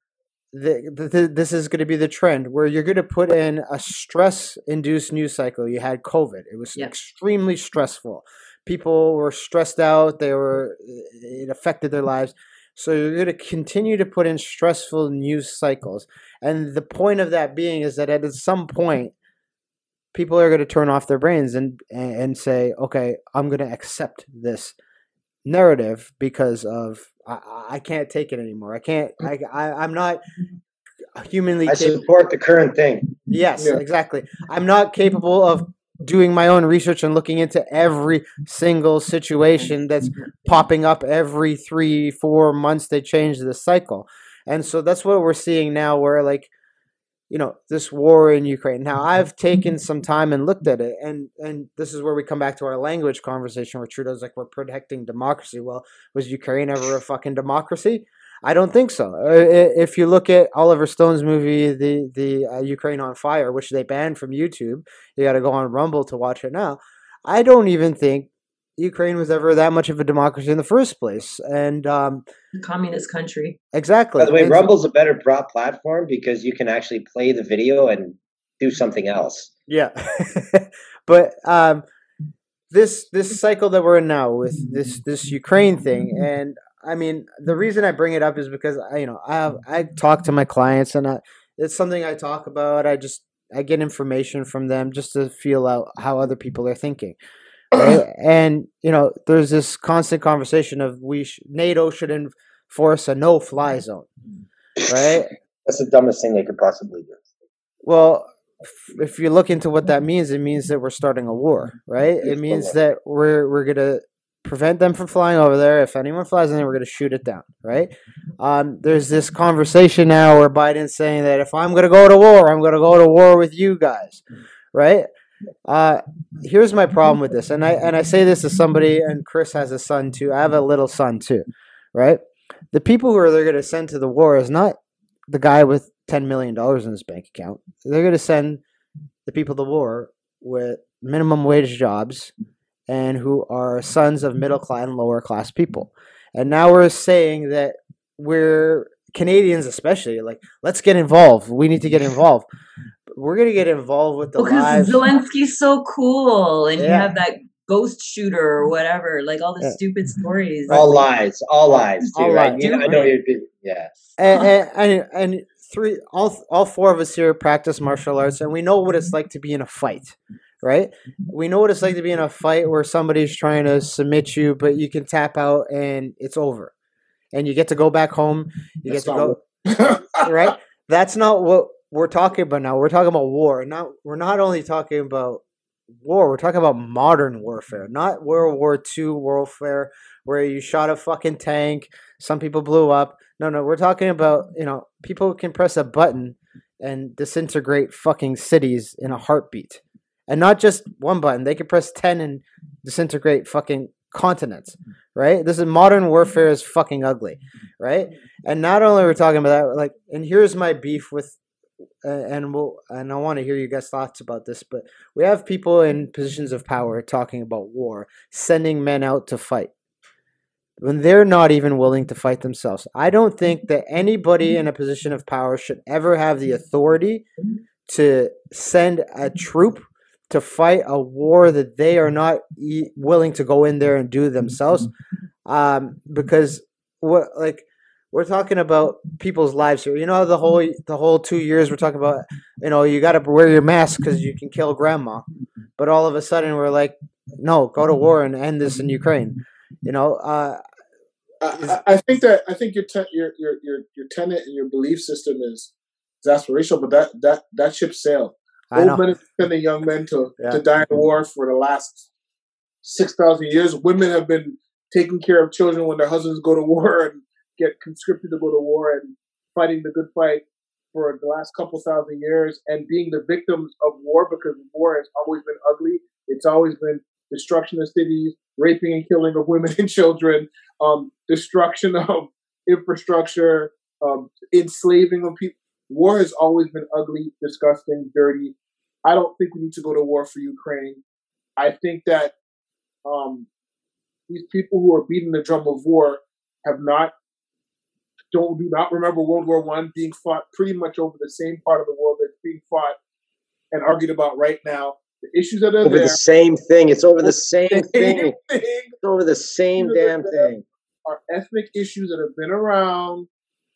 the, this is going to be the trend where you're going to put in a stress induced news cycle. You had COVID. It was Yeah. extremely stressful. People were stressed out. They were it affected their lives. So you're going to continue to put in stressful news cycles. And the point of that being is that at some point people are going to turn off their brains and and say, "Okay, I'm going to accept this narrative because of I, I can't take it anymore. I can't. Mm. I, I I'm not humanly I capable. support the current thing. Yes, Yeah. exactly. I'm not capable of doing my own research and looking into every single situation that's popping up every three, four months. They change the cycle, and so that's what we're seeing now. Where like, you know, this war in Ukraine. Now, I've taken some time and looked at it, and and this is where we come back to our language conversation, where Trudeau's like, we're protecting democracy. Well, was Ukraine ever a fucking democracy? I don't think so. If you look at Oliver Stone's movie, the the uh, Ukraine on Fire, which they banned from YouTube, you got to go on Rumble to watch it now. I don't even think Ukraine was ever that much of a democracy in the first place, and um, Communist country. exactly. By the way, And so- Rumble's a better broad platform because you can actually play the video and do something else. Yeah, <laughs> but um, this this cycle that we're in now with this this Ukraine thing, and I mean the reason I bring it up is because I you know I have, I talk to my clients and I, it's something I talk about. I just I get information from them just to feel out how other people are thinking. And you know, there's this constant conversation of we sh- NATO should enforce a no-fly zone, right? <laughs> That's the dumbest thing they could possibly do. Well, if you look into what that means, it means that we're starting a war, right? It means that we're we're gonna prevent them from flying over there. If anyone flies in there, we're gonna shoot it down, right? Um, there's this conversation now where Biden's saying that if I'm gonna go to war, I'm gonna go to war with you guys, right? Uh, here's my problem with this, and I and I say this as somebody, and Chris has a son too. I have a little son too, right? The people who are they're gonna send to the war is not the guy with ten million dollars in his bank account. They're going to send the people to war with minimum wage jobs and who are sons of middle class and lower class people. And now we're saying that we're Canadians, especially like let's get involved. We need to get involved. We're going to get involved with the oh, Because lives. Zelensky's so cool, and you have that ghost shooter or whatever, like all the Yeah. stupid stories. All lies, all lies, too, All right? lies. You know, I know you're big- yeah. and, <laughs> and, and, and three all all four of us here practice martial arts and we know what it's like to be in a fight right we know what it's like to be in a fight where somebody's trying to submit you but you can tap out and it's over and you get to go back home you That's get to go <laughs> right that's not what we're talking about now we're talking about war. Not we're not only talking about war we're talking about modern warfare. Not world war ii warfare where you shot a fucking tank some people blew up. No no we're talking about you know people can press a button and disintegrate fucking cities in a heartbeat. And not just one button they can press 10 and disintegrate fucking continents right? This is modern warfare is fucking ugly right? And not only are we talking about that like and here's my beef with and we'll and I want to hear you guys' thoughts about this, but we have people in positions of power talking about war, sending men out to fight when they're not even willing to fight themselves. I don't think that anybody in a position of power should ever have the authority to send a troop to fight a war that they are not e- willing to go in there and do themselves um, because what like we're talking about people's lives here. You know the whole the whole two years we're talking about. You know you got to wear your mask because you can kill grandma, but all of a sudden we're like, no, go to war and end this in Ukraine. You know, uh, I, I think that I think your te- your your your your tenet and your belief system is is aspirational, but that that that ship sailed. I Old men sending young men to Yeah. to die in war for the last six thousand years. Women have been taking care of children when their husbands go to war and get conscripted to go to war and fighting the good fight for the last couple thousand years and being the victims of war because war has always been ugly. It's always been destruction of cities, raping and killing of women <laughs> and children, um, destruction <laughs> of infrastructure, um, enslaving of people. War has always been ugly, disgusting, dirty. I don't think we need to go to war for Ukraine. I think that um, these people who are beating the drum of war have not don't do not remember World War One being fought pretty much over the same part of the world that's being fought and argued about right now. The issues that are Over there the same thing. It's over the same same thing. <laughs> thing It's over the same damn thing. are ethnic issues that have been around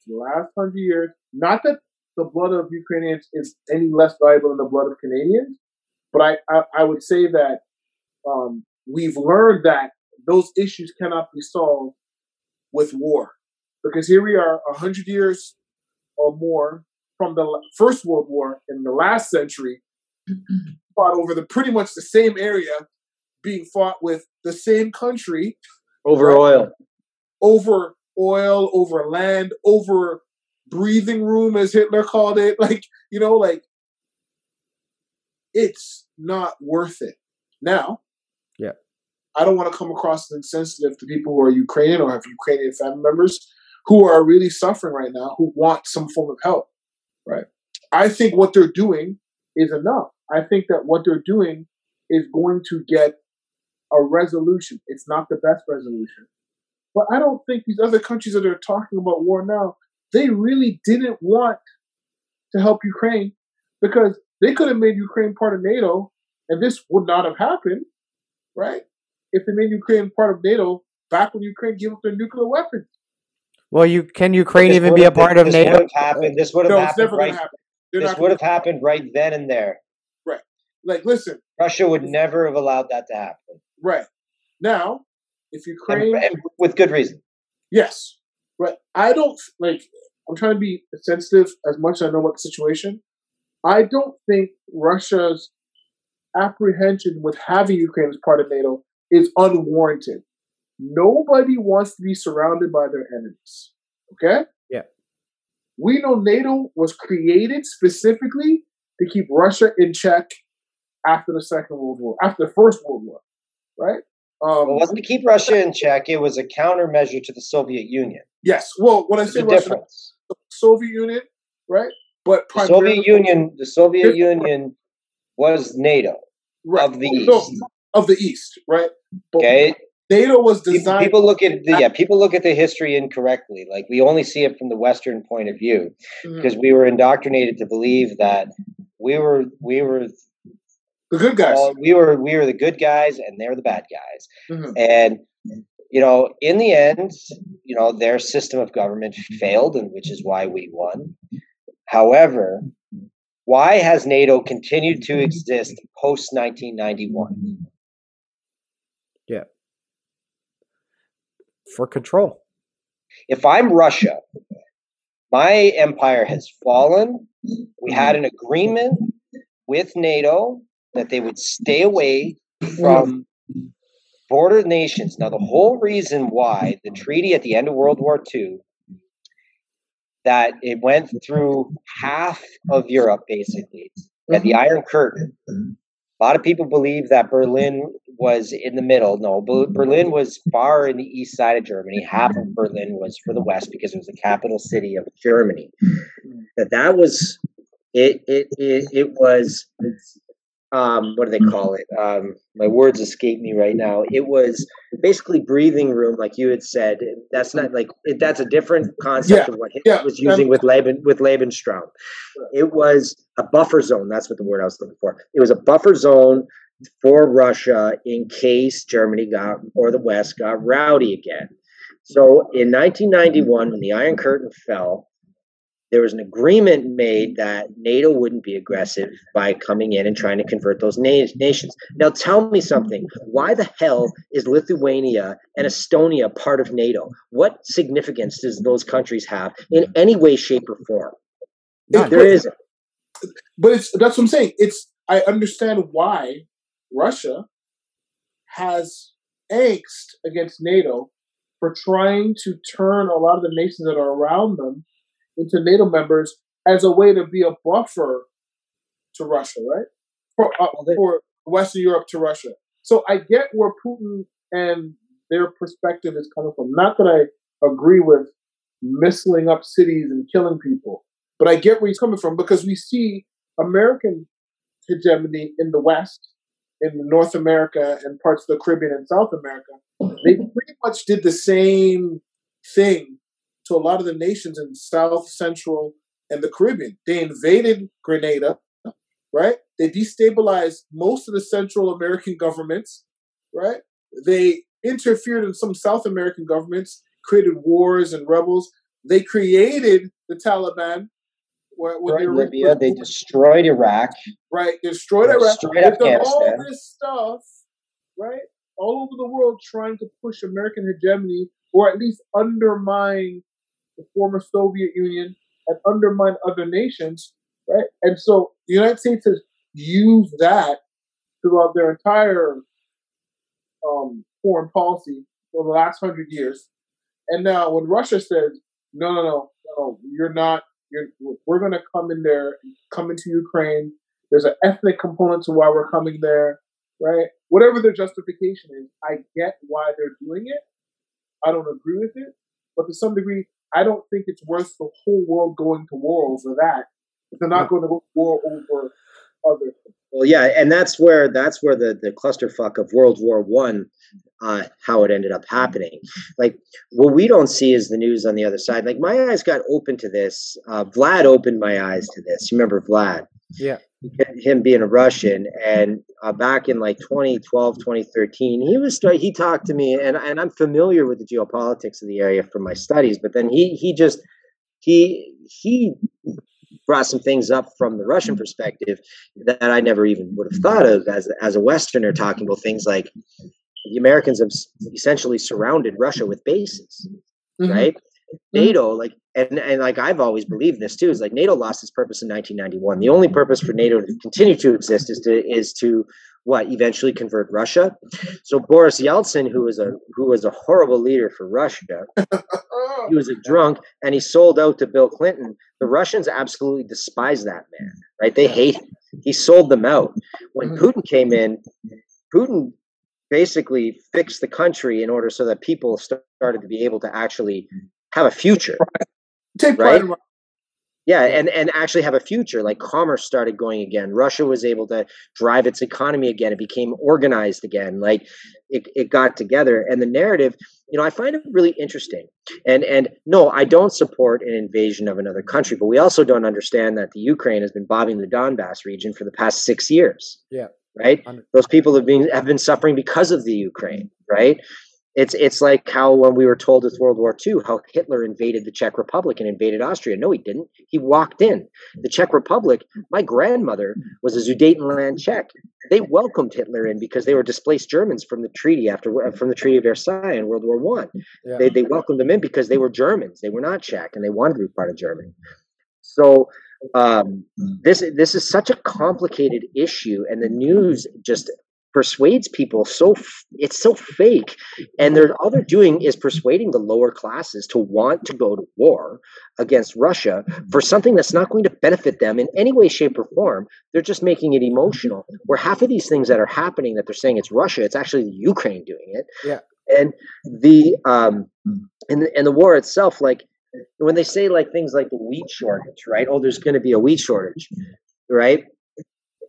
the last hundred years. Not that the blood of Ukrainians is any less valuable than the blood of Canadians, but I, I, I would say that um, we've learned that those issues cannot be solved with war. Because here we are, a hundred years or more from the First World War in the last century, <clears throat> fought over the pretty much the same area, being fought with the same country Over oil. over oil, over land, over breathing room, as Hitler called it. <laughs> Like, you know, like it's not worth it. Now, Yeah. I don't want to come across as insensitive to people who are Ukrainian or have Ukrainian family members who are really suffering right now, who want some form of help, right? I think what they're doing is enough. I think that what they're doing is going to get a resolution. It's not the best resolution. But I don't think these other countries that are talking about war now, they really didn't want to help Ukraine because they could have made Ukraine part of NATO and this would not have happened, right? If they made Ukraine part of NATO back when Ukraine gave up their nuclear weapons. Well, you can Ukraine even be a have been- part of this NATO? Would have happened. This would have No, happened right. going happen. This would have happened right then and there. Right. Like, listen, Russia would never have allowed that to happen, right now, if and, Ukraine, and with good reason. yes, right. I don't like. I'm trying to be sensitive as much as I know about the situation. I don't think Russia's apprehension with having Ukraine as part of NATO is unwarranted. Nobody wants to be surrounded by their enemies. Okay? Yeah. We know NATO was created specifically to keep Russia in check after the Second World War, after the First World War, right? Um, It wasn't to keep Russia in check. It was a countermeasure to the Soviet Union. yes. Well, when I say Russia, difference. the Soviet Union, right? But The Soviet Union, the Soviet Union was NATO right, of the no, East. of the East, right? But Okay, NATO was designed. people look at the, yeah, people look at the history incorrectly. Like we only see it from the Western point of view Mhm. because we were indoctrinated to believe that we were we were the good guys. we were we were the good guys and they're the bad guys. Mhm. And you know, in the end, you know, their system of government failed, and which is why we won. However, why has NATO continued to exist post 1991? For control. If I'm Russia, my empire has fallen. We had an agreement with NATO that they would stay away from border nations. Now, the whole reason why the treaty at the end of World War II that it went through half of Europe, basically, at the mm-hmm. Iron Curtain. A lot of people believe that Berlin was in the middle. No, mm-hmm. Berlin was far in the east side of Germany. Half of Berlin was for the west because it was the capital city of Germany. Mm-hmm. That that was it. It it, it was. Um, what do they call it? Um, my words escape me right now. It was basically breathing room, like you had said. That's not like it, that's a different concept Yeah, of what Hitler yeah, was using with Leben with Lebensraum. It was a buffer zone. That's what the word I was looking for. It was a buffer zone for Russia in case Germany got or the West got rowdy again. So in 1991, when the Iron Curtain fell, there was an agreement made that NATO wouldn't be aggressive by coming in and trying to convert those na- nations. Now, tell me something. Why the hell is Lithuania and Estonia part of NATO? What significance does those countries have in any way, shape, or form? None. There isn't. But it's that's what I'm saying. It's I understand why Russia has angst against NATO for trying to turn a lot of the nations that are around them into NATO members as a way to be a buffer to Russia, right? For, uh, for Western Europe to Russia. So I get where Putin and their perspective is coming from. Not that I agree with missling up cities and killing people, but I get where he's coming from because we see American hegemony in the West, in North America, and parts of the Caribbean and South America. They <laughs> pretty much did the same thing to a lot of the nations in South, Central, and the Caribbean. They invaded Grenada, right? They destabilized most of the Central American governments, right? They interfered in some South American governments, created wars and rebels. They created the Taliban. When they Destroyed were- Libya, they destroyed Iraq. right? Destroyed Iraq. destroyed They've all Afghanistan. this stuff, right? All over the world, trying to push American hegemony, or at least undermine the former Soviet Union and undermine other nations, right? And so the United States has used that throughout their entire um, foreign policy for the last hundred years. And now, when Russia says, "No, no, no, no, you're not," you're, we're going to come in there, come into Ukraine. There's an ethnic component to why we're coming there, right? Whatever their justification is, I get why they're doing it. I don't agree with it, but to some degree, I don't think it's worth the whole world going to war over that. They're not going to go to war over other things. Well, yeah, and that's where that's where the the clusterfuck of World War One, uh, how it ended up happening. Like what we don't see is the news on the other side. Like my eyes got open to this. Uh, Vlad opened my eyes to this. You remember Vlad? Yeah. Him being a Russian, and uh, back in like 2012, 2013, he was he talked to me, and and I'm familiar with the geopolitics of the area from my studies. But then he he just he he brought some things up from the Russian perspective that I never even would have thought of as as a Westerner talking about things like the Americans have essentially surrounded Russia with bases, mm-hmm. right? Mm-hmm. NATO, like, and and like I've always believed this too, is like NATO lost its purpose in 1991. The only purpose for NATO to continue to exist is to is to what eventually convert Russia. So Boris Yeltsin, who was a who was a horrible leader for Russia, he was a <laughs> drunk and he sold out to Bill Clinton. The Russians absolutely despise that man, right? They hate him. He sold them out. When mm-hmm. Putin came in, Putin basically fixed the country in order so that people started to be able to actually have a future. Take right? Yeah, and, and actually have a future. Like commerce started going again. Russia was able to drive its economy again. It became organized again. Like it, it got together. And the narrative, you know, I find it really interesting. And and no, I don't support an invasion of another country, but we also don't understand that the Ukraine has been bombing the Donbass region for the past six years. Yeah. Right? Those people have been have been suffering because of the Ukraine, right? It's it's like how when we were told with World War II, how Hitler invaded the Czech Republic and invaded Austria. No, he didn't. He walked in. The Czech Republic, my grandmother was a Sudetenland Czech. They welcomed Hitler in because they were displaced Germans from the treaty after from the Treaty of Versailles in World War One. Yeah. They they welcomed them in because they were Germans. They were not Czech and they wanted to be part of Germany. So um, this this is such a complicated issue, and the news just persuades people so it's so fake. And they're all they're doing is persuading the lower classes to want to go to war against russia for something that's not going to benefit them in any way shape or form. They're just making it emotional where half of these things that are happening that they're saying it's russia it's actually ukraine doing it. Yeah. And the um and the, and the war itself like when they say like things like the wheat shortage right? Oh there's going to be a wheat shortage right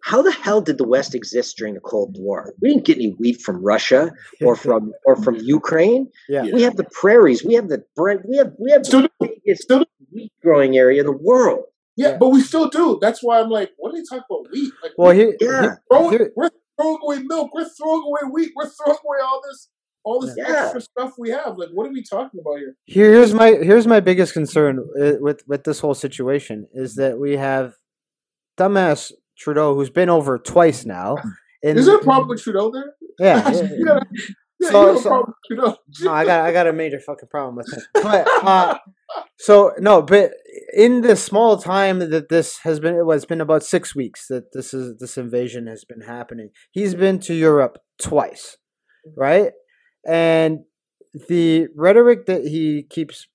how the hell did the West exist during the Cold War? We didn't get any wheat from Russia or <laughs> from or from Ukraine. Yeah. We have the prairies. We have the bread. We have we have still the biggest still wheat growing area in the world. Yeah, yeah, but we still do. That's why I'm like, what are you talking about wheat? Like, well, here, yeah. Throwing, here, we're throwing away milk. We're throwing away wheat. We're throwing away all this all this yeah. extra stuff we have. Like, what are we talking about here? Here's my here's my biggest concern uh, with with this whole situation is that we have dumbass Trudeau, who's been over twice now. In, Is there a problem with Trudeau there? Yeah. <laughs> yeah, yeah. yeah so, so <laughs> no, I got I got a major fucking problem with him. But uh, <laughs> so no, but in the small time that this has been, it was been about six weeks that this is this invasion has been happening. He's been to Europe twice, right? And the rhetoric that he keeps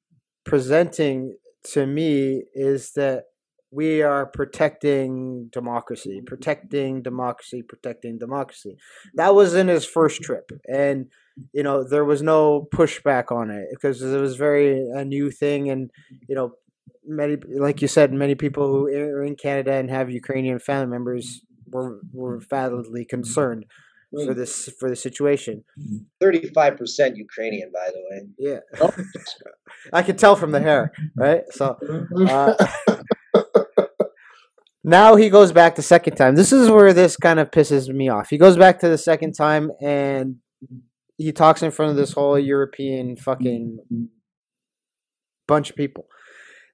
presenting to me is that we are protecting democracy, protecting democracy, protecting democracy. That was in his first trip, and you know there was no pushback on it because it was very a new thing, and you know many, like you said, many people who are in Canada and have Ukrainian family members were were validly concerned for this for the situation. Thirty-five percent Ukrainian, by the way. Yeah, <laughs> I could tell from the hair, right? So, uh, <laughs> now he goes back the second time. This is where this kind of pisses me off. He goes back to the second time and he talks in front of this whole European fucking bunch of people.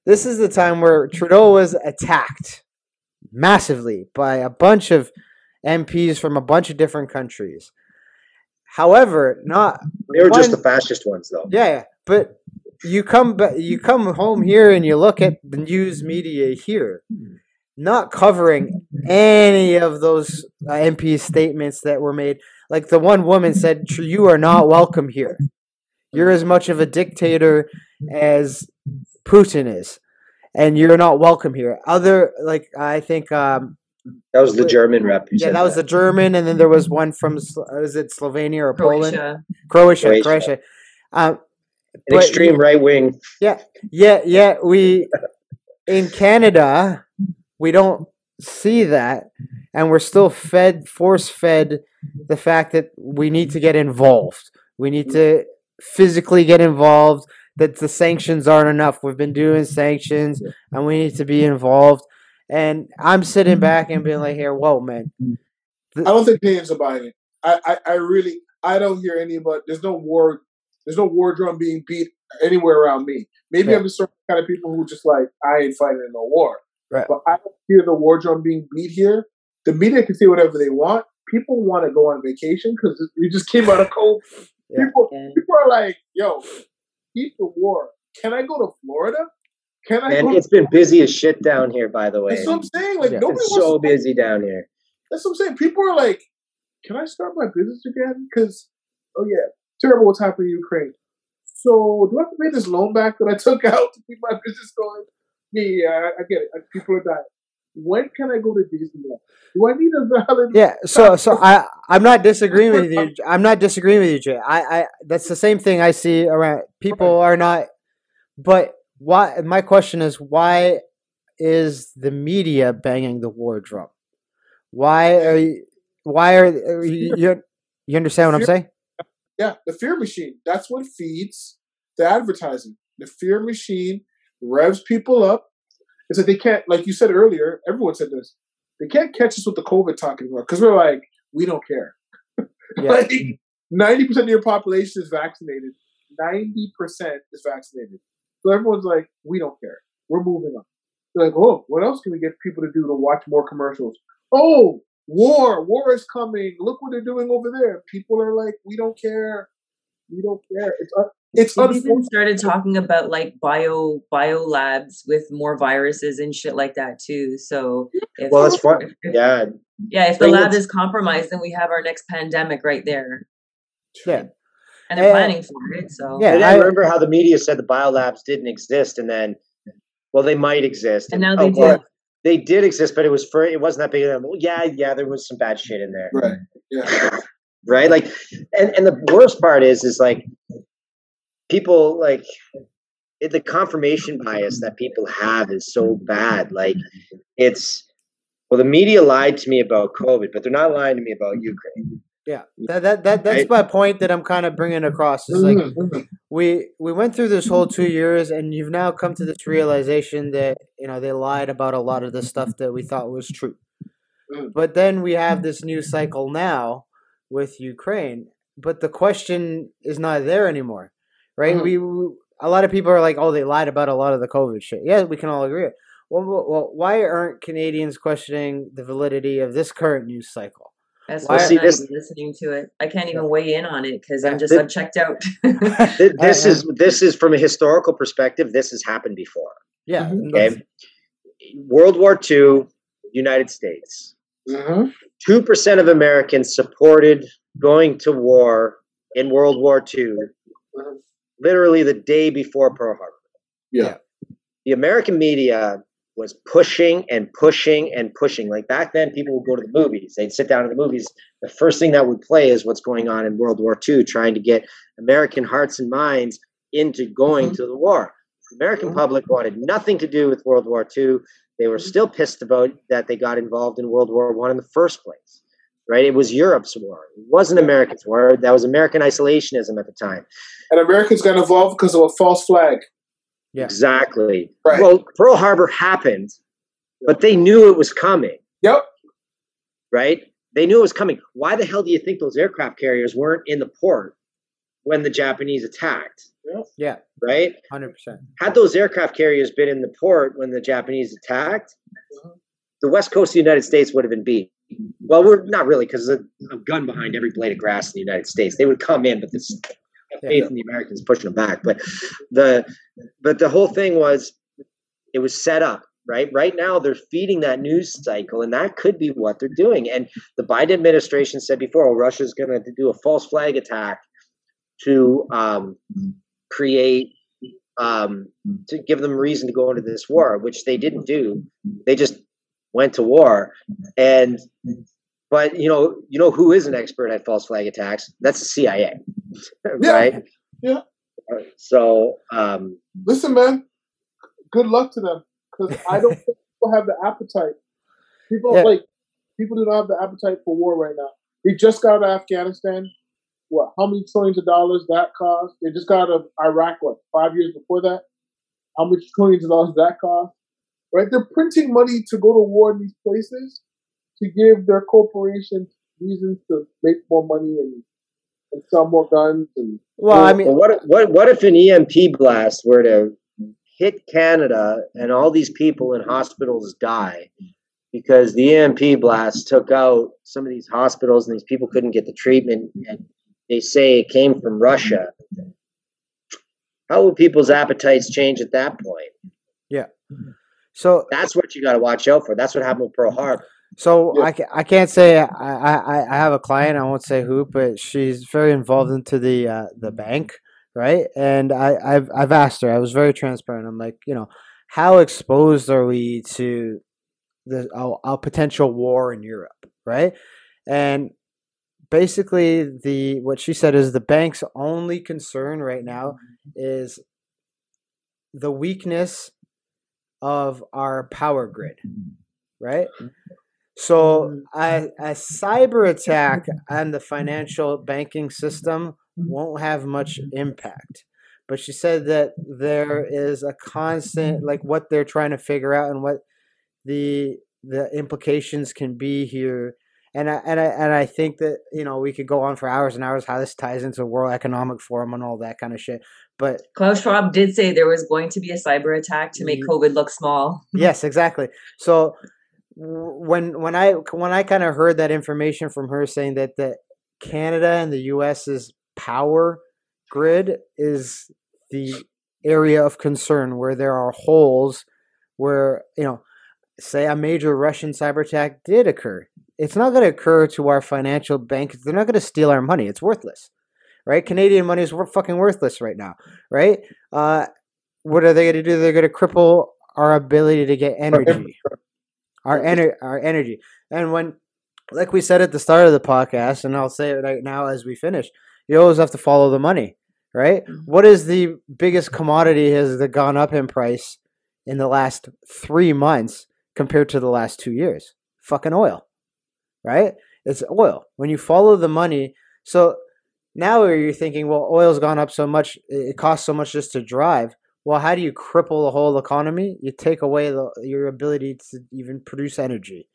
This is the time where Trudeau was attacked massively by a bunch of MPs from a bunch of different countries. However, not they were one, just the fascist ones, though. Yeah, yeah, but you come you come home here and you look at the news media here hmm. Not covering any of those uh, MP statements that were made. Like the one woman said, "You are not welcome here. You're as much of a dictator as Putin is, and you're not welcome here." Other like I think um, that was the German rep. Yeah, that, that, was the German, and then there was one from is it Slovenia or Croatia. Poland? Croatia, Croatia. Croatia. Um, But extreme right wing. Yeah, yeah, yeah, we in Canada we don't see that, and we're still fed, force fed, the fact that we need to get involved. We need to physically get involved. That the sanctions aren't enough. We've been doing sanctions, and we need to be involved. And I'm sitting back and being like, "Here, whoa, man." I don't think are buying it. I, I, I really, I don't hear any but there's no war, there's no war drum being beat anywhere around me. Maybe Yeah. I'm the certain kind of people who just like I ain't fighting in no war. Right. But I don't hear the war drum being beat here. The media can say whatever they want. People want to go on vacation because we just came out of COVID. <laughs> Yeah. People, people are like, "Yo, keep the war. Can I go to Florida? Can I?" And it's been busy as shit down here, by the way. That's what I'm saying. Like Yeah. nobody It's wants so busy down here. that's what I'm saying. People are like, "Can I start my business again?" Because, oh yeah, terrible what's happening in Ukraine. So do I have to pay this loan back that I took <laughs> out to keep my business going? Yeah, yeah, I, I get it. People are dying. When can I go to Disneyland? Do I need a valid? Yeah, so so I I'm not disagreeing with you. I'm not disagreeing with you, Jay. I I that's the same thing I see around. People are not, but why? My question is why is the media banging the war drum? Why are you? Why are, are you, you? You understand what I'm saying? Yeah, the fear machine. That's what feeds the advertising. The fear machine revs people up. It's like they can't, like you said earlier. Everyone said this. They can't catch us with the COVID talk anymore because we're like, we don't care. <laughs> Yeah. like ninety percent of your population is vaccinated. Ninety percent is vaccinated. So everyone's like, we don't care. We're moving on. They're like, oh, what else can we get people to do to watch more commercials? Oh, war, war is coming. Look what they're doing over there. People are like, we don't care. We don't care. It's un- it's We've even started talking about like bio bio labs with more viruses and shit like that too. So if, Well, that's fun. if- if- Yeah, yeah, if the Bring lab it- is compromised, then we have our next pandemic right there, Yeah, and they're Uh, planning for it. So yeah. and I I- remember how the media said the biolabs didn't exist, and then, well, they might exist, and now they oh, do. well, They did exist, but it was for it wasn't that big of them. Well, yeah, yeah, there was some bad shit in there, Right. Yeah. <laughs> right? Like, and and the worst part is, is like people like it, the confirmation bias that people have is so bad. Like, it's well, the media lied to me about COVID, but they're not lying to me about Ukraine. Yeah, that that, that that's Right. my point that I'm kind of bringing across. Is like we we went through this whole two years, and you've now come to this realization that you know they lied about a lot of the stuff that we thought was true. But then we have this new cycle now with Ukraine. But the question is not there anymore, right? Mhm. We, we a lot of people are like, "Oh, they lied about a lot of the COVID shit." Yeah, we can all agree. Well, well, well why aren't Canadians questioning the validity of this current news cycle? That's Why- why I'm See, not this- even listening to it. I can't even weigh in on it because I'm just Thi- I'm checked out. <laughs> <laughs> <laughs> This is this is from a historical perspective. This has happened before. Yeah, Mhm. that's- Okay. World War II, United States. Mhm. Two percent of Americans supported going to war in World War II. Literally the day before Pearl Harbor. Yeah. The American media was pushing and pushing and pushing. Like back then, people would go to the movies. They'd sit down in the movies. The first thing that would play is what's going on in World War II, trying to get American hearts and minds into going to the war. The American Mhm. public wanted nothing to do with World War II. They were still pissed about that they got involved in World War One in the first place. Right? It was Europe's war. It wasn't America's war. That was American isolationism at the time. And Americans got involved because of a false flag. Yeah. Exactly. Right. Well, Pearl Harbor happened, but they knew it was coming. Yep. right? They knew it was coming. Why the hell do you think those aircraft carriers weren't in the port when the Japanese attacked? yeah, Right? hundred percent. Had those aircraft carriers been in the port when the Japanese attacked, Mhm. the west coast of the United States would have been beat. Well, we're not really because there's a, a gun behind every blade of grass in the United States. They would come in, but this faith in the Americans pushing them back. But the but the whole thing was it was set up right right now they're feeding that news cycle and that could be what they're doing and the biden administration said before well, russia's going to do a false flag attack to um, create um, to give them reason to go into this war which they didn't do they just went to war and but you know you know who is an expert at false flag attacks that's the cia <laughs> Yeah. right Yeah. So, um, listen, man. Good luck to them because I don't think people have the appetite. People Yeah. like people do not have the appetite for war right now. They just got out of Afghanistan. What? How many trillions of dollars that cost? They just got out of Iraq. What? Five years before that. How much trillions of dollars that cost? Right? They're printing money to go to war in these places to give their corporations reasons to make more money and, and sell more guns and Well, I mean, Well, what if- what what if an EMP blast were to hit Canada and all these people in hospitals die because the EMP blast took out some of these hospitals and these people couldn't get the treatment and they say it came from Russia. How would people's appetites change at that point? So That's what you got to watch out for. That's what happened with Pearl Harbor. So Yeah. I, I can't say I, I, I have a client I won't say who but she's very involved into the uh, the bank right and I I've I've asked her I was very transparent I'm like you know how exposed are we to the a, a potential war in Europe right and basically the what she said is the bank's only concern right now is the weakness of our power grid right so mm. a, a cyber attack on the financial banking system won't have much impact. But she said that there is a constant like what they're trying to figure out and what the the implications can be here. And I, and I and I think that you know we could go on for hours and hours how this ties into World Economic Forum and all that kind of shit. But Klaus Schwab did say there was going to be a cyber attack to make Ye- COVID look small. <laughs> yes, exactly. So when when I when I kind of heard that information from her saying that the Canada and the U.S.'s power grid is the area of concern where there are holes where you know say a major Russian cyber attack did occur. It's not going to occur to our financial bank. They're not going to steal our money. It's worthless, right? Canadian money is fucking worthless right now, right? Uh, what are they going to do? They're going to cripple our ability to get energy, our ener- our energy. And when, like we said at the start of the podcast, and I'll say it right now as we finish, you always have to follow the money, right? What is the biggest commodity has that gone up in price in the last three months compared to the last two years? Fucking oil, right? It's oil. When you follow the money, so now you're thinking, well, oil's gone up so much, it costs so much just to drive. Well, how do you cripple the whole economy? You take away the, your ability to even produce energy,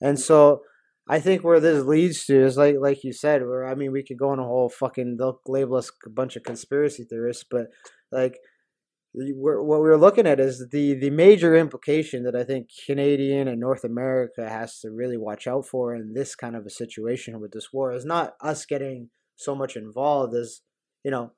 and so I think where this leads to is like like you said, where I mean we could go on a whole fucking they'll label us a bunch of conspiracy theorists, but like we're, what we're looking at is the the major implication that I think Canadian and North America has to really watch out for in this kind of a situation with this war is not us getting so much involved as you know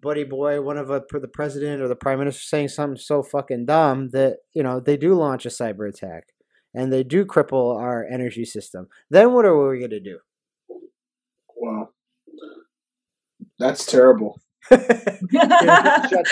buddy boy one of a, the president or the prime minister saying something so fucking dumb that you know they do launch a cyber attack and they do cripple our energy system. Then what are we going to do? Wow, that's terrible. <laughs> Remember,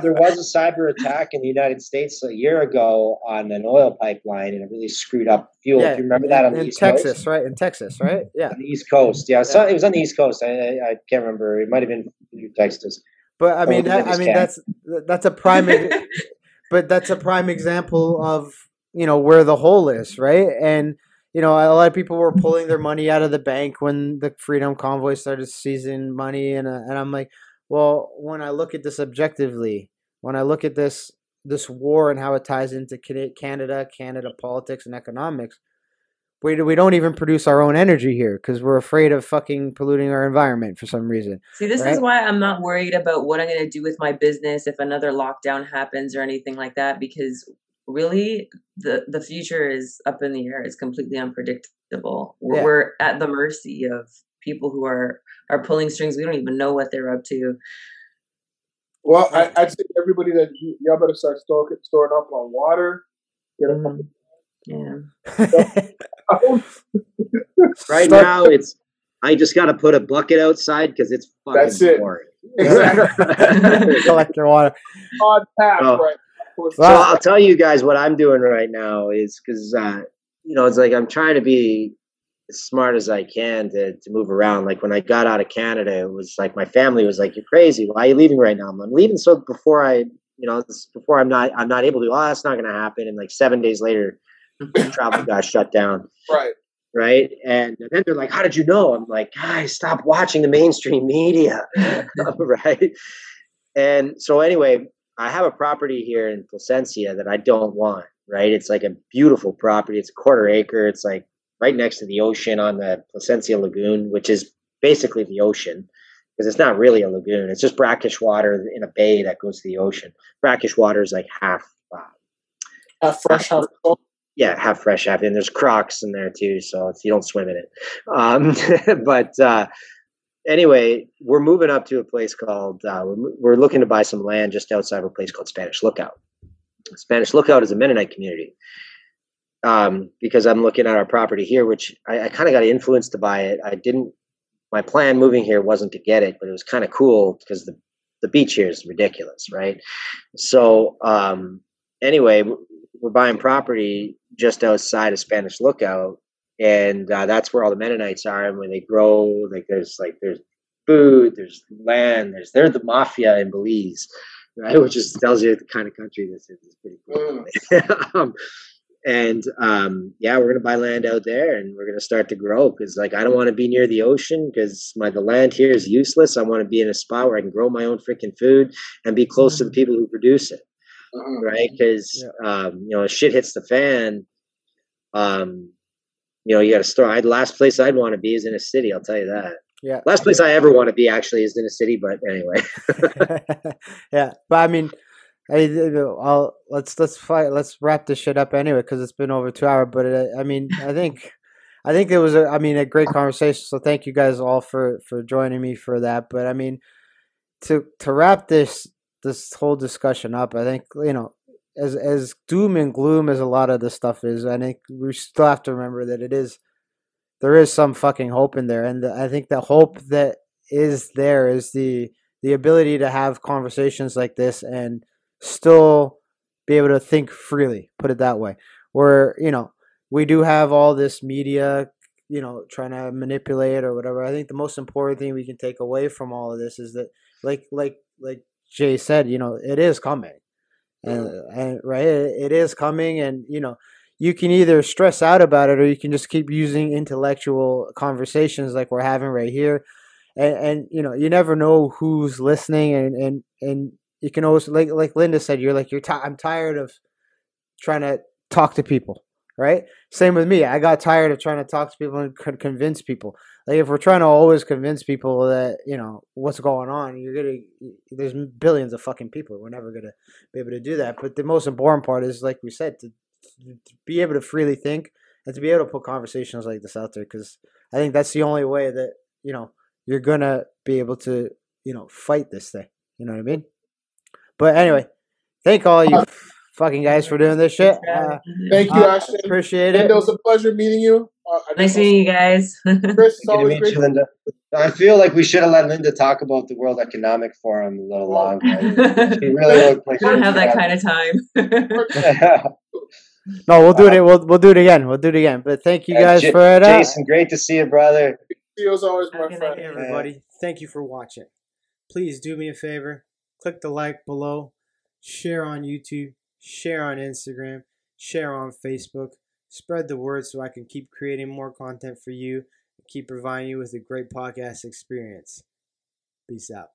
there was a cyber attack in the United States a year ago on an oil pipeline, and it really screwed up fuel. Do you remember that on in, the in East texas Coast? right in texas right yeah On the East Coast, yeah, so it was on the East Coast. I, I, I can't remember. It might have been Texas. But I mean, that, I mean that's that's a prime, <laughs> but that's a prime example of you know where the hole is, right? And you know, a lot of people were pulling their money out of the bank when the Freedom Convoy started seizing money, and uh, and I'm like, well, when I look at this objectively, when I look at this this war and how it ties into Canada, Canada politics and economics. We, we don't even produce our own energy here because we're afraid of fucking polluting our environment for some reason. See, this Right? is why I'm not worried about what I'm going to do with my business if another lockdown happens or anything like that because really the the future is up in the air. It's completely unpredictable. We're, Yeah. we're at the mercy of people who are are pulling strings. We don't even know what they're up to. Well, I, I'd say everybody that you, y'all better start storing, storing up on water. Get a Mm, yeah. couple <laughs> Right Start- now, it's I just got to put a bucket outside because it's fucking That's it. boring. exactly <laughs> collect your water. on tap Oh. right. now. So I'll tell you guys what I'm doing right now is because uh, you know it's like I'm trying to be as smart as I can to to move around. Like when I got out of Canada, it was like my family was like, "You're crazy. Why are you leaving right now?" I'm, I'm leaving so before I, you know, before I'm not I'm not able to. Oh, that's not going to happen. And like seven days later, <coughs> travel got shut down. Right. Right. And then they're like, How did you know? I'm like, guys, stop watching the mainstream media. <laughs> <laughs> right. And so anyway, I have a property here in Placencia that I don't want. Right. It's like a beautiful property. It's a quarter acre. It's like right next to the ocean on the Placencia Lagoon, which is basically the ocean because it's not really a lagoon. It's just brackish water in a bay that goes to the ocean. Brackish water is like half. Uh, half fresh, half cold yeah, half fresh, half in. There's crocs in there too, so you don't swim in it. Um, <laughs> but uh, anyway, we're moving up to a place called. Uh, we're, we're, looking to buy some land just outside of a place called Spanish Lookout. Spanish Lookout is a Mennonite community. Um, because I'm looking at our property here, which I, I kind of got influenced to buy it. I didn't. My plan moving here wasn't to get it, but it was kind of cool because the the beach here is ridiculous, right? So um, anyway, we're buying property just outside of Spanish Lookout, and uh, that's where all the Mennonites are. And when they grow, like there's like there's food, there's land, there's they're the mafia in Belize, right? <laughs> Which just tells you the kind of country this is. It's pretty cool. Mm. <laughs> um, and um, yeah, we're gonna buy land out there, and we're gonna start to grow because like I don't want to be near the ocean because my the land here is useless. I want to be in a spot where I can grow my own freaking food and be close to the mm. people who produce it uh-huh. right? Because yeah. um, you know, shit hits the fan. Um, you know, you got to start. I'd, last place I'd want to be is in a city. I'll tell you that. Yeah. Last place I ever want to be actually is in a city, but anyway. <laughs> yeah, but I mean, I, I'll let's let's fight. Let's wrap this shit up anyway because it's been over two hours. But it, I mean, I think. I think it was a, I mean, a great conversation. So thank you guys all for for joining me for that. But I mean, to to wrap this this whole discussion up. I think you know, as as doom and gloom as a lot of this stuff is, I think we still have to remember that it is there is some fucking hope in there, and I think the hope that is there is the the ability to have conversations like this and still be able to think freely. Put it that way. Where you know we do have all this media you know trying to manipulate or whatever i think the most important thing we can take away from all of this is that like like like Jay said, you know, it is coming, and, and right, it, it is coming, and you know, you can either stress out about it or you can just keep using intellectual conversations like we're having right here, and, and you know, you never know who's listening, and and and you can always like like Linda said, you're like you're. T- I'm tired of trying to talk to people right? Same with me. I got tired of trying to talk to people and convince people. Like if we're trying to always convince people that you know what's going on, you're gonna there's billions of fucking people. We're never gonna be able to do that. But the most important part is, like we said, to, to be able to freely think and to be able to put conversations like this out there. Because I think that's the only way that you know you're gonna be able to you know fight this thing. You know what I mean? But anyway, thank all you fucking guys for doing this shit. Uh, Thank you, uh, Ashton. Appreciate it. it was a pleasure meeting you. Uh, nice meeting you guys. Chris, <laughs> always great. You, Linda. I feel like we should have let Linda talk about the World Economic Forum a little longer. <laughs> she really looked like I don't have that kind of time. <laughs> no, we'll do it. We'll we'll do it again. We'll do it again. But thank you guys J- for it. Jason, great to see you, brother. See you as always, my friend. everybody, thank you for watching. Please do me a favor. Click the like below. Share on YouTube share on Instagram, share on Facebook. Spread the word so I can keep creating more content for you and keep providing you with a great podcast experience. Peace out.